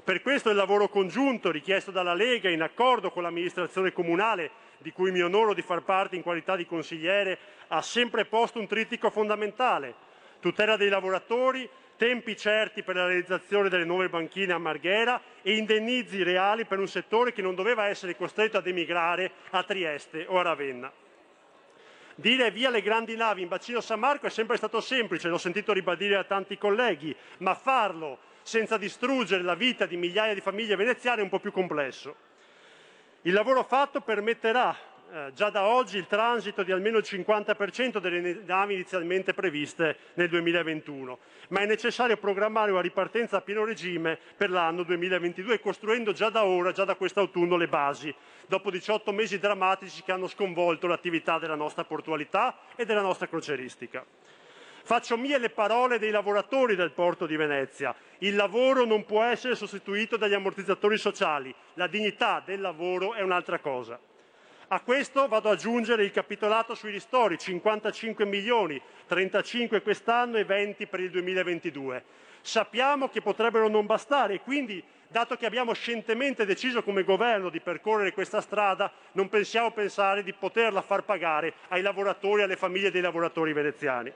Per questo il lavoro congiunto richiesto dalla Lega in accordo con l'amministrazione comunale, di cui mi onoro di far parte in qualità di consigliere, ha sempre posto un trittico fondamentale. Tutela dei lavoratori, tempi certi per la realizzazione delle nuove banchine a Marghera e indennizi reali per un settore che non doveva essere costretto ad emigrare a Trieste o a Ravenna. Dire via le grandi navi in bacino San Marco è sempre stato semplice, l'ho sentito ribadire da tanti colleghi, ma farlo senza distruggere la vita di migliaia di famiglie veneziane è un po' più complesso. Il lavoro fatto permetterà eh, già da oggi il transito di almeno il 50% delle navi inizialmente previste nel 2021, ma è necessario programmare una ripartenza a pieno regime per l'anno 2022 costruendo già da ora, già da quest'autunno, le basi, dopo 18 mesi drammatici che hanno sconvolto l'attività della nostra portualità e della nostra croceristica. Faccio mie le parole dei lavoratori del porto di Venezia. Il lavoro non può essere sostituito dagli ammortizzatori sociali. La dignità del lavoro è un'altra cosa. A questo vado ad aggiungere il capitolato sui ristori, 55 milioni, 35 quest'anno e 20 per il 2022. Sappiamo che potrebbero non bastare e quindi, dato che abbiamo scientemente deciso come governo di percorrere questa strada, non pensiamo pensare di poterla far pagare ai lavoratori e alle famiglie dei lavoratori veneziani.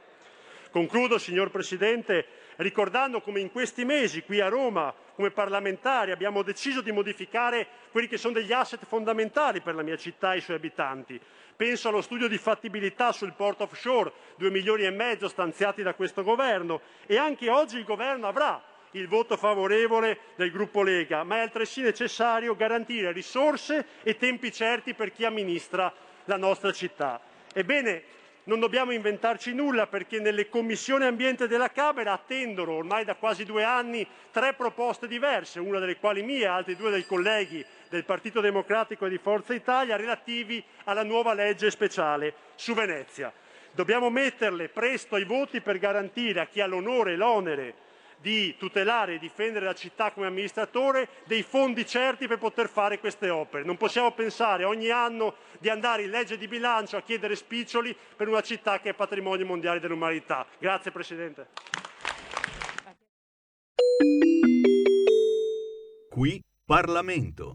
Concludo, signor Presidente, ricordando come in questi mesi qui a Roma, come parlamentari, abbiamo deciso di modificare quelli che sono degli asset fondamentali per la mia città e i suoi abitanti. Penso allo studio di fattibilità sul port offshore, due milioni e mezzo stanziati da questo governo e anche oggi il governo avrà il voto favorevole del gruppo Lega, ma è altresì necessario garantire risorse e tempi certi per chi amministra la nostra città. Ebbene, non dobbiamo inventarci nulla perché nelle commissioni ambiente della Camera attendono ormai da quasi due anni tre proposte diverse, una delle quali mia, altre due dei colleghi del Partito Democratico e di Forza Italia, relativi alla nuova legge speciale su Venezia. Dobbiamo metterle presto ai voti per garantire a chi ha l'onore e l'onere di tutelare e difendere la città come amministratore dei fondi certi per poter fare queste opere. Non possiamo pensare ogni anno di andare in legge di bilancio a chiedere spiccioli per una città che è patrimonio mondiale dell'umanità. Grazie Presidente. Qui Parlamento.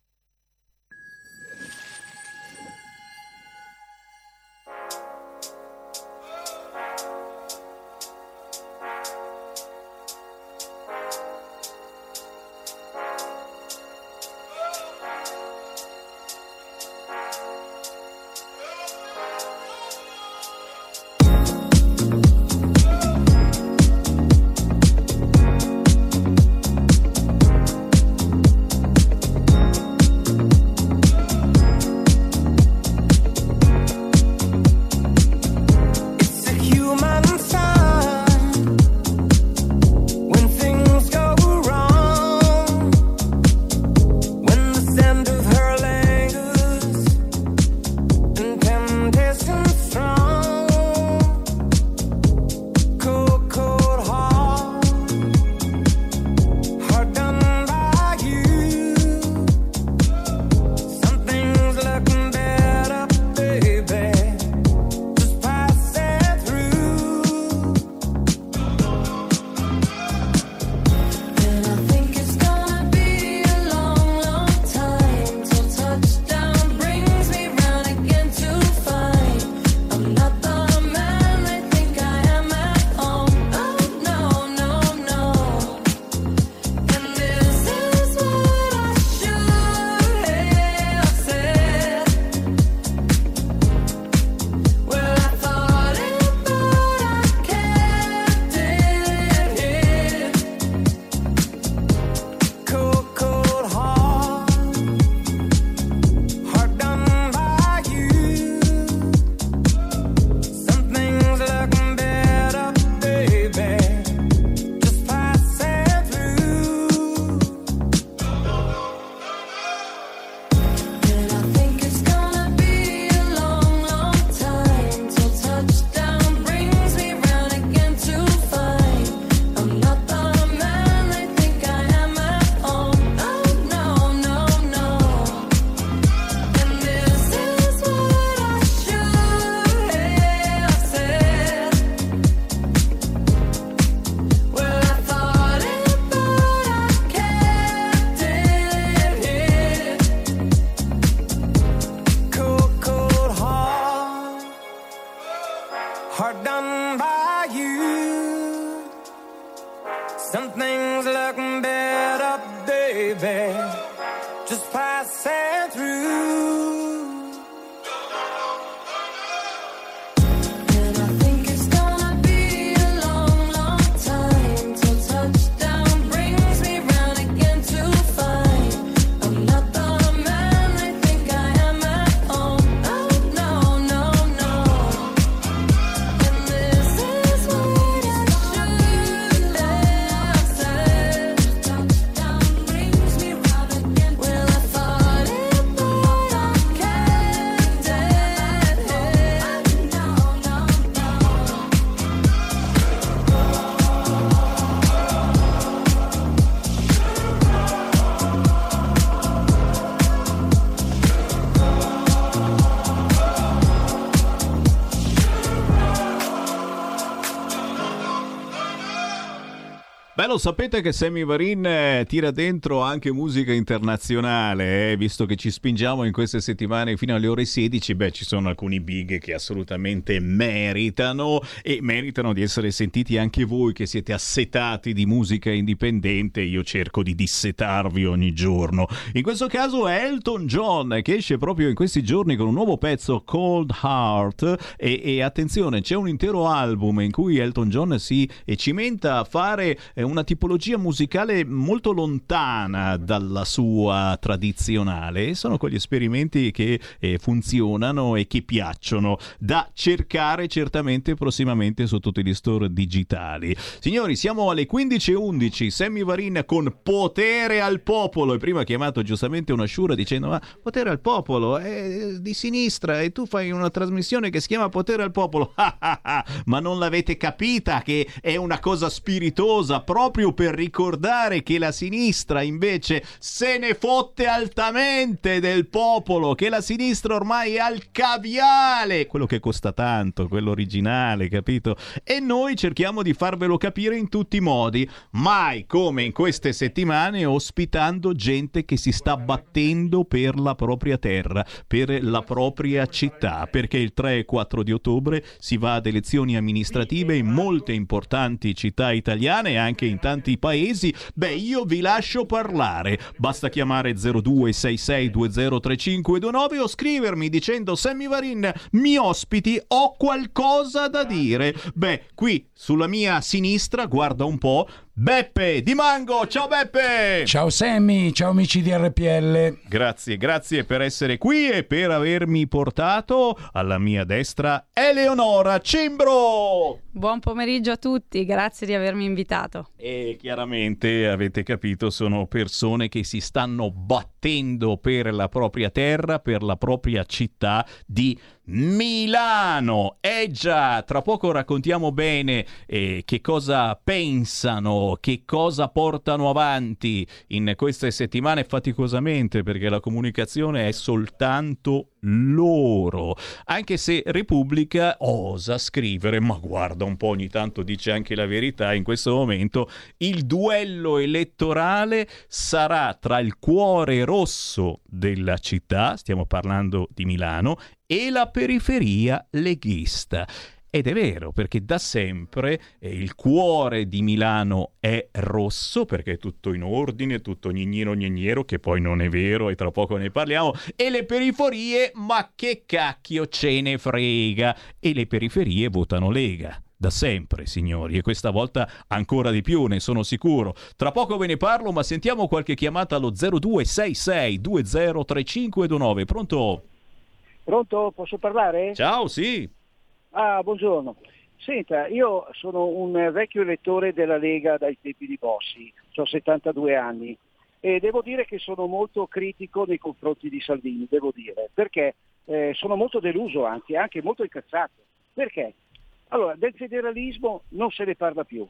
Lo sapete che Sammy Varin eh, tira dentro anche musica internazionale, eh? visto che ci spingiamo in queste settimane fino alle ore 16, beh, ci sono alcuni big che assolutamente meritano e meritano di essere sentiti anche voi che siete assetati di musica indipendente, io cerco di dissetarvi ogni giorno. In questo caso è Elton John che esce proprio in questi giorni con un nuovo pezzo Cold Heart e, e attenzione, c'è un intero album in cui Elton John si cimenta a fare eh, una tipologia musicale molto lontana dalla sua tradizionale sono quegli esperimenti che eh, funzionano e che piacciono da cercare certamente prossimamente su tutti gli store digitali. Signori, siamo alle 15.11, Sammy Varin con Potere al Popolo e prima ha chiamato giustamente una sciura dicendo ma Potere al Popolo è di sinistra e tu fai una trasmissione che si chiama Potere al Popolo. ma non l'avete capita che è una cosa spiritosa proprio per ricordare che la sinistra invece se ne fotte altamente del popolo, che la sinistra ormai è al caviale, quello che costa tanto, quello originale, capito? E noi cerchiamo di farvelo capire in tutti i modi, mai come in queste settimane ospitando gente che si sta battendo per la propria terra, per la propria città, perché il 3 e 4 di ottobre si va ad elezioni amministrative in molte importanti città italiane e anche in tanti paesi, beh io vi lascio parlare. Basta chiamare 0266203529 o scrivermi dicendo Sammy Varin mi ospiti, ho qualcosa da dire. Beh, qui sulla mia sinistra, guarda un po', Beppe Di Mango, ciao Beppe! Ciao Sammy, ciao amici di RPL. Grazie, grazie per essere qui e per avermi portato alla mia destra Eleonora Cimbro! Buon pomeriggio a tutti, grazie di avermi invitato. E chiaramente avete capito, sono persone che si stanno battendo per la propria terra, per la propria città di Milano. Eh già, tra poco raccontiamo bene eh, che cosa pensano, che cosa portano avanti in queste settimane faticosamente, perché la comunicazione è soltanto loro. Anche se Repubblica osa scrivere, ma guarda un po', ogni tanto dice anche la verità, in questo momento il duello elettorale sarà tra il cuore rosso della città, stiamo parlando di Milano, e la periferia leghista. Ed è vero, perché da sempre eh, il cuore di Milano è rosso, perché è tutto in ordine, tutto gnignino gnignero, che poi non è vero e tra poco ne parliamo, e le periferie, ma che cacchio ce ne frega! E le periferie votano Lega. Da sempre, signori, e questa volta ancora di più, ne sono sicuro. Tra poco ve ne parlo, ma sentiamo qualche chiamata allo 0266 203529. Pronto? Pronto? Posso parlare? Ciao, sì. Ah, buongiorno. Senta, io sono un vecchio elettore della Lega dai tempi di Bossi, ho 72 anni e devo dire che sono molto critico nei confronti di Salvini, devo dire, perché eh, sono molto deluso anche, anche molto incazzato. Perché? Allora, del federalismo non se ne parla più.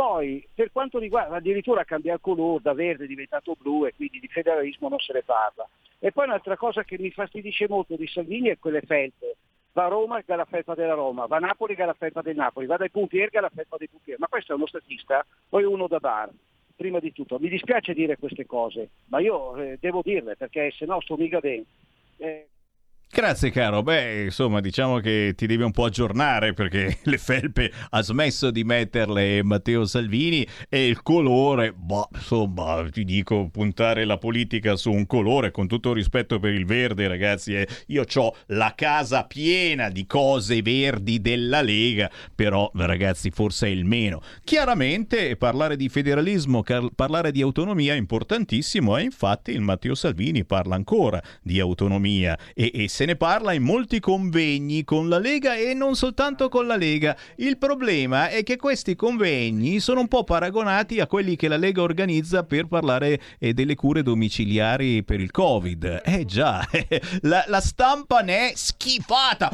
Poi, per quanto riguarda, addirittura cambia il colore, da verde è diventato blu e quindi di federalismo non se ne parla. E poi un'altra cosa che mi fastidisce molto di Salvini è quelle felpe. Va a Roma e la felpa della Roma, va a Napoli e la felpa del Napoli, va dai Pompieri e la felpa dei Pompieri. Ma questo è uno statista o è uno da bar? Prima di tutto, mi dispiace dire queste cose, ma io eh, devo dirle perché se no sto mica dentro. Eh, Grazie caro, beh insomma diciamo che ti devi un po' aggiornare perché le felpe ha smesso di metterle Matteo Salvini e il colore, boh insomma ti dico puntare la politica su un colore con tutto rispetto per il verde ragazzi, eh, io ho la casa piena di cose verdi della Lega, però ragazzi forse è il meno. Chiaramente parlare di federalismo, car- parlare di autonomia è importantissimo e infatti il Matteo Salvini parla ancora di autonomia e, e se ne parla in molti convegni con la Lega e non soltanto con la Lega. Il problema è che questi convegni sono un po' paragonati a quelli che la Lega organizza per parlare eh, delle cure domiciliari per il Covid. Eh già, la, la stampa ne è schifata.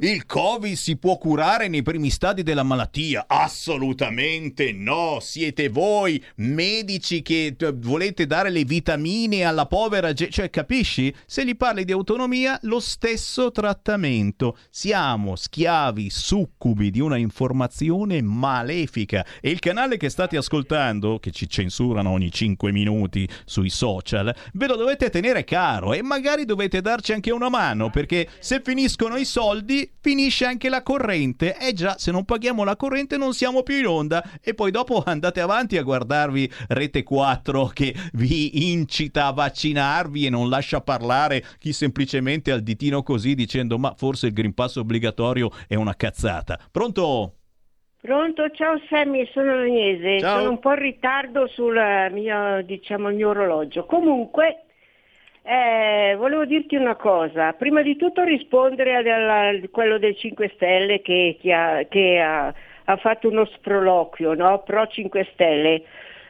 Il Covid si può curare nei primi stadi della malattia? Assolutamente no. Siete voi medici che eh, volete dare le vitamine alla povera gente. Cioè, capisci? Se gli parli di autonomia, lo stesso trattamento. Siamo schiavi, succubi di una informazione malefica. E il canale che state ascoltando, che ci censurano ogni 5 minuti sui social, ve lo dovete tenere caro e magari dovete darci anche una mano perché se finiscono i soldi finisce anche la corrente. Eh già, se non paghiamo la corrente non siamo più in onda e poi dopo andate avanti a guardarvi Rete 4 che vi incita a vaccinarvi e non lascia parlare chi semplicemente al ditino così dicendo ma forse il Green Pass obbligatorio è una cazzata. Pronto? Pronto, ciao Sammy, sono Agnese, Ciao. sono un po' in ritardo sul eh, mio, diciamo, il mio orologio. Comunque, eh, volevo dirti una cosa, prima di tutto rispondere a quello del 5 Stelle che, che ha, che ha- ha fatto uno sproloquio, no? Pro 5 Stelle.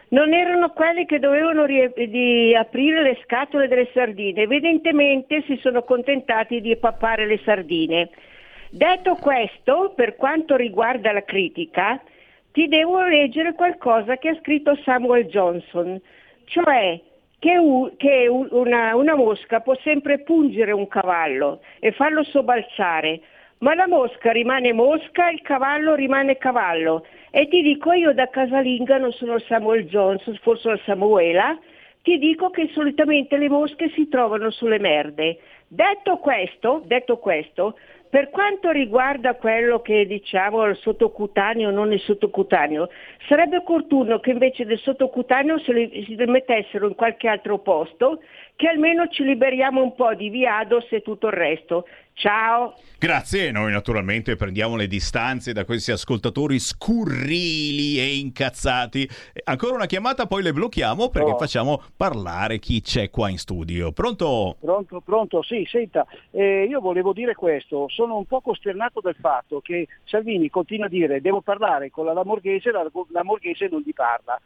Non erano quelli che dovevano rie- di aprire le scatole delle sardine, evidentemente si sono contentati di pappare le sardine. Detto questo, per quanto riguarda la critica, ti devo leggere qualcosa che ha scritto Samuel Johnson, cioè che, u- che una, una mosca può sempre pungere un cavallo e farlo sobbalzare, ma la mosca rimane mosca, il cavallo rimane cavallo. E ti dico io da casalinga, non sono Samuel Johnson, forse sono Samuela, ti dico che solitamente le mosche si trovano sulle merde. Detto questo, detto questo, per quanto riguarda quello che diciamo il sottocutaneo non il sottocutaneo, sarebbe opportuno che invece del sottocutaneo se li mettessero in qualche altro posto, che almeno ci liberiamo un po' di Viados e tutto il resto. Ciao! Grazie, noi naturalmente prendiamo le distanze da questi ascoltatori scurrili e incazzati. Ancora una chiamata, poi le blocchiamo perché No. facciamo parlare chi c'è qua in studio. Pronto? Pronto, pronto, sì, senta, eh, io volevo dire questo, sono un po' costernato del fatto che Salvini continua a dire devo parlare con la Lamorghese, la, la Lamorghese non gli parla.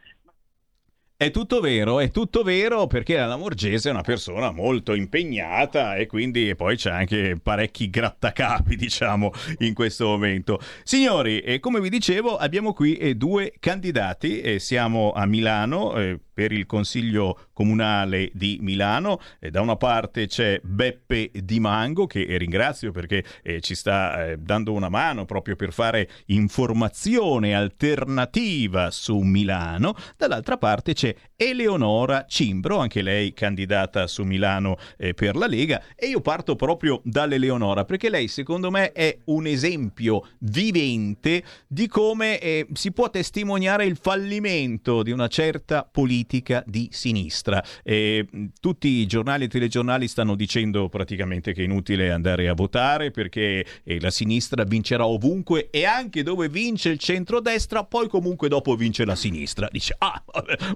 È tutto vero, è tutto vero perché la Lamorgese è una persona molto impegnata e quindi poi c'è anche parecchi grattacapi, diciamo, in questo momento. Signori, e come vi dicevo, abbiamo qui eh, due candidati, e siamo a Milano eh, per il Consiglio Comunale di Milano. E da una parte c'è Beppe Di Mango, che ringrazio perché eh, ci sta eh, dando una mano proprio per fare informazione alternativa su Milano. Dall'altra parte c'è Eleonora Cimbro, anche lei candidata su Milano eh, per la Lega. E io parto proprio dall'Eleonora perché lei, secondo me, è un esempio vivente di come eh, si può testimoniare il fallimento di una certa politica di sinistra. Eh, tutti i giornali e telegiornali stanno dicendo praticamente che è inutile andare a votare perché eh, la sinistra vincerà ovunque e anche dove vince il centrodestra, poi comunque dopo vince la sinistra. Dice, ah,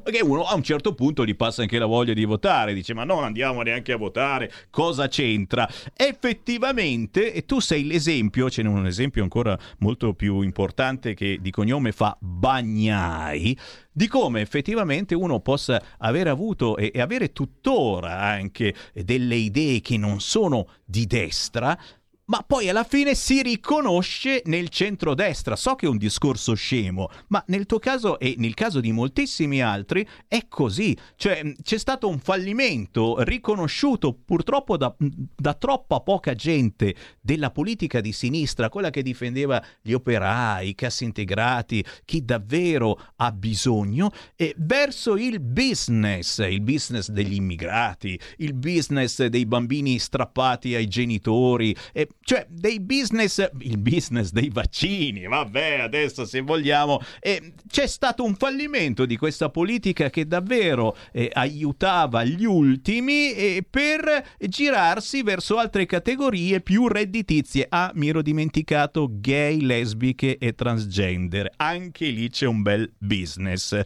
perché uno a un certo punto gli passa anche la voglia di votare, dice, ma non andiamo neanche a votare, cosa c'entra? Effettivamente, e tu sei l'esempio, ce n'è un esempio ancora molto più importante che di cognome fa Bagnai, di come effettivamente uno possa aver avuto e, e avere tuttora anche delle idee che non sono di destra, ma poi alla fine si riconosce nel centrodestra. So che è un discorso scemo, ma nel tuo caso e nel caso di moltissimi altri è così. Cioè c'è stato un fallimento riconosciuto purtroppo da, da troppa poca gente della politica di sinistra, quella che difendeva gli operai, i cassi integrati, chi davvero ha bisogno, e verso il business, il business degli immigrati, il business dei bambini strappati ai genitori, e cioè dei business, il business dei vaccini, vabbè, adesso se vogliamo, e c'è stato un fallimento di questa politica che davvero eh, aiutava gli ultimi eh, per girarsi verso altre categorie più redditizie. Ah, mi ero dimenticato gay, lesbiche e transgender. Anche lì c'è un bel business.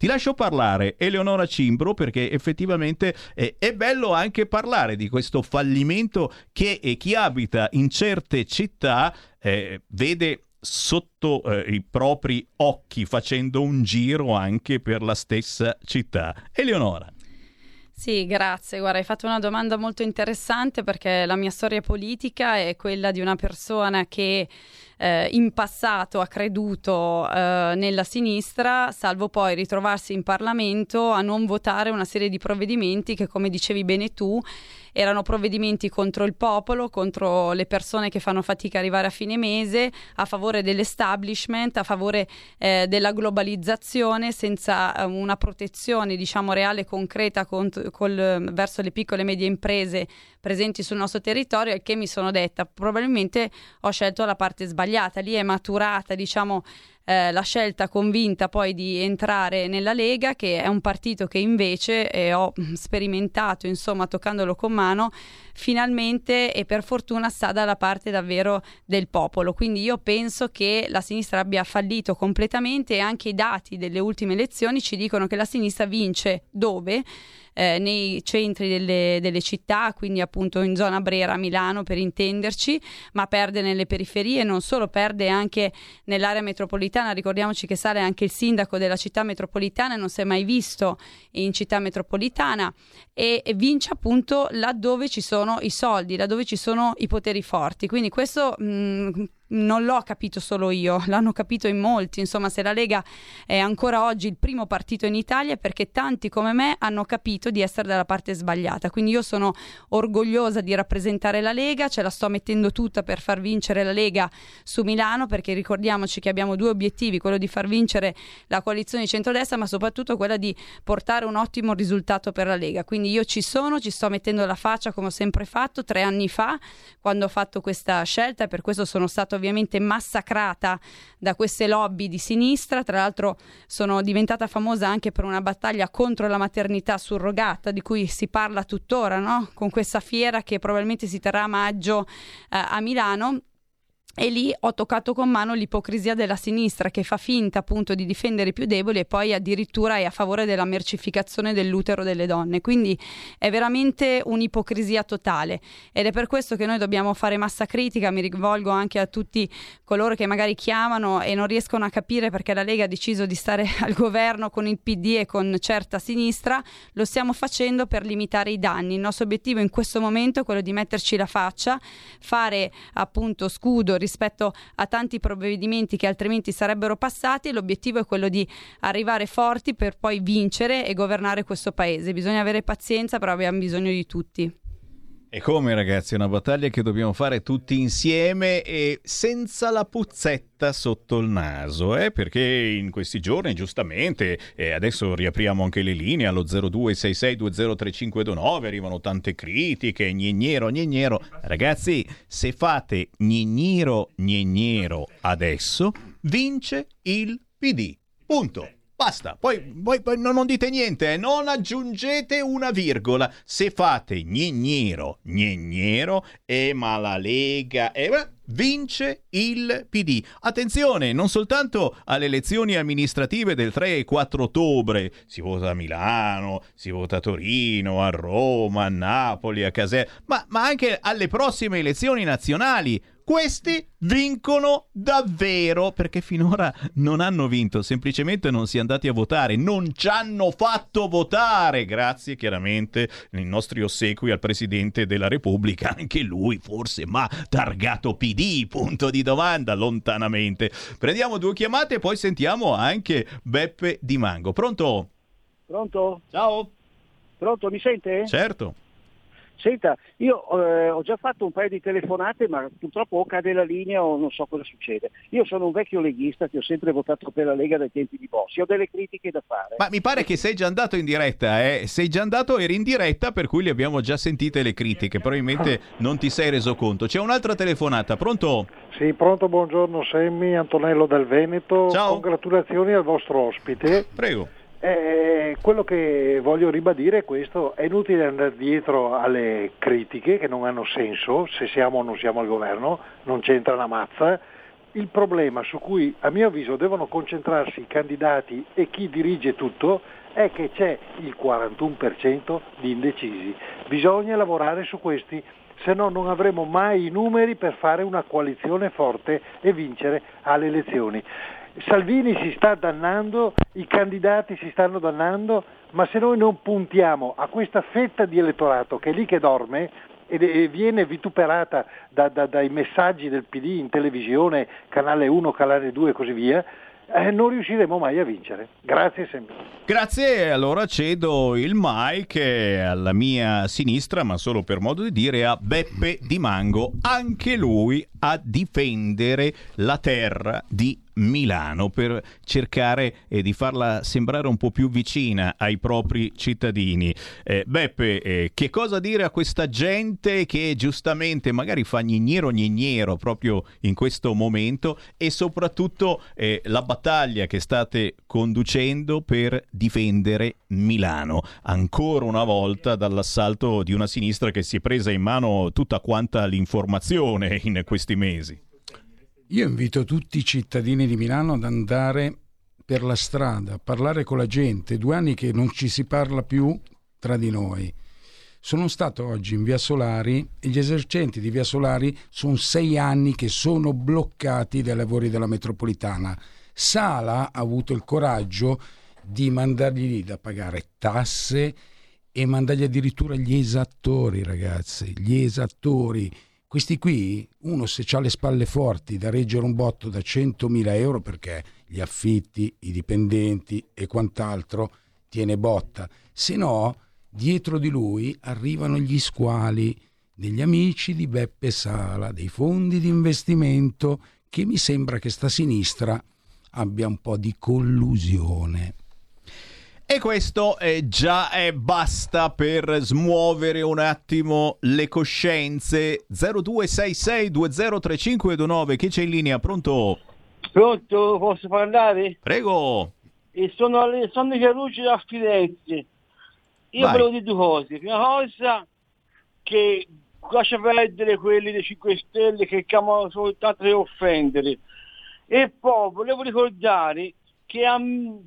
Ti lascio parlare Eleonora Cimbro perché effettivamente eh, è bello anche parlare di questo fallimento che eh, chi abita in certe città eh, vede sotto eh, i propri occhi facendo un giro anche per la stessa città. Eleonora. Sì, grazie. Guarda, hai fatto una domanda molto interessante perché la mia storia politica è quella di una persona che eh, in passato ha creduto eh, nella sinistra, salvo poi ritrovarsi in Parlamento a non votare una serie di provvedimenti che, come dicevi bene tu, erano provvedimenti contro il popolo, contro le persone che fanno fatica a arrivare a fine mese, a favore dell'establishment, a favore eh, della globalizzazione, senza eh, una protezione diciamo reale e concreta cont- col- verso le piccole e medie imprese presenti sul nostro territorio e che mi sono detta probabilmente ho scelto la parte sbagliata, lì è maturata diciamo eh, la scelta convinta poi di entrare nella Lega, che è un partito che invece eh, ho sperimentato, insomma, toccandolo con mano, finalmente e per fortuna sta dalla parte davvero del popolo. Quindi io penso che la sinistra abbia fallito completamente e anche i dati delle ultime elezioni ci dicono che la sinistra vince dove? Eh, nei centri delle, delle, città, quindi appunto in zona Brera, Milano per intenderci, ma perde nelle periferie, non solo perde anche nell'area metropolitana. Ricordiamoci che sale anche il sindaco della città metropolitana, non si è mai visto in città metropolitana e, e vince appunto laddove ci sono i soldi, laddove ci sono i poteri forti. Quindi questo mh, non l'ho capito solo io, l'hanno capito in molti. Insomma, se la Lega è ancora oggi il primo partito in Italia è perché tanti come me hanno capito di essere dalla parte sbagliata. Quindi io sono orgogliosa di rappresentare la Lega, ce la sto mettendo tutta per far vincere la Lega su Milano, perché ricordiamoci che abbiamo due obiettivi, quello di far vincere la coalizione di centrodestra, ma soprattutto quella di portare un ottimo risultato per la Lega. Quindi io ci sono, ci sto mettendo la faccia come ho sempre fatto tre anni fa, quando ho fatto questa scelta e per questo sono stato ovviamente massacrata da queste lobby di sinistra. Tra l'altro sono diventata famosa anche per una battaglia contro la maternità surrogata, di cui si parla tuttora, no? con questa fiera che probabilmente si terrà a maggio eh, a Milano. E lì ho toccato con mano l'ipocrisia della sinistra che fa finta appunto di difendere i più deboli e poi addirittura è a favore della mercificazione dell'utero delle donne. Quindi è veramente un'ipocrisia totale ed è per questo che noi dobbiamo fare massa critica. Mi rivolgo anche a tutti coloro che magari chiamano e non riescono a capire perché la Lega ha deciso di stare al governo con il PD e con certa sinistra. Lo stiamo facendo per limitare i danni. Il nostro obiettivo in questo momento è quello di metterci la faccia, fare appunto scudo rispetto a tanti provvedimenti che altrimenti sarebbero passati. L'obiettivo è quello di arrivare forti per poi vincere e governare questo paese. Bisogna avere pazienza, però abbiamo bisogno di tutti. E come ragazzi, è una battaglia che dobbiamo fare tutti insieme e senza la puzzetta sotto il naso, eh? perché in questi giorni giustamente, e adesso riapriamo anche le linee allo 0266203529, arrivano tante critiche, gnignero, gnignero. Ragazzi, se fate gnignero, gnignero adesso, vince il PD. Punto. Basta, poi, poi, poi non, non dite niente, eh. non aggiungete una virgola. Se fate gnignero, gnignero, e ma la Lega, e vince il PD. Attenzione, non soltanto alle elezioni amministrative del 3 e 4 ottobre, si vota a Milano, si vota a Torino, a Roma, a Napoli, a Caserta, ma, ma anche alle prossime elezioni nazionali questi vincono davvero perché finora non hanno vinto, semplicemente non si è andati a votare, non ci hanno fatto votare. Grazie chiaramente ai nostri ossequi al Presidente della Repubblica, anche lui forse ma targato PD, punto di domanda lontanamente. Prendiamo due chiamate e poi sentiamo anche Beppe Di Mango. Pronto? Pronto? Ciao. Pronto, mi sente? Certo. Senta, io eh, ho già fatto un paio di telefonate, ma purtroppo o cade la linea o non so cosa succede. Io sono un vecchio leghista che ho sempre votato per la Lega dai tempi di Bossi, ho delle critiche da fare. Ma mi pare che sei già andato in diretta, eh? Sei già andato, eri in diretta, per cui le abbiamo già sentite le critiche. Probabilmente non ti sei reso conto. C'è un'altra telefonata, pronto? Sì, pronto, buongiorno Semmi, Antonello del Veneto. Ciao. Congratulazioni al vostro ospite. Prego. Eh, quello che voglio ribadire è questo, è inutile andare dietro alle critiche che non hanno senso, se siamo o non siamo al governo, non c'entra una mazza. Il problema su cui a mio avviso devono concentrarsi i candidati e chi dirige tutto è che c'è il 41% di indecisi. Bisogna lavorare su questi, se no non avremo mai i numeri per fare una coalizione forte e vincere alle elezioni. Salvini si sta dannando, i candidati si stanno dannando, ma se noi non puntiamo a questa fetta di elettorato che è lì che dorme e viene vituperata da- da- dai messaggi del PD in televisione, canale 1, canale 2 e così via, eh, non riusciremo mai a vincere. Grazie sempre. Grazie, allora cedo il mic eh, alla mia sinistra, ma solo per modo di dire, a Beppe Di Mango, anche lui a difendere la terra di Milano per cercare eh, di farla sembrare un po' più vicina ai propri cittadini. Eh, Beppe, eh, che cosa dire a questa gente che giustamente magari fa gnignero gnignero proprio in questo momento e soprattutto eh, la battaglia che state conducendo per difendere Milano, ancora una volta dall'assalto di una sinistra che si è presa in mano tutta quanta l'informazione in questi mesi. Io invito tutti i cittadini di Milano ad andare per la strada, a parlare con la gente. Due anni che non ci si parla più tra di noi. Sono stato oggi in via Solari e gli esercenti di via Solari sono sei anni che sono bloccati dai lavori della metropolitana. Sala ha avuto il coraggio di mandargli lì da pagare tasse e mandargli addirittura gli esattori, ragazzi, gli esattori. Questi qui, uno se ha le spalle forti da reggere un botto da 100.000 euro perché gli affitti, i dipendenti e quant'altro tiene botta, se no dietro di lui arrivano gli squali degli amici di Beppe Sala, dei fondi di investimento che mi sembra che sta sinistra abbia un po' di collusione. E questo è già è basta per smuovere un attimo le coscienze. 0266203529, chi c'è in linea? Pronto? Pronto, posso parlare? Prego. E sono Alessandro Chiarucci da Firenze. Io Vai. volevo dire due cose. Prima cosa che lascia perdere quelli dei 5 Stelle che chiamano soltanto per offendere. E poi volevo ricordare che, a-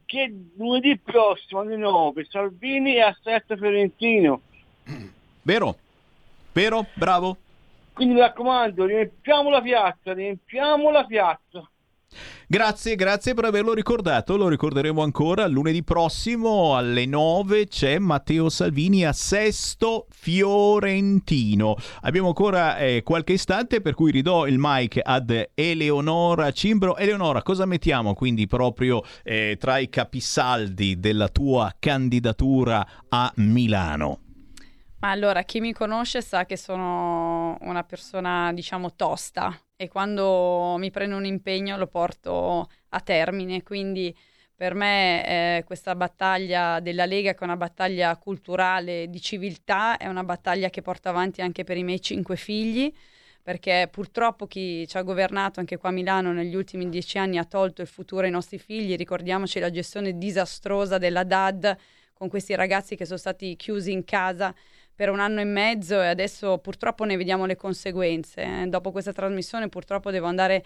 che lunedì prossimo alle 9 Salvini è a Setta Fiorentino. Vero? Vero? Bravo. Quindi mi raccomando, riempiamo la piazza, riempiamo la piazza. Grazie, grazie per averlo ricordato. Lo ricorderemo ancora. Lunedì prossimo alle 9 c'è Matteo Salvini a Sesto Fiorentino. Abbiamo ancora eh, qualche istante per cui ridò il mic ad Eleonora Cimbro. Eleonora, cosa mettiamo quindi proprio eh, tra i capisaldi della tua candidatura a Milano? Ma allora, chi mi conosce sa che sono una persona, diciamo, tosta e quando mi prendo un impegno lo porto a termine. Quindi per me eh, questa battaglia della Lega, che è una battaglia culturale di civiltà, è una battaglia che porto avanti anche per i miei cinque figli, perché purtroppo chi ci ha governato anche qua a Milano negli ultimi dieci anni ha tolto il futuro ai nostri figli. Ricordiamoci la gestione disastrosa della DAD con questi ragazzi che sono stati chiusi in casa per un anno e mezzo e adesso purtroppo ne vediamo le conseguenze. eh. Dopo questa trasmissione purtroppo devo andare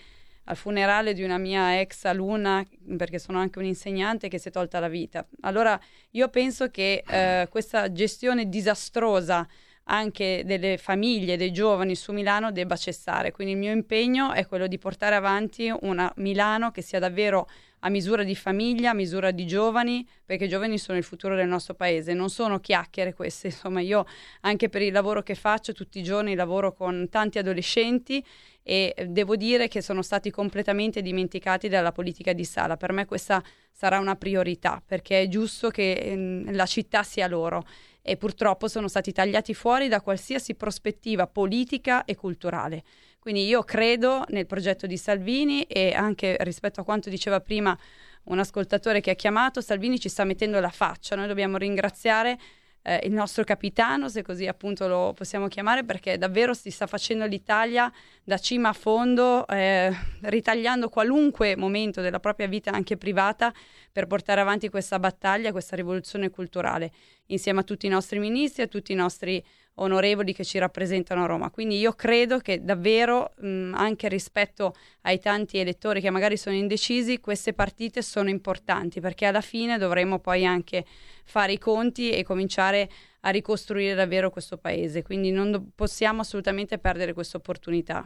al funerale di una mia ex alunna, perché sono anche un'insegnante, che si è tolta la vita. Allora io penso che eh, questa gestione disastrosa anche delle famiglie, dei giovani su Milano debba cessare. Quindi il mio impegno è quello di portare avanti una Milano che sia davvero a misura di famiglia, a misura di giovani, perché i giovani sono il futuro del nostro paese, non sono chiacchiere queste, insomma io anche per il lavoro che faccio tutti i giorni lavoro con tanti adolescenti e devo dire che sono stati completamente dimenticati dalla politica di sala. Per me questa sarà una priorità perché è giusto che ehm, la città sia loro e purtroppo sono stati tagliati fuori da qualsiasi prospettiva politica e culturale. Quindi io credo nel progetto di Salvini e anche rispetto a quanto diceva prima un ascoltatore che ha chiamato, Salvini ci sta mettendo la faccia, noi dobbiamo ringraziare eh, il nostro capitano, se così appunto lo possiamo chiamare, perché davvero si sta facendo l'Italia da cima a fondo, eh, ritagliando qualunque momento della propria vita anche privata per portare avanti questa battaglia, questa rivoluzione culturale, insieme a tutti i nostri ministri, a tutti i nostri onorevoli che ci rappresentano a Roma. Quindi io credo che davvero, mh, anche rispetto ai tanti elettori che magari sono indecisi, queste partite sono importanti perché alla fine dovremo poi anche fare i conti e cominciare a ricostruire davvero questo paese. Quindi non do- possiamo assolutamente perdere questa opportunità.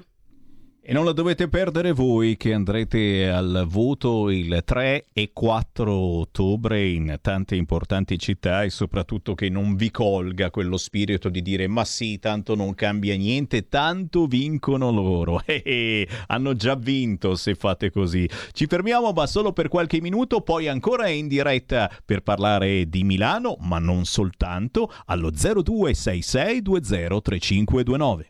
E non la dovete perdere voi che andrete al voto il 3 e 4 ottobre in tante importanti città e soprattutto che non vi colga quello spirito di dire ma sì, tanto non cambia niente, tanto vincono loro. Eh, eh, hanno già vinto se fate così. Ci fermiamo ma solo per qualche minuto, poi ancora in diretta per parlare di Milano, ma non soltanto, allo 0266203529.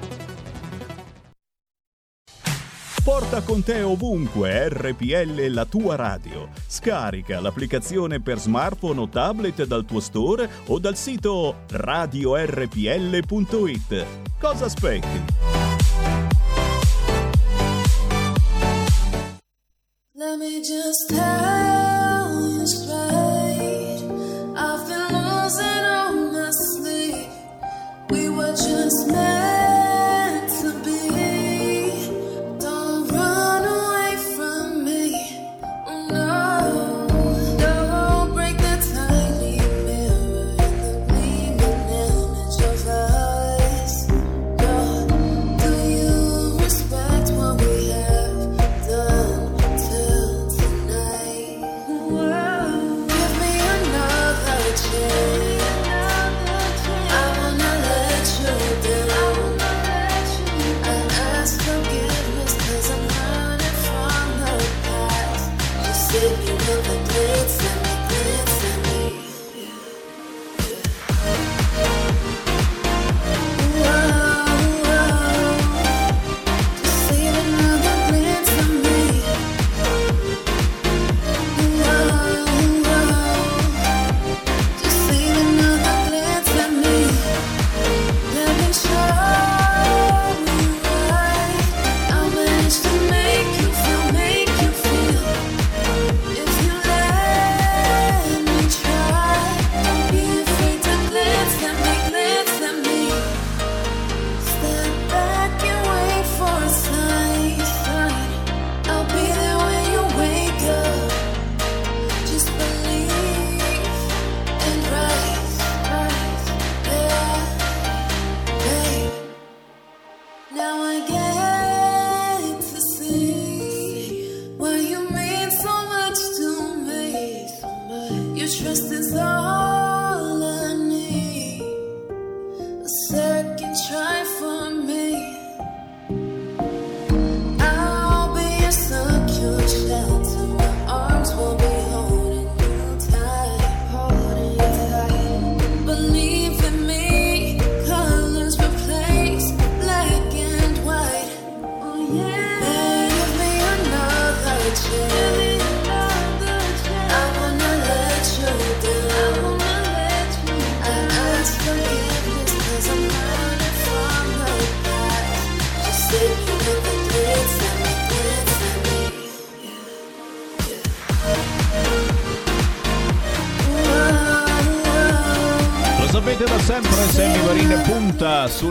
Porta con te ovunque RPL la tua radio. Scarica l'applicazione per smartphone o tablet dal tuo store o dal sito radiorpl.it. Cosa aspetti? Let me just tell you straight. I've been losing all my sleep. We were just meant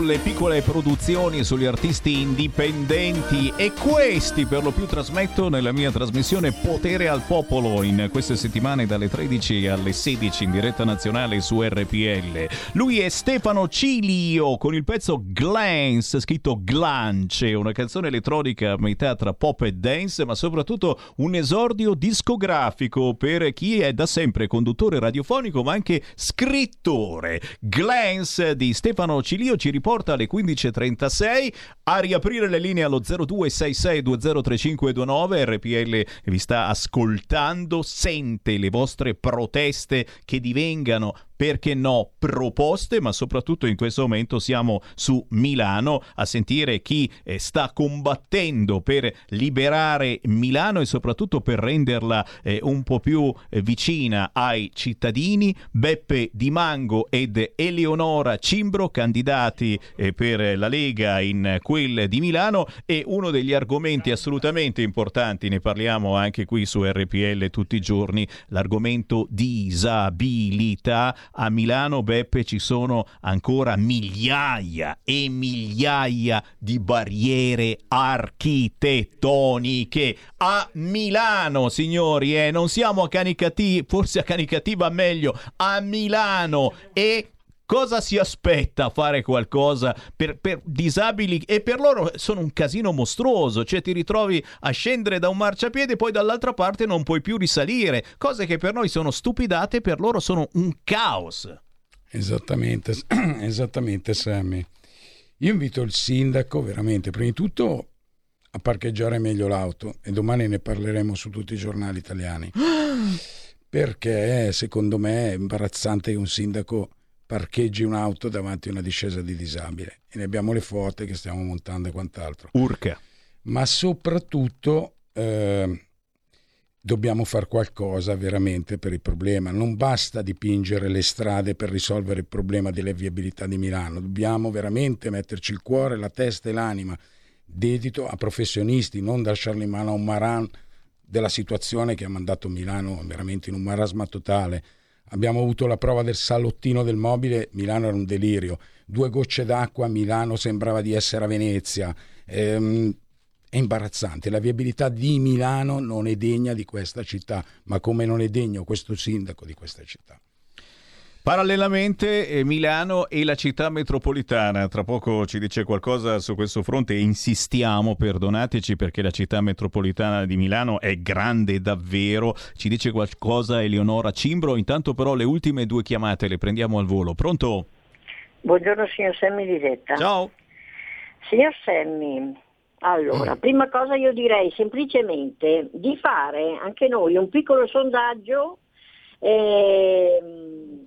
sulle piccole produzioni, sugli artisti indipendenti e questi per lo più trasmetto nella mia trasmissione Potere al Popolo in queste settimane dalle 13 alle 16 in diretta nazionale su RPL. Lui è Stefano Cilio con il pezzo Glance, scritto Glance, una canzone elettronica a metà tra pop e dance, ma soprattutto un esordio discografico per chi è da sempre conduttore radiofonico ma anche scrittore. Glance di Stefano Cilio ci riporta alle 15.36 a riaprire le linee allo 0266203529. RPL vi sta ascoltando, sente le vostre proteste che divengano perché no, proposte, ma soprattutto in questo momento siamo su Milano a sentire chi eh, sta combattendo per liberare Milano e soprattutto per renderla eh, un po' più eh, vicina ai cittadini. Beppe Di Mango ed Eleonora Cimbro, candidati per la Lega in quel di Milano e uno degli argomenti assolutamente importanti, ne parliamo anche qui su RPL tutti i giorni, l'argomento disabilità. A Milano, Beppe, ci sono ancora migliaia e migliaia di barriere architettoniche. A Milano, signori, eh, non siamo a Canicativa, forse a Canicativa meglio, a Milano e cosa si aspetta a fare qualcosa per, per disabili e per loro sono un casino mostruoso, cioè ti ritrovi a scendere da un marciapiede e poi dall'altra parte non puoi più risalire, cose che per noi sono stupidate, per loro sono un caos. Esattamente, esattamente Sammy. Io invito il sindaco veramente, prima di tutto, a parcheggiare meglio l'auto e domani ne parleremo su tutti i giornali italiani. Perché secondo me è imbarazzante che un sindaco parcheggi un'auto davanti a una discesa di disabile e ne abbiamo le foto che stiamo montando e quant'altro. Urca. Ma soprattutto eh, dobbiamo fare qualcosa veramente per il problema. Non basta dipingere le strade per risolvere il problema della viabilità di Milano, dobbiamo veramente metterci il cuore, la testa e l'anima dedito a professionisti, non lasciarli in mano a un maran della situazione che ha mandato Milano veramente in un marasma totale. Abbiamo avuto la prova del salottino del mobile, Milano era un delirio. Due gocce d'acqua, Milano sembrava di essere a Venezia. Ehm, è imbarazzante. La viabilità di Milano non è degna di questa città, ma come non è degno questo sindaco di questa città. Parallelamente eh, Milano e la città metropolitana, tra poco ci dice qualcosa su questo fronte e insistiamo, perdonateci perché la città metropolitana di Milano è grande davvero, ci dice qualcosa Eleonora Cimbro, intanto però le ultime due chiamate le prendiamo al volo, pronto? Buongiorno signor Semmi di Retta. Ciao. Signor Semmi, allora, prima cosa io direi semplicemente di fare anche noi un piccolo sondaggio ehm,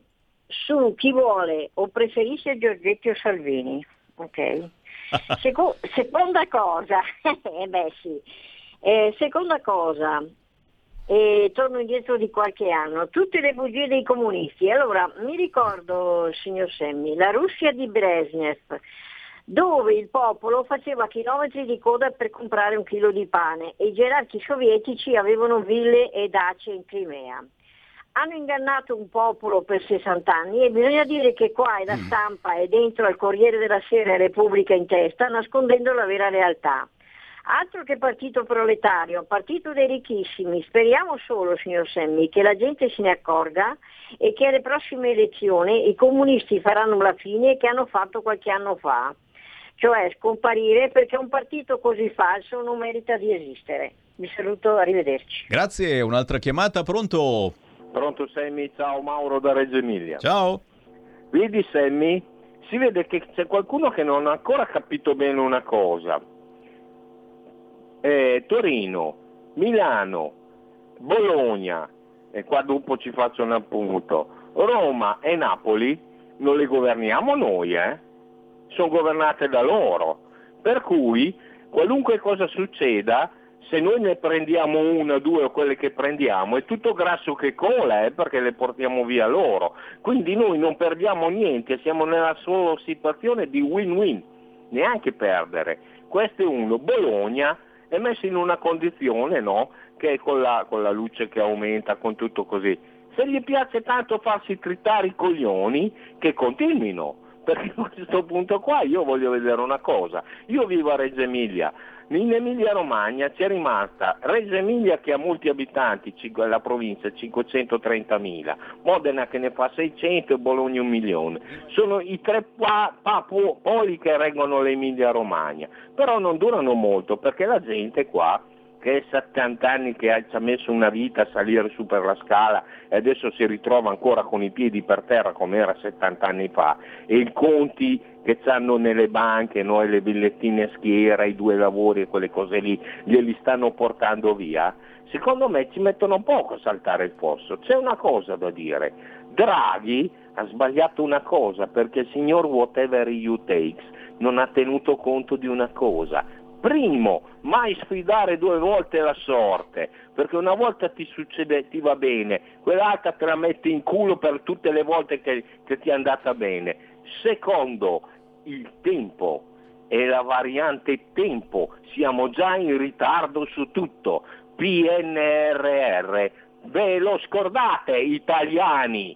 su chi vuole o preferisce Giorgetti o Salvini. ok? Seco- seconda cosa, eh beh sì, Eh, seconda cosa, e torno indietro di qualche anno, tutte le bugie dei comunisti. Allora, mi ricordo, signor Semmi, la Russia di Brezhnev, dove il popolo faceva chilometri di coda per comprare un chilo di pane e i gerarchi sovietici avevano ville e dace in Crimea. Hanno ingannato un popolo per 60 anni e bisogna dire che qua è la stampa e dentro al Corriere della Sera e Repubblica in testa, nascondendo la vera realtà. Altro che partito proletario, partito dei ricchissimi. Speriamo solo, signor Semmi, che la gente se ne accorga e che alle prossime elezioni i comunisti faranno la fine che hanno fatto qualche anno fa, cioè scomparire perché un partito così falso non merita di esistere. Vi saluto, arrivederci. Grazie, un'altra chiamata, pronto? Pronto Sammy? Ciao Mauro da Reggio Emilia. Ciao. Vedi Sammy? Si vede che c'è qualcuno che non ha ancora capito bene una cosa. Eh, Torino, Milano, Bologna, e qua dopo ci faccio un appunto, Roma e Napoli non le governiamo noi, eh? Sono governate da loro. Per cui qualunque cosa succeda, se noi ne prendiamo una, due o quelle che prendiamo, è tutto grasso che cola, eh, perché le portiamo via loro. Quindi noi non perdiamo niente, siamo nella sola situazione di win-win, neanche perdere. Questo è uno. Bologna è messo in una condizione, no? Che con la, con la luce che aumenta, con tutto così. Se gli piace tanto farsi tritare i coglioni, che continuino. Perché a questo punto qua io voglio vedere una cosa. Io vivo a Reggio Emilia, in Emilia Romagna c'è rimasta Reggio Emilia che ha molti abitanti, la provincia 530.000, Modena che ne fa 600 e Bologna un milione. Sono i tre pa- papo- poli che reggono l'Emilia Romagna, però non durano molto perché la gente qua che è 70 anni che ci ha messo una vita a salire su per la scala e adesso si ritrova ancora con i piedi per terra come era 70 anni fa. E i conti che hanno nelle banche, no, le villettine a schiera, i due lavori e quelle cose lì, glieli stanno portando via, secondo me ci mettono poco a saltare il fosso. C'è una cosa da dire, Draghi ha sbagliato una cosa perché il signor whatever you takes non ha tenuto conto di una cosa, Primo, mai sfidare due volte la sorte, perché una volta ti succede, ti va bene, quell'altra te la metti in culo per tutte le volte che, che ti è andata bene. Secondo, il tempo e la variante tempo, siamo già in ritardo su tutto. PNRR, ve lo scordate italiani?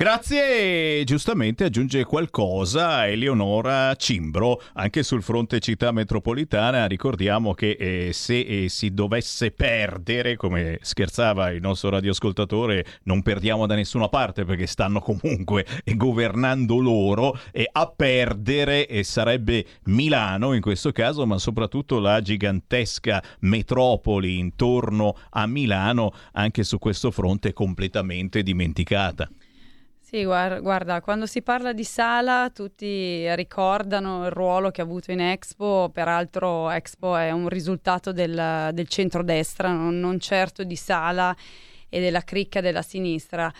Grazie, giustamente aggiunge qualcosa Eleonora Cimbro, anche sul fronte città metropolitana. Ricordiamo che eh, se eh, si dovesse perdere, come scherzava il nostro radioascoltatore, non perdiamo da nessuna parte perché stanno comunque governando loro e a perdere eh, sarebbe Milano in questo caso, ma soprattutto la gigantesca metropoli intorno a Milano, anche su questo fronte completamente dimenticata. Sì, guar- guarda, quando si parla di Sala tutti ricordano il ruolo che ha avuto in Expo, peraltro Expo è un risultato del, del centrodestra, non, non certo di Sala e della cricca della sinistra.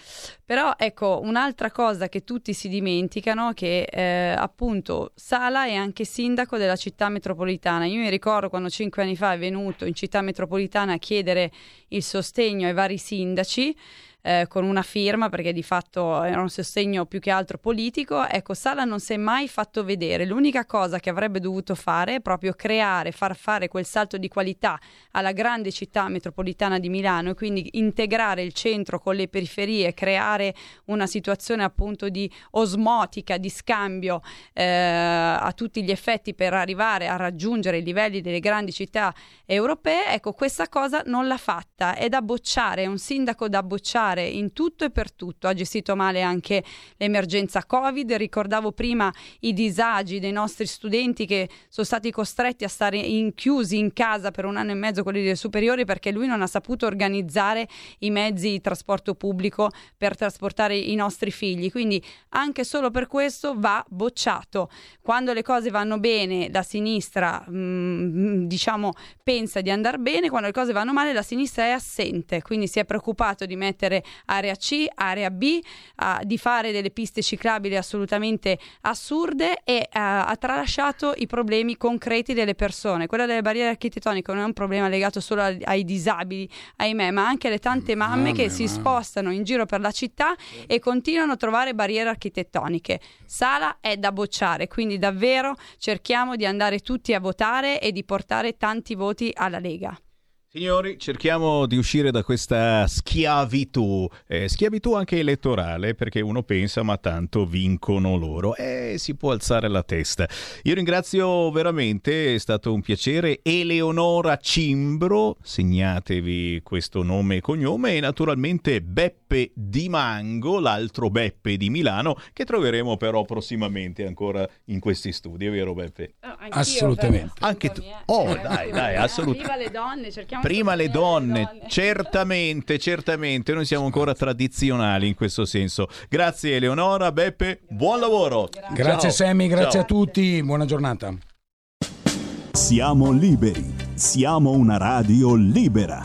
Però ecco, un'altra cosa che tutti si dimenticano è che eh, appunto Sala è anche sindaco della città metropolitana. Io mi ricordo quando cinque anni fa è venuto in città metropolitana a chiedere il sostegno ai vari sindaci eh, con una firma perché di fatto era un sostegno più che altro politico. Ecco, Sala non si è mai fatto vedere. L'unica cosa che avrebbe dovuto fare è proprio creare, far fare quel salto di qualità alla grande città metropolitana di Milano e quindi integrare il centro con le periferie, creare una situazione appunto di osmotica, di scambio eh, a tutti gli effetti per arrivare a raggiungere i livelli delle grandi città europee. Ecco, questa cosa non l'ha fatta, è da bocciare, è un sindaco da bocciare in tutto e per tutto. Ha gestito male anche l'emergenza Covid. Ricordavo prima i disagi dei nostri studenti che sono stati costretti a stare in, chiusi in casa per un anno e mezzo quelli delle superiori perché lui non ha saputo organizzare i mezzi di trasporto pubblico per trasportare i nostri figli. Quindi anche solo per questo va bocciato. Quando le cose vanno bene, la sinistra mm, diciamo pensa di andare bene, quando le cose vanno male la sinistra è assente, quindi si è preoccupato di mettere area C, area B, ah, di fare delle piste ciclabili assolutamente assurde e ah, ha tralasciato i problemi concreti delle persone. Quella delle barriere architettoniche non è un problema legato solo ai, ai disabili, ahimè, ma anche alle tante mamme che si spostano in giro per la città e continuano a trovare barriere architettoniche. Sala è da bocciare, quindi davvero cerchiamo di andare tutti a votare e di portare tanti voti alla Lega. Signori, cerchiamo di uscire da questa schiavitù, eh, schiavitù anche elettorale, perché uno pensa ma tanto vincono loro e si può alzare la testa. Io ringrazio veramente, è stato un piacere, Eleonora Cimbro, segnatevi questo nome e cognome, e naturalmente Beppe Di Mango, l'altro Beppe di Milano, che troveremo però prossimamente ancora in questi studi, è vero Beppe? anch'io, Assolutamente. Anche tu. Oh, dai, dai, assolutamente. Viva le donne, cerchiamo prima le donne, certamente, certamente, noi siamo ancora tradizionali in questo senso. Grazie Eleonora, Beppe, buon lavoro. Grazie. Sammy, grazie Ciao. a tutti, buona giornata. Siamo liberi, siamo una radio libera.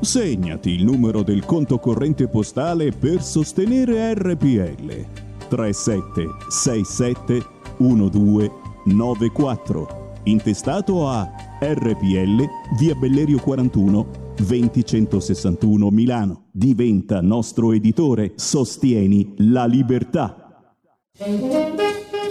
Segnati il numero del conto corrente postale per sostenere RPL. 3767 1294. Intestato a RPL, via Bellerio 41, 20161 Milano. Diventa nostro editore, sostieni la libertà.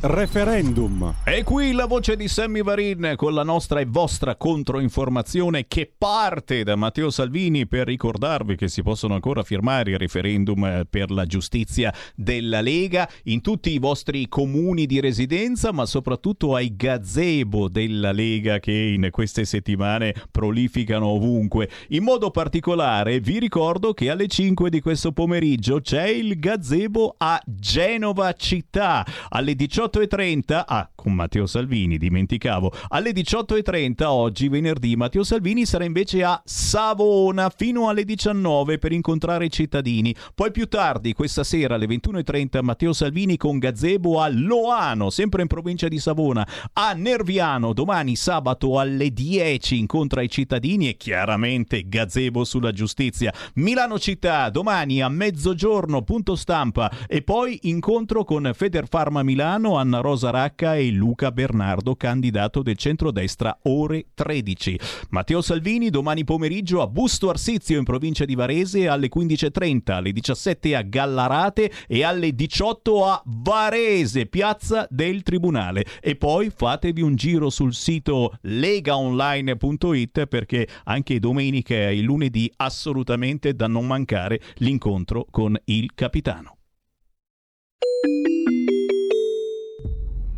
Referendum. E qui la voce di Sammy Varin con la nostra e vostra controinformazione che parte da Matteo Salvini per ricordarvi che si possono ancora firmare i referendum eh, per la giustizia della Lega in tutti i vostri comuni di residenza, ma soprattutto ai gazebo della Lega che in queste settimane prolificano ovunque. In modo particolare vi ricordo che alle 5 di questo pomeriggio c'è il gazebo a Genova città. Alle 18.30, ah, con Matteo Salvini, dimenticavo, alle 18.30 oggi, venerdì, Matteo Salvini sarà invece a Savona fino alle 19 per incontrare i cittadini. Poi più tardi, questa sera alle 21.30, Matteo Salvini con gazebo a Loano, sempre in provincia di Savona, a Nerviano. Domani sabato alle 10 incontra i cittadini e chiaramente gazebo sulla giustizia. Milano città, domani a mezzogiorno, punto stampa e poi incontro con Federfarma Milano, Anna Rosa Racca e Luca Bernardo, candidato del centrodestra, ore 13. Matteo Salvini domani pomeriggio a Busto Arsizio in provincia di Varese alle 15.30, alle 17 a Gallarate e alle 18 a Varese, piazza del Tribunale. E poi fatevi un giro sul sito legaonline.it perché anche domenica e lunedì assolutamente da non mancare l'incontro con il capitano.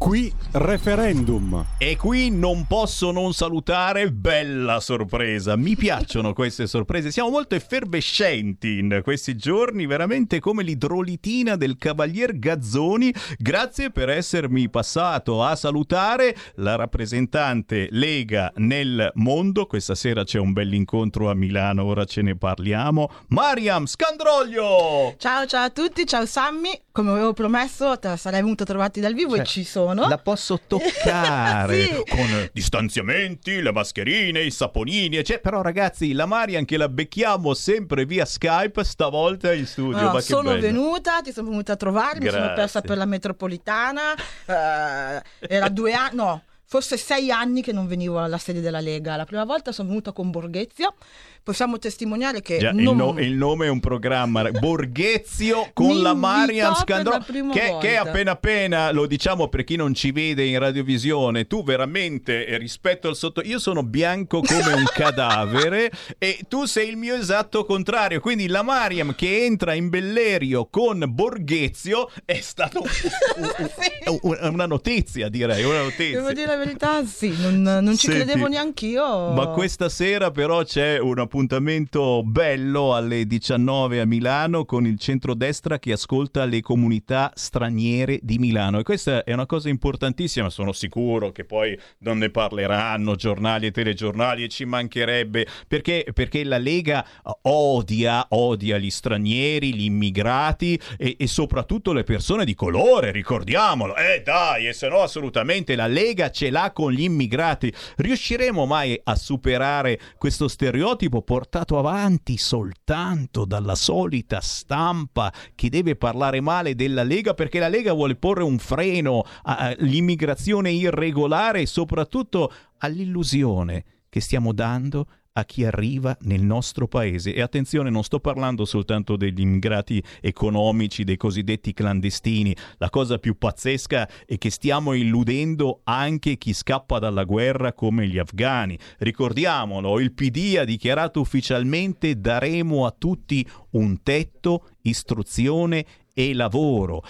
Qui referendum. E qui non posso non salutare, bella sorpresa. Mi piacciono queste sorprese. Siamo molto effervescenti in questi giorni, veramente come l'idrolitina del Cavalier Gazzoni. Grazie per essermi passato a salutare la rappresentante Lega nel mondo. Questa sera c'è un bell'incontro a Milano, ora ce ne parliamo. Mariam Scandroglio! Ciao ciao a tutti, ciao Sammy, come avevo promesso te sarei venuto a trovarti dal vivo Cioè, e ci sono. La posso toccare Sì. con distanziamenti, le mascherine, i saponini, eccetera. Però ragazzi, la Marian che la becchiamo sempre via Skype, stavolta in studio. No, Ma sono venuta, ti sono venuta a trovare, mi sono persa per la metropolitana, eh, era due anni, no, forse sei anni che non venivo alla sede della Lega. La prima volta sono venuta con Borghezio, possiamo testimoniare che Già, il, non... no- il nome è un programma. Borghezio con Mi la Marian prima che, che appena appena lo diciamo per chi non ci vede in radiovisione tu veramente eh, rispetto al sotto io sono bianco come un cadavere e tu sei il mio esatto contrario. Quindi la Mariam che entra in Bellerio con Borghezio è stato un- un- una notizia direi una notizia. Devo dire la verità, sì, non, non ci Senti, credevo neanch'io. Ma questa sera però c'è un appuntamento bello alle 19 a Milano con il centrodestra che ascolta le comunità straniere di Milano e questa è una cosa importantissima, sono sicuro che poi non ne parleranno giornali e telegiornali e ci mancherebbe perché, perché la Lega odia, odia gli stranieri, gli immigrati e, e soprattutto le persone di colore, ricordiamolo. Eh dai, e se no assolutamente la Lega ce l'ha con gli immigrati. Riusciremo mai a superare questo stereotipo portato avanti soltanto dalla solita stampa che deve parlare male della Lega perché la Lega vuole porre un freno all'immigrazione irregolare e soprattutto all'illusione che stiamo dando a chi arriva nel nostro paese. E attenzione, non sto parlando soltanto degli immigrati economici, dei cosiddetti clandestini. La cosa più pazzesca è che stiamo illudendo anche chi scappa dalla guerra come gli afghani. Ricordiamolo, il PD ha dichiarato ufficialmente daremo a tutti un tetto, istruzione e lavoro.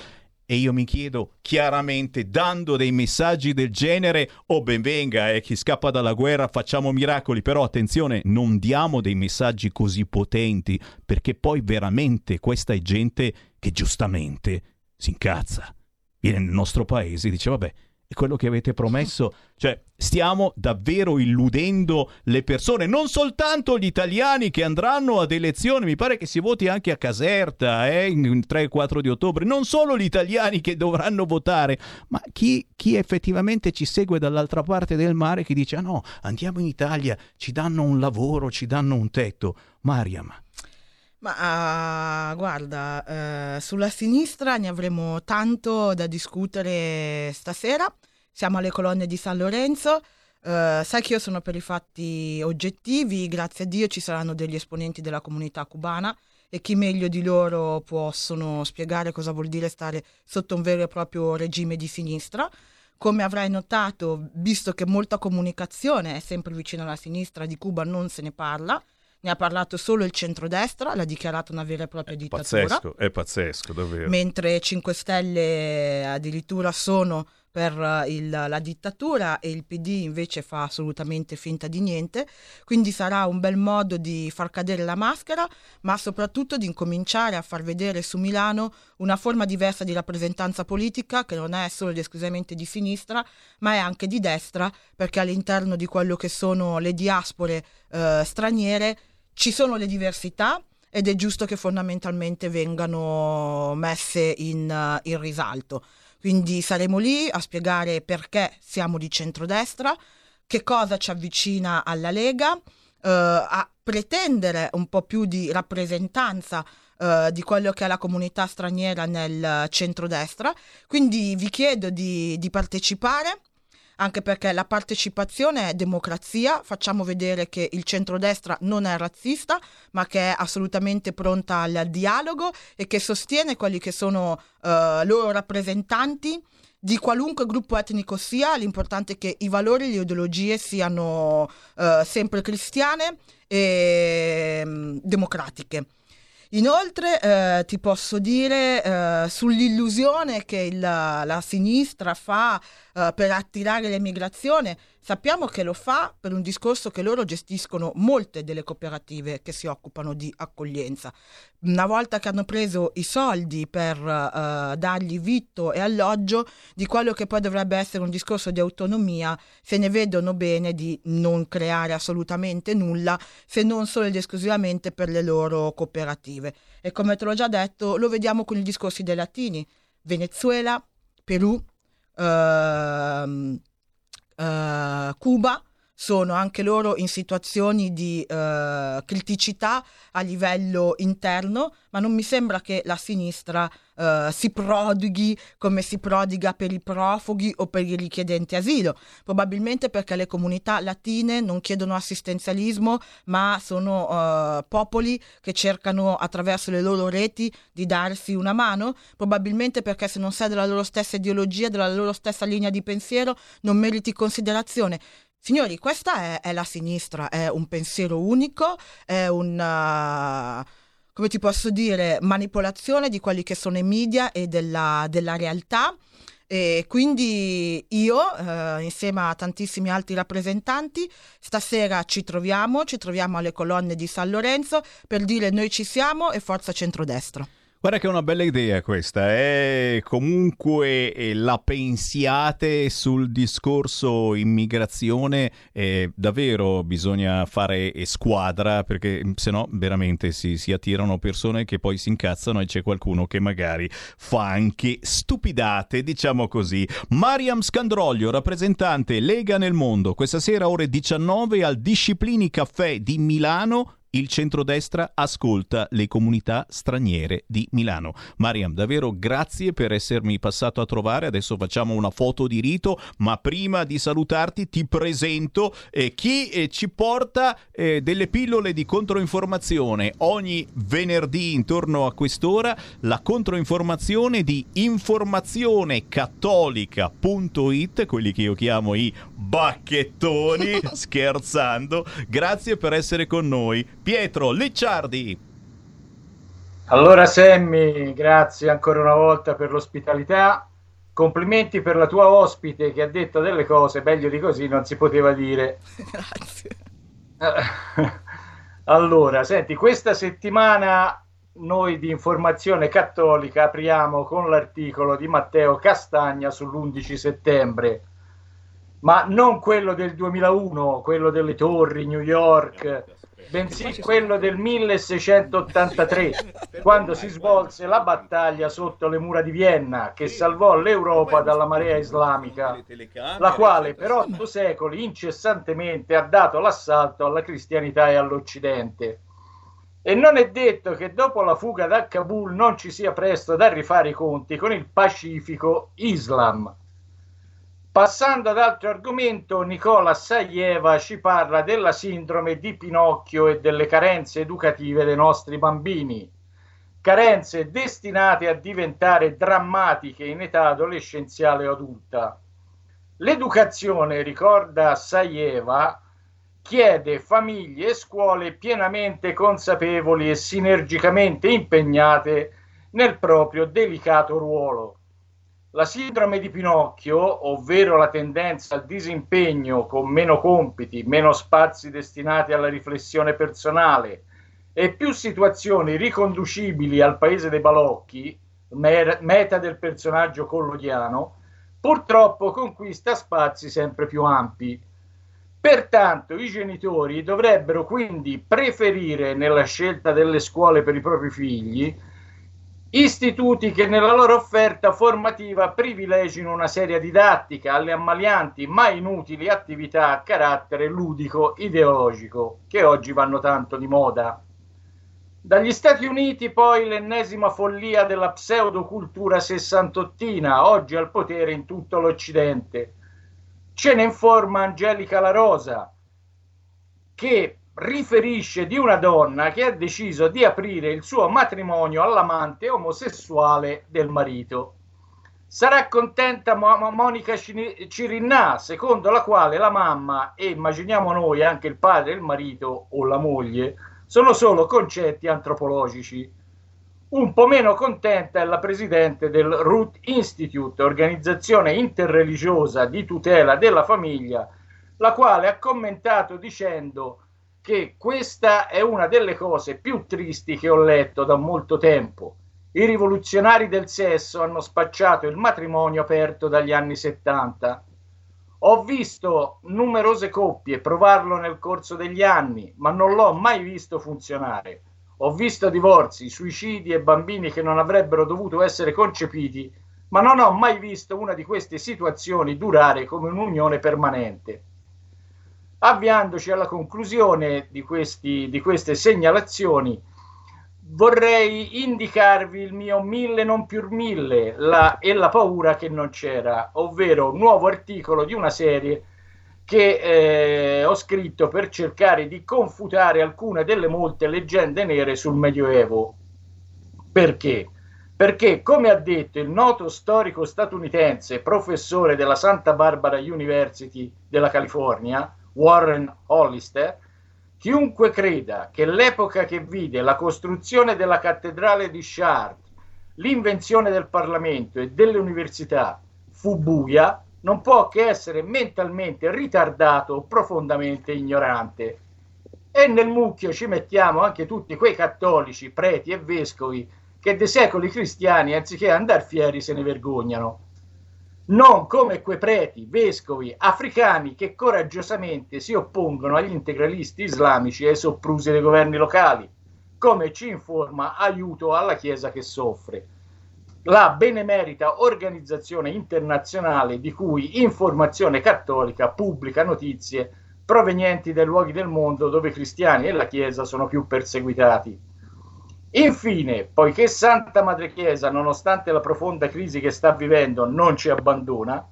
E io mi chiedo chiaramente, dando dei messaggi del genere, oh ben venga, eh, chi scappa dalla guerra facciamo miracoli, però attenzione, non diamo dei messaggi così potenti, perché poi veramente questa è gente che giustamente si incazza. Viene nel nostro paese e dice, vabbè, quello che avete promesso. Cioè, stiamo davvero illudendo le persone, non soltanto gli italiani che andranno ad elezioni, mi pare che si voti anche a Caserta eh, il 3 e 4 di ottobre, non solo gli italiani che dovranno votare, ma chi, chi effettivamente ci segue dall'altra parte del mare che dice, ah no, andiamo in Italia, ci danno un lavoro, ci danno un tetto. Mariam. Ma ah, guarda, eh, sulla sinistra ne avremo tanto da discutere stasera. Siamo alle colonne di San Lorenzo. Eh, sai che io sono per i fatti oggettivi, grazie a Dio ci saranno degli esponenti della comunità cubana e chi meglio di loro possono spiegare cosa vuol dire stare sotto un vero e proprio regime di sinistra. Come avrai notato, visto che molta comunicazione è sempre vicino alla sinistra, di Cuba non se ne parla ne ha parlato solo il centrodestra, l'ha dichiarato una vera e propria dittatura. Pazzesco, è pazzesco, davvero. Mentre 5 Stelle addirittura sono per eh, il- la dittatura e il PD invece fa assolutamente finta di niente. Quindi sarà un bel modo di far cadere la maschera, ma soprattutto di incominciare a far vedere su Milano una forma diversa di rappresentanza politica che non è solo ed esclusivamente di sinistra, ma è anche di destra, perché all'interno di quello che sono le diaspore eh, straniere ci sono le diversità ed è giusto che fondamentalmente vengano messe in, eh, in risalto. Quindi saremo lì a spiegare perché siamo di centrodestra, che cosa ci avvicina alla Lega, eh, a pretendere un po' più di rappresentanza eh, di quello che è la comunità straniera nel centrodestra. Quindi vi chiedo di, di partecipare anche perché la partecipazione è democrazia, facciamo vedere che il centrodestra non è razzista, ma che è assolutamente pronta al dialogo e che sostiene quelli che sono eh, loro rappresentanti di qualunque gruppo etnico sia, l'importante è che i valori e le ideologie siano eh, sempre cristiane e mm, democratiche. Inoltre eh, ti posso dire eh, sull'illusione che il- la sinistra fa eh, per attirare l'emigrazione, sappiamo che lo fa per un discorso che loro gestiscono molte delle cooperative che si occupano di accoglienza. Una volta che hanno preso i soldi per eh, dargli vitto e alloggio di quello che poi dovrebbe essere un discorso di autonomia, se ne vedono bene di non creare assolutamente nulla se non solo ed esclusivamente per le loro cooperative. E come te l'ho già detto, lo vediamo con i discorsi dei latini. Venezuela, Perù, ehm, eh, Cuba sono anche loro in situazioni di eh, criticità a livello interno, ma non mi sembra che la sinistra eh, si prodighi come si prodiga per i profughi o per i richiedenti asilo, probabilmente perché le comunità latine non chiedono assistenzialismo, ma sono eh, popoli che cercano attraverso le loro reti di darsi una mano, probabilmente perché se non sei della loro stessa ideologia, della loro stessa linea di pensiero, non meriti considerazione. Signori, questa è, è la sinistra, è un pensiero unico, è una, come ti posso dire, manipolazione di quelli che sono i media e della, della realtà. E quindi io, eh, insieme a tantissimi altri rappresentanti, stasera ci troviamo, ci troviamo alle colonne di San Lorenzo per dire noi ci siamo e forza centrodestra. Guarda che è una bella idea questa, eh? comunque eh, la pensiate sul discorso immigrazione, eh, davvero bisogna fare eh, squadra perché se no veramente si, si attirano persone che poi si incazzano e c'è qualcuno che magari fa anche stupidate, diciamo così. Mariam Scandroglio, rappresentante Lega nel mondo, questa sera ore 19 al Disciplini Caffè di Milano il centrodestra ascolta le comunità straniere di Milano. Mariam, davvero grazie per essermi passato a trovare. Adesso facciamo una foto di rito, ma prima di salutarti ti presento eh, chi eh, ci porta eh, delle pillole di controinformazione ogni venerdì intorno a quest'ora, la controinformazione di informazionecattolica.it, quelli che io chiamo i bacchettoni, scherzando. Grazie per essere con noi. Pietro Licciardi. Allora Sammy, grazie ancora una volta per l'ospitalità. Complimenti per la tua ospite che ha detto delle cose meglio di così non si poteva dire. Grazie. Allora, senti, questa settimana noi di Informazione Cattolica apriamo con l'articolo di Matteo Castagna sull'11 settembre, ma non quello del 2001, quello delle torri, New York, bensì quello del 1683, quando si svolse la battaglia sotto le mura di Vienna che salvò l'Europa dalla marea islamica, la quale per otto secoli incessantemente ha dato l'assalto alla cristianità e all'Occidente. E non è detto che dopo la fuga da Kabul non ci sia presto da rifare i conti con il pacifico Islam. Passando ad altro argomento, Nicola Saieva ci parla della sindrome di Pinocchio e delle carenze educative dei nostri bambini. Carenze destinate a diventare drammatiche in età adolescenziale o adulta. L'educazione, ricorda Saieva, chiede famiglie e scuole pienamente consapevoli e sinergicamente impegnate nel proprio delicato ruolo. La sindrome di Pinocchio, ovvero la tendenza al disimpegno con meno compiti, meno spazi destinati alla riflessione personale e più situazioni riconducibili al paese dei balocchi, meta del personaggio collodiano, purtroppo conquista spazi sempre più ampi. Pertanto i genitori dovrebbero quindi preferire nella scelta delle scuole per i propri figli istituti che nella loro offerta formativa privilegino una seria didattica alle ammalianti ma inutili attività a carattere ludico ideologico che oggi vanno tanto di moda. Dagli Stati Uniti poi l'ennesima follia della pseudocultura sessantottina, oggi al potere in tutto l'Occidente. Ce ne informa Angelica La Rosa, che riferisce di una donna che ha deciso di aprire il suo matrimonio all'amante omosessuale del marito. Sarà contenta Mo- Monica Cirinnà, secondo la quale la mamma e immaginiamo noi anche il padre, il marito o la moglie sono solo concetti antropologici. Un po' meno contenta è la presidente del Root Institute, organizzazione interreligiosa di tutela della famiglia, la quale ha commentato dicendo che questa è una delle cose più tristi che ho letto da molto tempo. I rivoluzionari del sesso hanno spacciato il matrimonio aperto dagli anni 70. Ho visto numerose coppie provarlo nel corso degli anni, ma non l'ho mai visto funzionare. Ho visto divorzi, suicidi e bambini che non avrebbero dovuto essere concepiti, ma non ho mai visto una di queste situazioni durare come un'unione permanente. Avviandoci alla conclusione di, questi, di queste segnalazioni, vorrei indicarvi il mio mille non più mille la, e la paura che non c'era, ovvero un nuovo articolo di una serie che eh, ho scritto per cercare di confutare alcune delle molte leggende nere sul Medioevo. Perché? Perché, come ha detto il noto storico statunitense, professore della Santa Barbara University della California, Warren Hollister, chiunque creda che l'epoca che vide la costruzione della cattedrale di Chartres, l'invenzione del Parlamento e delle università fu buia, non può che essere mentalmente ritardato o profondamente ignorante. E nel mucchio ci mettiamo anche tutti quei cattolici, preti e vescovi che dei secoli cristiani, anziché andar fieri, se ne vergognano. Non come quei preti, vescovi, africani che coraggiosamente si oppongono agli integralisti islamici e ai soprusi dei governi locali, come ci informa aiuto alla Chiesa che soffre la benemerita organizzazione internazionale di cui Informazione Cattolica pubblica notizie provenienti dai luoghi del mondo dove i cristiani e la Chiesa sono più perseguitati. Infine, poiché Santa Madre Chiesa, nonostante la profonda crisi che sta vivendo, non ci abbandona,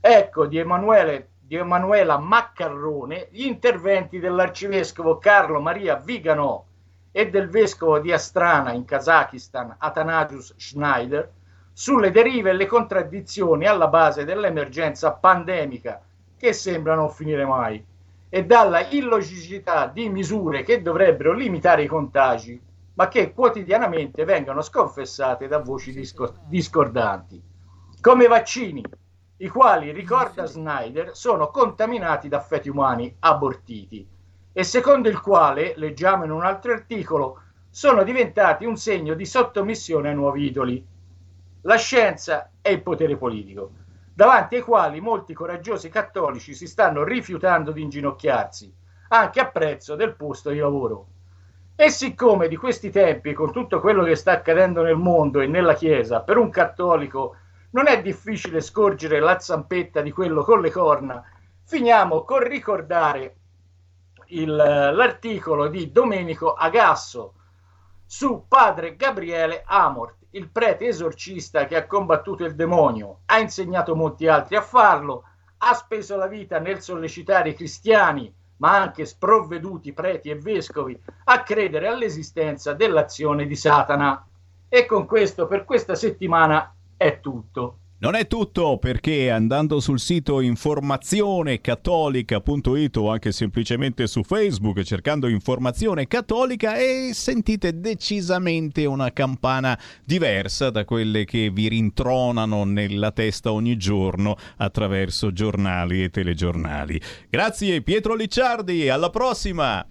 ecco di, Emanuele, di Emanuela Maccarrone gli interventi dell'arcivescovo Carlo Maria Viganò e del vescovo di Astrana in Kazakistan, Athanasius Schneider, sulle derive e le contraddizioni alla base dell'emergenza pandemica che sembra non finire mai e dalla illogicità di misure che dovrebbero limitare i contagi, ma che quotidianamente vengono sconfessate da voci disco- discordanti, come i vaccini, i quali, ricorda Snyder, sono contaminati da feti umani abortiti e secondo il quale, leggiamo in un altro articolo, sono diventati un segno di sottomissione ai nuovi idoli, la scienza e il potere politico, davanti ai quali molti coraggiosi cattolici si stanno rifiutando di inginocchiarsi, anche a prezzo del posto di lavoro. E siccome di questi tempi, con tutto quello che sta accadendo nel mondo e nella Chiesa, per un cattolico non è difficile scorgere la zampetta di quello con le corna, finiamo con ricordare il- l'articolo di Domenico Agasso su padre Gabriele Amort, il prete esorcista che ha combattuto il demonio, ha insegnato molti altri a farlo, ha speso la vita nel sollecitare i cristiani, ma anche sprovveduti preti e vescovi, a credere all'esistenza dell'azione di Satana. E con questo per questa settimana è tutto. Non è tutto perché andando sul sito informazionecattolica.it o anche semplicemente su Facebook cercando informazione cattolica e sentite decisamente una campana diversa da quelle che vi rintronano nella testa ogni giorno attraverso giornali e telegiornali. Grazie Pietro Licciardi, alla prossima!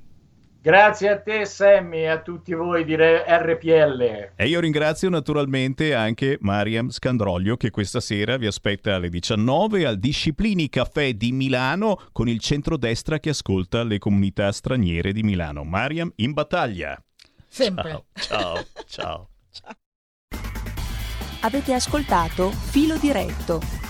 Grazie a te Sammy e a tutti voi di Re- RPL. E io ringrazio naturalmente anche Mariam Scandroglio che questa sera vi aspetta alle 19 al Disciplini Caffè di Milano con il centrodestra che ascolta le comunità straniere di Milano. Mariam in battaglia. Sempre. Ciao, ciao, ciao. Avete ascoltato Filo Diretto